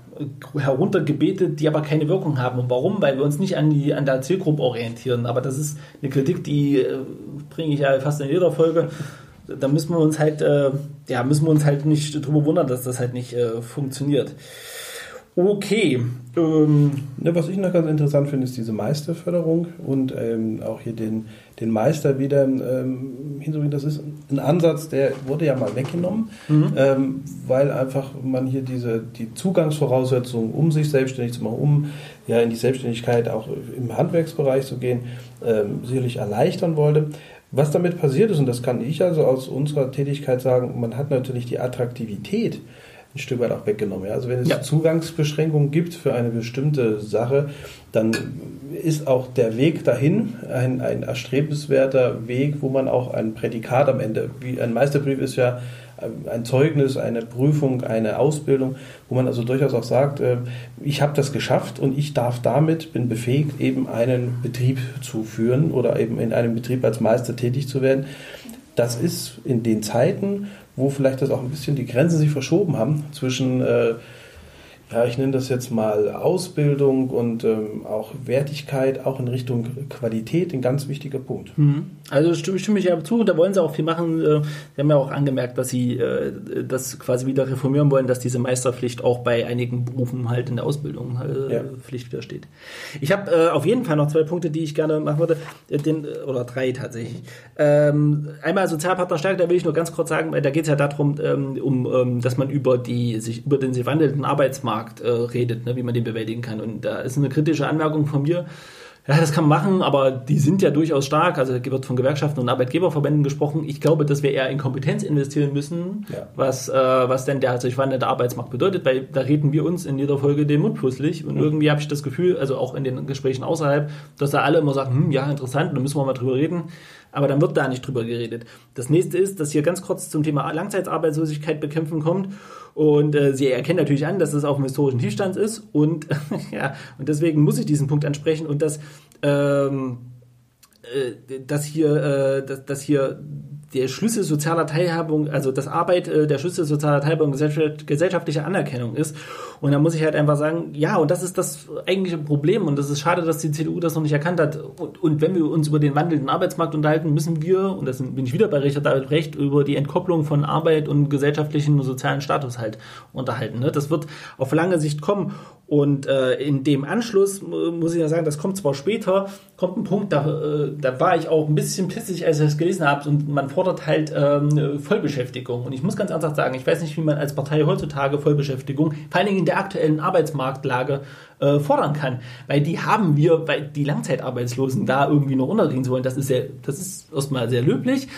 [SPEAKER 2] heruntergebetet, die aber keine Wirkung haben. Und warum? Weil wir uns nicht an, die, an der Zielgruppe orientieren. Aber das ist eine Kritik, die äh, bringe ich ja fast in jeder Folge. Da müssen wir uns halt, äh, ja, müssen wir uns halt nicht drüber wundern, dass das halt nicht äh, funktioniert. Okay.
[SPEAKER 1] Ähm, ja, was ich noch ganz interessant finde, ist diese Meisterförderung und ähm, auch hier den, den Meister wieder ähm, hinzubringen. Das ist ein Ansatz, der wurde ja mal weggenommen, mhm. ähm, weil einfach man hier diese die Zugangsvoraussetzungen, um sich selbstständig zu machen, um ja in die Selbstständigkeit auch im Handwerksbereich zu gehen, ähm, sicherlich erleichtern wollte. Was damit passiert ist, und das kann ich also aus unserer Tätigkeit sagen, man hat natürlich die Attraktivität ein Stück weit auch weggenommen. Ja? Also wenn es ja. Zugangsbeschränkungen gibt für eine bestimmte Sache, dann ist auch der Weg dahin ein, ein erstrebenswerter Weg, wo man auch ein Prädikat am Ende, wie ein Meisterbrief ist ja ein Zeugnis, eine Prüfung, eine Ausbildung, wo man also durchaus auch sagt, äh, ich habe das geschafft und ich darf damit, bin befähigt, eben einen Betrieb zu führen oder eben in einem Betrieb als Meister tätig zu werden. Das ist in den Zeiten, wo vielleicht das auch ein bisschen die Grenzen sich verschoben haben zwischen äh, ja, ich nenne das jetzt mal Ausbildung und ähm, auch Wertigkeit, auch in Richtung Qualität, ein ganz wichtiger Punkt.
[SPEAKER 2] Mhm. Also stimme, stimme ich ja zu, da wollen sie auch viel machen. Äh, sie haben ja auch angemerkt, dass sie äh, das quasi wieder reformieren wollen, dass diese Meisterpflicht auch bei einigen Berufen halt in der Ausbildung äh, ja. Pflicht wieder steht. Ich habe äh, auf jeden Fall noch zwei Punkte, die ich gerne machen würde, den, oder drei tatsächlich. Ähm, einmal Sozialpartnerstärke, da will ich nur ganz kurz sagen, da geht es ja darum, ähm, um, ähm, dass man über die sich über den sich wandelnden Arbeitsmarkt Arbeitsmarkt äh, redet, ne, wie man den bewältigen kann. Und da ist eine kritische Anmerkung von mir. Ja, das kann man machen, aber die sind ja durchaus stark. Also wird von Gewerkschaften und Arbeitgeberverbänden gesprochen. Ich glaube, dass wir eher in Kompetenz investieren müssen, ja. was, äh, was denn der sich wandelnde Arbeitsmarkt bedeutet, weil da reden wir uns in jeder Folge den Mund fußlich. Und mhm. irgendwie habe ich das Gefühl, also auch in den Gesprächen außerhalb, dass da alle immer sagen, hm, ja, interessant, da müssen wir mal drüber reden. Aber dann wird da nicht drüber geredet. Das nächste ist, dass hier ganz kurz zum Thema Langzeitarbeitslosigkeit bekämpfen kommt. Und äh, sie erkennen natürlich an, dass es auf dem historischen Tiefstand ist und (laughs) ja, und deswegen muss ich diesen Punkt ansprechen und dass, ähm, äh, dass hier, äh, dass, dass hier der Schlüssel sozialer Teilhabung, also das Arbeit äh, der Schlüssel sozialer Teilhabung gesellschaftliche Anerkennung ist. Und da muss ich halt einfach sagen, ja, und das ist das eigentliche Problem. Und das ist schade, dass die CDU das noch nicht erkannt hat. Und, und wenn wir uns über den wandelnden Arbeitsmarkt unterhalten, müssen wir, und das bin ich wieder bei Richard David Recht, über die Entkopplung von Arbeit und gesellschaftlichen und sozialen Status halt unterhalten. Ne? Das wird auf lange Sicht kommen. Und äh, in dem Anschluss muss ich ja sagen, das kommt zwar später, kommt ein Punkt, da, äh, da war ich auch ein bisschen pissig, als ich das gelesen habe. Und man fordert halt ähm, Vollbeschäftigung. Und ich muss ganz ernsthaft sagen, ich weiß nicht, wie man als Partei heutzutage Vollbeschäftigung, vor allen Dingen in der aktuellen Arbeitsmarktlage, äh, fordern kann. Weil die haben wir, weil die Langzeitarbeitslosen da irgendwie noch unterkriegen zu wollen, das ist sehr, das ist erstmal sehr löblich.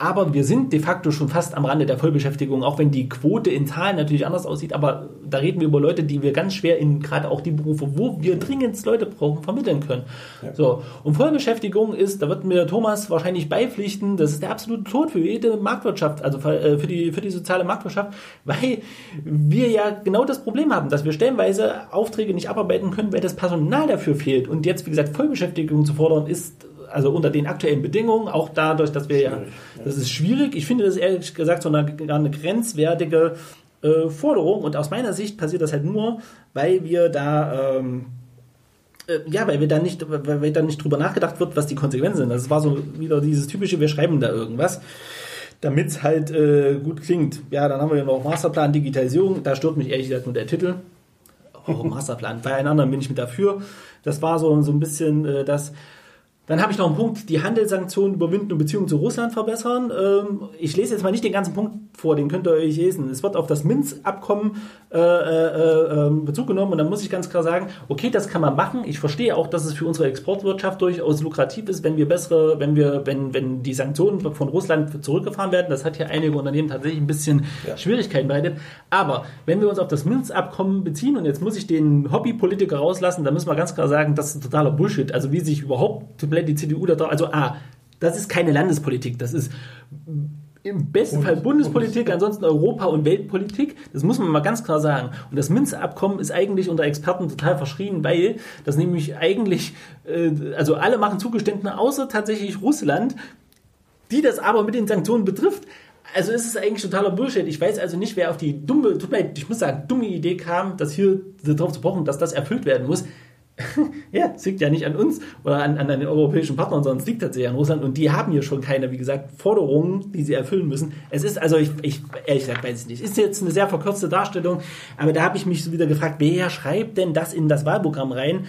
[SPEAKER 2] Aber wir sind de facto schon fast am Rande der Vollbeschäftigung, auch wenn die Quote in Zahlen natürlich anders aussieht. Aber da reden wir über Leute, die wir ganz schwer in gerade auch die Berufe, wo wir dringend Leute brauchen, vermitteln können. Ja. So. Und Vollbeschäftigung ist, da wird mir Thomas wahrscheinlich beipflichten, das ist der absolute Tod für jede Marktwirtschaft, also äh, für die, für die soziale Marktwirtschaft, weil wir ja genau das Problem haben, dass wir stellenweise Aufträge nicht abarbeiten können, weil das Personal dafür fehlt. Und jetzt, wie gesagt, Vollbeschäftigung zu fordern, ist also unter den aktuellen Bedingungen, auch dadurch, dass wir ja, das ist schwierig. Ich finde das ehrlich gesagt so eine, eine grenzwertige äh, Forderung und aus meiner Sicht passiert das halt nur, weil wir da ähm, äh, ja, weil wir da nicht, weil da nicht drüber nachgedacht wird, was die Konsequenzen sind. Das war so wieder dieses typische, wir schreiben da irgendwas, damit es halt äh, gut klingt. Ja, dann haben wir ja noch Masterplan Digitalisierung. Da stört mich ehrlich gesagt nur der Titel. Oh, Masterplan. Bei einem anderen bin ich mit dafür. Das war so, so ein bisschen äh, das dann habe ich noch einen Punkt, die Handelssanktionen überwinden und Beziehungen zu Russland verbessern. Ähm, ich lese jetzt mal nicht den ganzen Punkt vor, den könnt ihr euch lesen. Es wird auf das Minsk-Abkommen äh, äh, ähm, Bezug genommen und dann muss ich ganz klar sagen, okay, das kann man machen. Ich verstehe auch, dass es für unsere Exportwirtschaft durchaus lukrativ ist, wenn wir bessere, wenn wir, wenn, wenn die Sanktionen von Russland zurückgefahren werden. Das hat hier einige Unternehmen tatsächlich ein bisschen ja. Schwierigkeiten bereitet. Aber wenn wir uns auf das Minsk-Abkommen beziehen und jetzt muss ich den Hobbypolitiker rauslassen, dann müssen wir ganz klar sagen, das ist totaler Bullshit. Also wie sich überhaupt komplett die CDU da drauf. Also A, das ist keine Landespolitik, das ist im besten Bundes Fall Bundespolitik, ansonsten Europa- und Weltpolitik. Das muss man mal ganz klar sagen. Und das Minz-Abkommen ist eigentlich unter Experten total verschrien, weil das nämlich eigentlich, äh, also alle machen Zugeständnisse, außer tatsächlich Russland, die das aber mit den Sanktionen betrifft. Also ist es eigentlich totaler Bullshit. Ich weiß also nicht, wer auf die dumme, tut mir leid, ich muss sagen, dumme Idee kam, dass hier darauf zu pochen, dass das erfüllt werden muss. (laughs) ja, es liegt ja nicht an uns oder an, an den europäischen Partnern, sondern es liegt tatsächlich an Russland und die haben hier schon keine, wie gesagt, Forderungen, die sie erfüllen müssen. Es ist, also ich, ich ehrlich gesagt weiß ich nicht, ist jetzt eine sehr verkürzte Darstellung, aber da habe ich mich so wieder gefragt, wer schreibt denn das in das Wahlprogramm rein?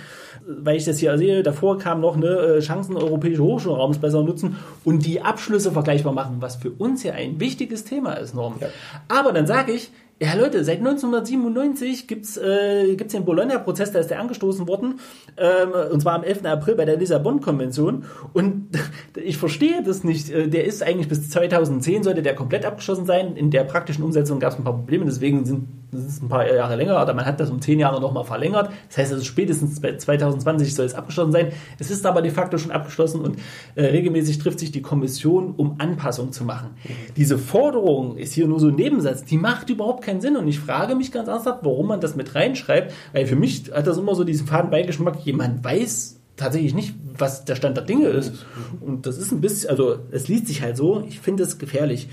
[SPEAKER 2] Weil ich das hier sehe, davor kam noch eine äh, Chancen europäische Hochschulraums besser nutzen und die Abschlüsse vergleichbar machen, was für uns ja ein wichtiges Thema ist, Norm. Ja. Aber dann sage ich, ja, Leute, seit 1997 gibt's äh, gibt's den Bologna-Prozess, da ist der angestoßen worden, ähm, und zwar am 11. April bei der Lissabon-Konvention. Und (laughs) ich verstehe das nicht. Äh, der ist eigentlich bis 2010 sollte der komplett abgeschlossen sein. In der praktischen Umsetzung gab es ein paar Probleme, deswegen sind das ist ein paar Jahre länger, oder man hat das um zehn Jahre nochmal verlängert. Das heißt also spätestens 2020 soll es abgeschlossen sein. Es ist aber de facto schon abgeschlossen und äh, regelmäßig trifft sich die Kommission, um Anpassungen zu machen. Diese Forderung ist hier nur so ein Nebensatz, die macht überhaupt keinen Sinn und ich frage mich ganz ernsthaft, warum man das mit reinschreibt, weil für mich hat das immer so diesen Fadenbeigeschmack, jemand weiß tatsächlich nicht, was der Stand der Dinge ist. Und das ist ein bisschen, also es liest sich halt so, ich finde es gefährlich.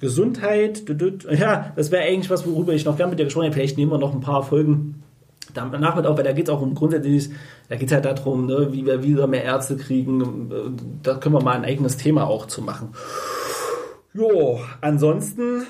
[SPEAKER 2] Gesundheit, ja, das wäre eigentlich was, worüber ich noch gerne mit dir gesprochen hätte. Vielleicht nehmen wir noch ein paar Folgen danach mit auf, weil da geht es auch um grundsätzlich, da geht es halt darum, ne, wie wir wieder mehr Ärzte kriegen. Da können wir mal ein eigenes Thema auch zu machen. Jo, ansonsten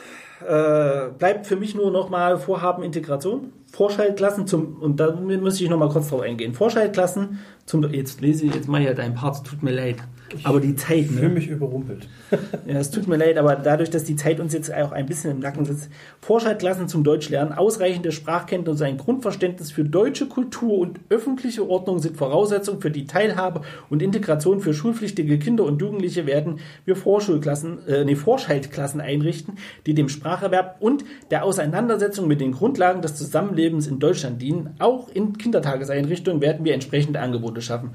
[SPEAKER 2] äh, bleibt für mich nur noch mal Vorhaben Integration. Vorschaltklassen zum, und da muss ich noch mal kurz drauf eingehen. Vorschaltklassen zum, jetzt lese ich, jetzt mal ja dein Part, tut mir leid.
[SPEAKER 1] Ich
[SPEAKER 2] aber die Zeit,
[SPEAKER 1] ne? fühle mich überrumpelt. (laughs)
[SPEAKER 2] ja, es tut mir leid, aber dadurch, dass die Zeit uns jetzt auch ein bisschen im Nacken sitzt, Vorschaltklassen zum Deutschlernen, ausreichende Sprachkenntnisse und ein Grundverständnis für deutsche Kultur und öffentliche Ordnung sind Voraussetzungen für die Teilhabe und Integration für schulpflichtige Kinder und Jugendliche werden wir Vorschulklassen, äh, nee, Vorschaltklassen einrichten, die dem Spracherwerb und der Auseinandersetzung mit den Grundlagen des Zusammenlebens in Deutschland dienen. Auch in Kindertageseinrichtungen werden wir entsprechende Angebote schaffen.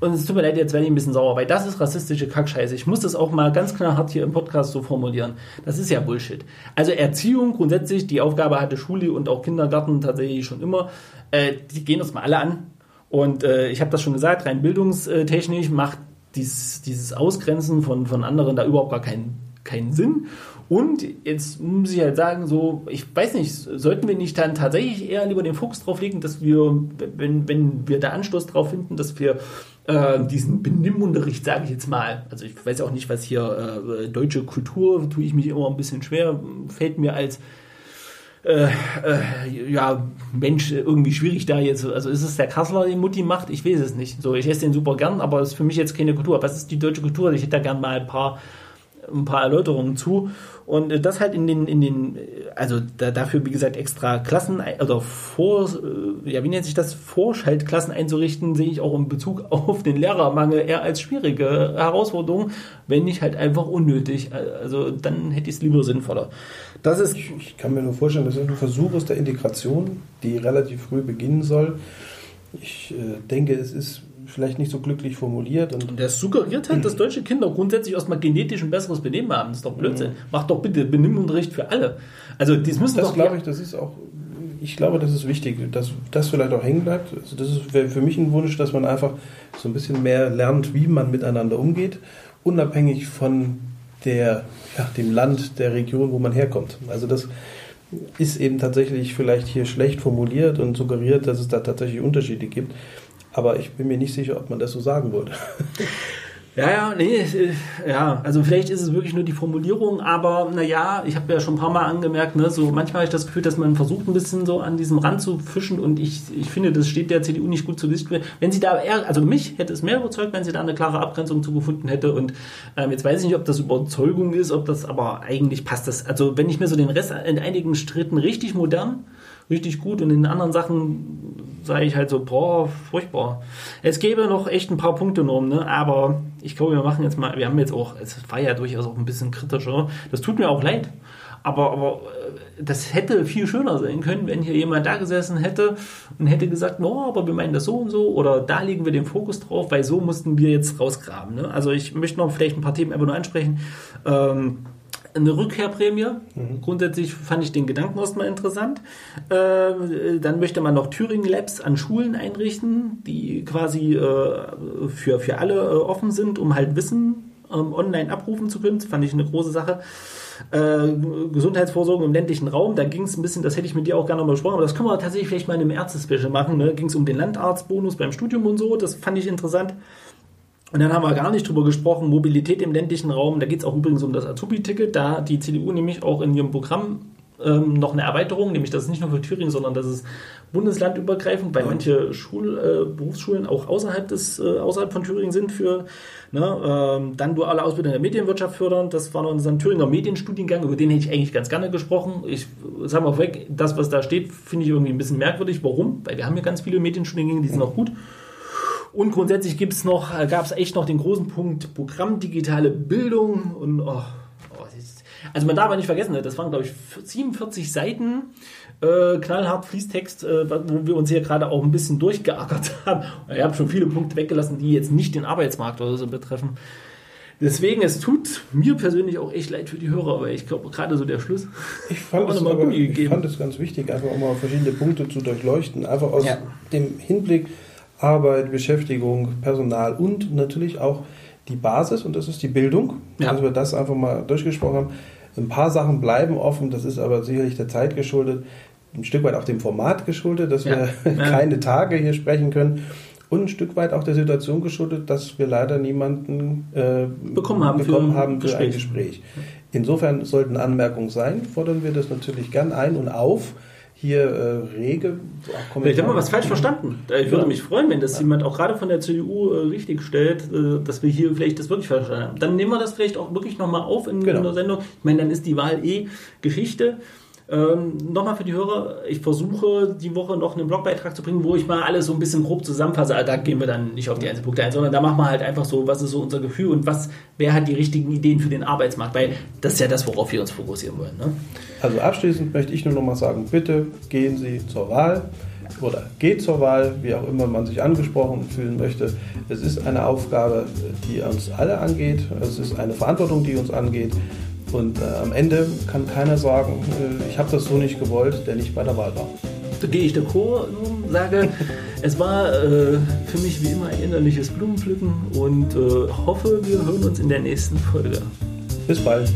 [SPEAKER 2] Und es tut mir leid, jetzt werde ich ein bisschen sauer, weil das ist rassistische Kackscheiße. Ich muss das auch mal ganz klar hart hier im Podcast so formulieren. Das ist ja Bullshit. Also Erziehung grundsätzlich, die Aufgabe hatte Schule und auch Kindergarten tatsächlich schon immer. Äh, die gehen uns mal alle an. Und äh, ich habe das schon gesagt, rein bildungstechnisch macht dieses, dieses Ausgrenzen von, von anderen da überhaupt gar keinen, keinen Sinn. Und jetzt muss ich halt sagen, so, ich weiß nicht, sollten wir nicht dann tatsächlich eher lieber den Fokus drauf legen, dass wir, wenn, wenn wir da Anstoß drauf finden, dass wir äh, diesen Benimmunterricht, sage ich jetzt mal, also ich weiß auch nicht, was hier äh, deutsche Kultur, tue ich mich immer ein bisschen schwer, fällt mir als äh, äh, ja, Mensch, irgendwie schwierig da jetzt. Also ist es der Kassler, den Mutti macht? Ich weiß es nicht. So, ich esse den super gern, aber es ist für mich jetzt keine Kultur. Was ist die deutsche Kultur? Ich hätte da gern mal ein paar, ein paar Erläuterungen zu. Und äh, das halt in den, in den, also da, dafür, wie gesagt, extra Klassen oder vor, äh, ja, wie nennt sich das, Vorschaltklassen einzurichten, sehe ich auch in Bezug (laughs) auf den Lehrermangel eher als schwierige Herausforderung, wenn nicht halt einfach unnötig. Also dann hätte ich es lieber sinnvoller.
[SPEAKER 1] Das ist, ich, ich kann mir nur vorstellen, das ist ein Versuch aus der Integration, die relativ früh beginnen soll. Ich äh, denke, es ist vielleicht nicht so glücklich formuliert. Und,
[SPEAKER 2] und der suggeriert halt, dass deutsche Kinder grundsätzlich erstmal genetisch ein besseres Benehmen haben. Das ist doch Blödsinn. Mhm. Macht doch bitte Benimmunterricht für alle. Also das müssen
[SPEAKER 1] Das glaube ich, das ist auch, ich glaube, das ist wichtig, dass das vielleicht auch hängen bleibt. Also das wäre für mich ein Wunsch, dass man einfach so ein bisschen mehr lernt, wie man miteinander umgeht, unabhängig von der, ja, dem Land, der Region, wo man herkommt. Also das ist eben tatsächlich vielleicht hier schlecht formuliert und suggeriert, dass es da tatsächlich Unterschiede gibt. Aber ich bin mir nicht sicher, ob man das so sagen würde. (laughs)
[SPEAKER 2] Ja, ja, nee, ja, also vielleicht ist es wirklich nur die Formulierung, aber naja, ich habe ja schon ein paar Mal angemerkt, ne, so manchmal habe ich das Gefühl, dass man versucht, ein bisschen so an diesem Rand zu fischen und ich, ich finde, das steht der CDU nicht gut zu Gesicht. Wenn sie da eher, also mich hätte es mehr überzeugt, wenn sie da eine klare Abgrenzung zugefunden hätte und ähm, jetzt weiß ich nicht, ob das Überzeugung ist, ob das, aber eigentlich passt das. Also wenn ich mir so den Rest in einigen Schritten richtig modern richtig gut und in anderen Sachen sage ich halt so, boah, furchtbar. Es gäbe noch echt ein paar Punkte noch, ne? aber ich glaube, wir machen jetzt mal, wir haben jetzt auch, es war ja durchaus auch ein bisschen kritischer, das tut mir auch leid, aber, aber äh, das hätte viel schöner sein können, wenn hier jemand da gesessen hätte und hätte gesagt, no, aber wir meinen das so und so oder da legen wir den Fokus drauf, weil so mussten wir jetzt rausgraben. Ne? Also ich möchte noch vielleicht ein paar Themen einfach nur ansprechen. Ähm, eine Rückkehrprämie. Mhm. Grundsätzlich fand ich den Gedanken erstmal interessant. Äh, dann möchte man noch Thüringen Labs an Schulen einrichten, die quasi äh, für, für alle äh, offen sind, um halt Wissen ähm, online abrufen zu können. Das fand ich eine große Sache. Äh, Gesundheitsvorsorge im ländlichen Raum, da ging es ein bisschen, das hätte ich mit dir auch gerne mal besprochen, aber das können wir tatsächlich vielleicht mal in einem Ärztespecial machen. Da ne? ging es um den Landarztbonus beim Studium und so, das fand ich interessant. Und dann haben wir gar nicht drüber gesprochen, Mobilität im ländlichen Raum. Da geht es auch übrigens um das Azubi-Ticket. Da hat die CDU nämlich auch in ihrem Programm ähm, noch eine Erweiterung, nämlich dass es nicht nur für Thüringen, sondern dass es bundeslandübergreifend, weil manche Schul, äh, Berufsschulen auch außerhalb, des, äh, außerhalb von Thüringen sind für ne, ähm, dann duale Ausbildung in der Medienwirtschaft fördern. Das war noch ein Thüringer Medienstudiengang, über den hätte ich eigentlich ganz gerne gesprochen. Ich sage mal weg, das, was da steht, finde ich irgendwie ein bisschen merkwürdig. Warum? Weil wir haben ja ganz viele Medienstudiengänge, die sind auch gut. Und grundsätzlich gibt's noch, äh, gab es echt noch den großen Punkt Programm digitale Bildung und oh, oh, also man darf aber nicht vergessen, ne, das waren glaube ich 47 Seiten äh, knallhart Fließtext, äh, wo wir uns hier gerade auch ein bisschen durchgeackert (laughs) haben. Ich habe schon viele Punkte weggelassen, die jetzt nicht den Arbeitsmarkt oder so betreffen. Deswegen, es tut mir persönlich auch echt leid für die Hörer, aber ich glaube gerade so der Schluss. (laughs)
[SPEAKER 1] Ich fand, es, aber, ich fand es ganz wichtig, einfach auch mal verschiedene Punkte zu durchleuchten. Einfach aus ja. dem Hinblick, Arbeit, Beschäftigung, Personal und natürlich auch die Basis und das ist die Bildung. Ja. Dass wir das einfach mal durchgesprochen haben. Ein paar Sachen bleiben offen, das ist aber sicherlich der Zeit geschuldet, ein Stück weit auch dem Format geschuldet, dass wir ja. (laughs) keine Tage hier sprechen können und ein Stück weit auch der Situation geschuldet, dass wir leider niemanden äh,
[SPEAKER 2] bekommen haben,
[SPEAKER 1] bekommen für, haben für ein Gespräch. Insofern sollten Anmerkungen sein, fordern wir das natürlich gern ein und auf hier äh, rege.
[SPEAKER 2] Vielleicht haben wir was falsch verstanden. Ich würde ja. mich freuen, wenn das ja. jemand auch gerade von der CDU äh, richtig stellt, äh, dass wir hier vielleicht das wirklich falsch verstanden haben. Dann nehmen wir das vielleicht auch wirklich nochmal auf in, genau. in der Sendung. Ich meine, dann ist die Wahl eh Geschichte. Ähm, Nochmal für die Hörer, ich versuche die Woche noch einen Blogbeitrag zu bringen, wo ich mal alles so ein bisschen grob zusammenfasse. Da gehen wir dann nicht auf die Einzelpunkte ein, sondern da machen wir halt einfach so, was ist so unser Gefühl und was, wer hat die richtigen Ideen für den Arbeitsmarkt, weil das ist ja das, worauf wir uns fokussieren wollen. Ne?
[SPEAKER 1] Also abschließend möchte ich nur noch mal sagen, bitte gehen Sie zur Wahl oder geht zur Wahl, wie auch immer man sich angesprochen fühlen möchte. Es ist eine Aufgabe, die uns alle angeht. Es ist eine Verantwortung, die uns angeht. Und äh, am Ende kann keiner sagen, äh, ich habe das so nicht gewollt, der nicht bei der Wahl war.
[SPEAKER 2] gehe ich der Chor nun, sage, (laughs) es war äh, für mich wie immer ein innerliches Blumenpflücken und äh, hoffe, wir hören uns in der nächsten Folge.
[SPEAKER 1] Bis bald.